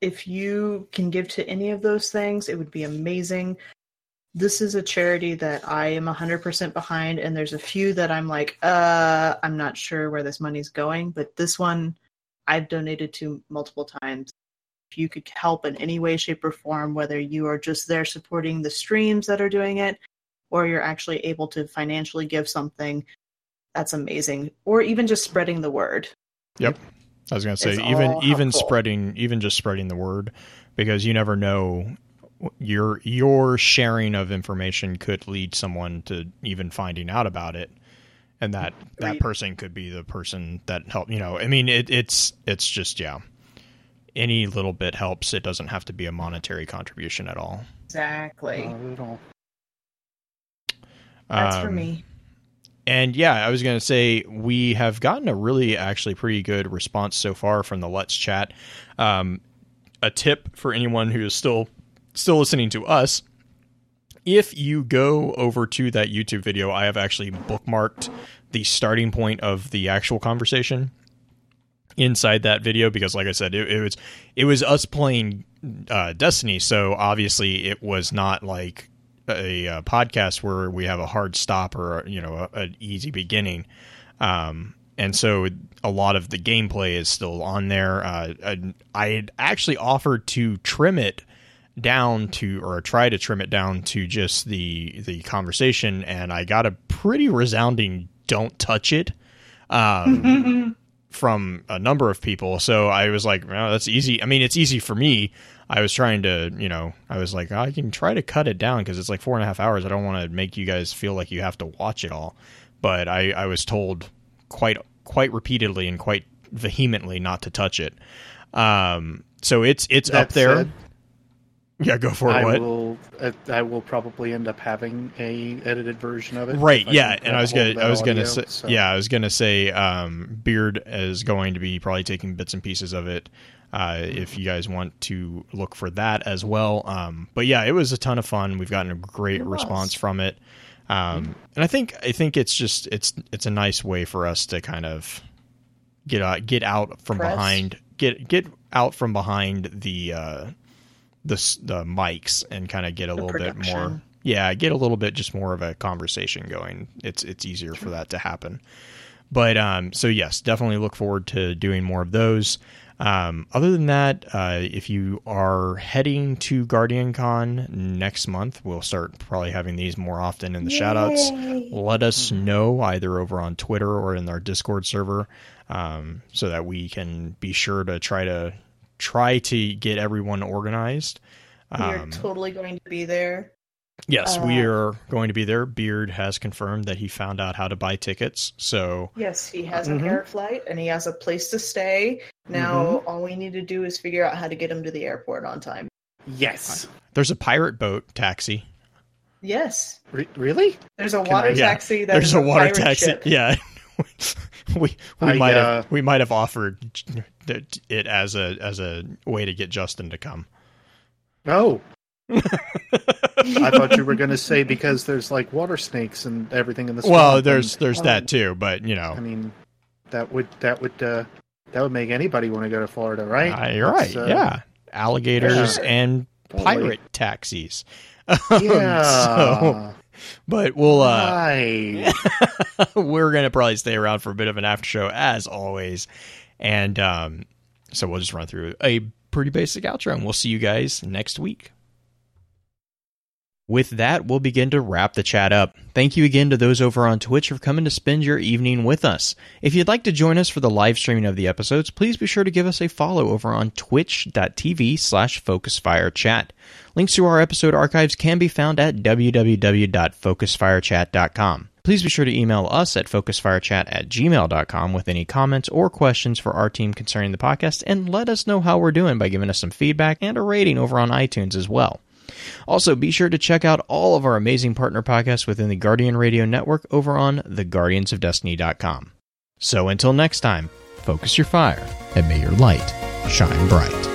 Speaker 2: if you can give to any of those things, it would be amazing. This is a charity that I am 100% behind, and there's a few that I'm like, uh, I'm not sure where this money's going, but this one
Speaker 4: I've donated to multiple times. If you could help in any way, shape, or form, whether you are just there supporting the streams that are doing it, or you're actually able to financially give something, that's amazing. Or even just spreading the word.
Speaker 1: Yep. I was going to say
Speaker 4: It's
Speaker 1: even even
Speaker 4: helpful.
Speaker 1: spreading even just spreading the word because you never know your your sharing of information could lead someone to even finding out about it and that that person could be the person that helped you know i mean it, it's it's just yeah any little bit helps it doesn't have to be a monetary contribution at all
Speaker 2: Exactly.
Speaker 3: Not at all.
Speaker 2: That's for
Speaker 1: Um,
Speaker 2: me.
Speaker 1: And yeah, I was going to say we have gotten a really actually pretty good response so far from the Let's Chat. Um, a tip for anyone who is still still listening to us: if you go over to that YouTube video, I have actually bookmarked the starting point of the actual conversation inside that video because, like I said, it, it was it was us playing uh, Destiny, so obviously it was not like a, uh podcast where we have a hard stop or you know a, an easy beginning. Um, and so a lot of the gameplay is still on there. Uh, I, I actually offered to trim it down to or try to trim it down to just the the conversation and I got a pretty resounding don't touch it um from a number of people. So I was like well that's easy. I mean it's easy for me. I was trying to you know I was like I can try to cut it down because it's like four and a half hours. I don't want to make you guys feel like you have to watch it all. But I I was told quite quite repeatedly and quite vehemently not to touch it. Um so it's it's
Speaker 3: That
Speaker 1: up there.
Speaker 3: said,
Speaker 1: yeah go for it
Speaker 3: I
Speaker 1: what
Speaker 3: will. I will probably end up having a edited version of it.
Speaker 1: right yeah and i was gonna i
Speaker 3: that
Speaker 1: was gonna say
Speaker 3: so-
Speaker 1: yeah i was gonna say um beard is going to be probably taking bits and pieces of it uh if you guys want to look for that as well um but yeah it was a ton of fun we've gotten a great response from it um and i think i think it's just it's it's a nice way for us to kind of get out get out from
Speaker 2: Press.
Speaker 1: behind get get out from behind the uh the the mics and kind of get a
Speaker 2: The
Speaker 1: little bit more yeah get a little bit just more of a conversation going. It's it's easier for that to happen. But um so yes definitely look forward to doing more of those. Um, other than that, uh, if you are heading to Guardian Con next month, we'll start probably having these more often in the shoutouts let us know either over on Twitter or in our Discord server, um, so that we can be sure to try to try to get everyone organized.
Speaker 2: We are
Speaker 1: Um,
Speaker 2: totally going to be there.
Speaker 1: yes, we
Speaker 2: uh,
Speaker 1: are going to be there. Beard has confirmed that he found out how to buy tickets, so
Speaker 2: Yes, he has an
Speaker 3: Mhm.
Speaker 2: air flight and he has a place to stay. Now,
Speaker 1: Mm-hmm.
Speaker 2: all we need to do is figure out how to get him to the airport on time.
Speaker 3: Yes.
Speaker 1: there's a pirate boat taxi.
Speaker 2: Yes,
Speaker 3: Re- really?
Speaker 2: there's a
Speaker 3: Can
Speaker 2: water
Speaker 3: I-
Speaker 1: Yeah,
Speaker 2: taxi. That
Speaker 1: There's
Speaker 2: is
Speaker 1: a water taxi.
Speaker 2: ship.
Speaker 1: Yeah. we we
Speaker 3: I,
Speaker 1: might
Speaker 3: uh,
Speaker 1: have we might have offered it as a as a way to get Justin to come.
Speaker 3: Oh, I thought you were going to say because there's like water snakes and everything in the.
Speaker 1: well, there's
Speaker 3: and,
Speaker 1: there's
Speaker 3: um,
Speaker 1: that too, but you know,
Speaker 3: I mean, that would that would uh, that would make anybody want to go to Florida, right?
Speaker 1: Uh, you're right.
Speaker 3: That's, uh,
Speaker 1: yeah, alligators
Speaker 2: Yeah.
Speaker 1: and
Speaker 3: Totally.
Speaker 1: pirate taxis.
Speaker 3: Yeah.
Speaker 1: so, but we'll uh, we're gonna probably stay around for a bit of an after show as always, and um, so we'll just run through a pretty basic outro, and we'll see you guys next week. With that, we'll begin to wrap the chat up. Thank you again to those over on Twitch for coming to spend your evening with us. If you'd like to join us for the live streaming of the episodes, please be sure to give us a follow over on twitch.tv slash focusfirechat. Links to our episode archives can be found at www.focusfirechat.com. Please be sure to email us at focusfirechat at gmail.com with any comments or questions for our team concerning the podcast, and let us know how we're doing by giving us some feedback and a rating over on iTunes as well. Also, be sure to check out all of our amazing partner podcasts within the Guardian Radio Network over on theguardiansofdestiny.com. So until next time, focus your fire and may your light shine bright.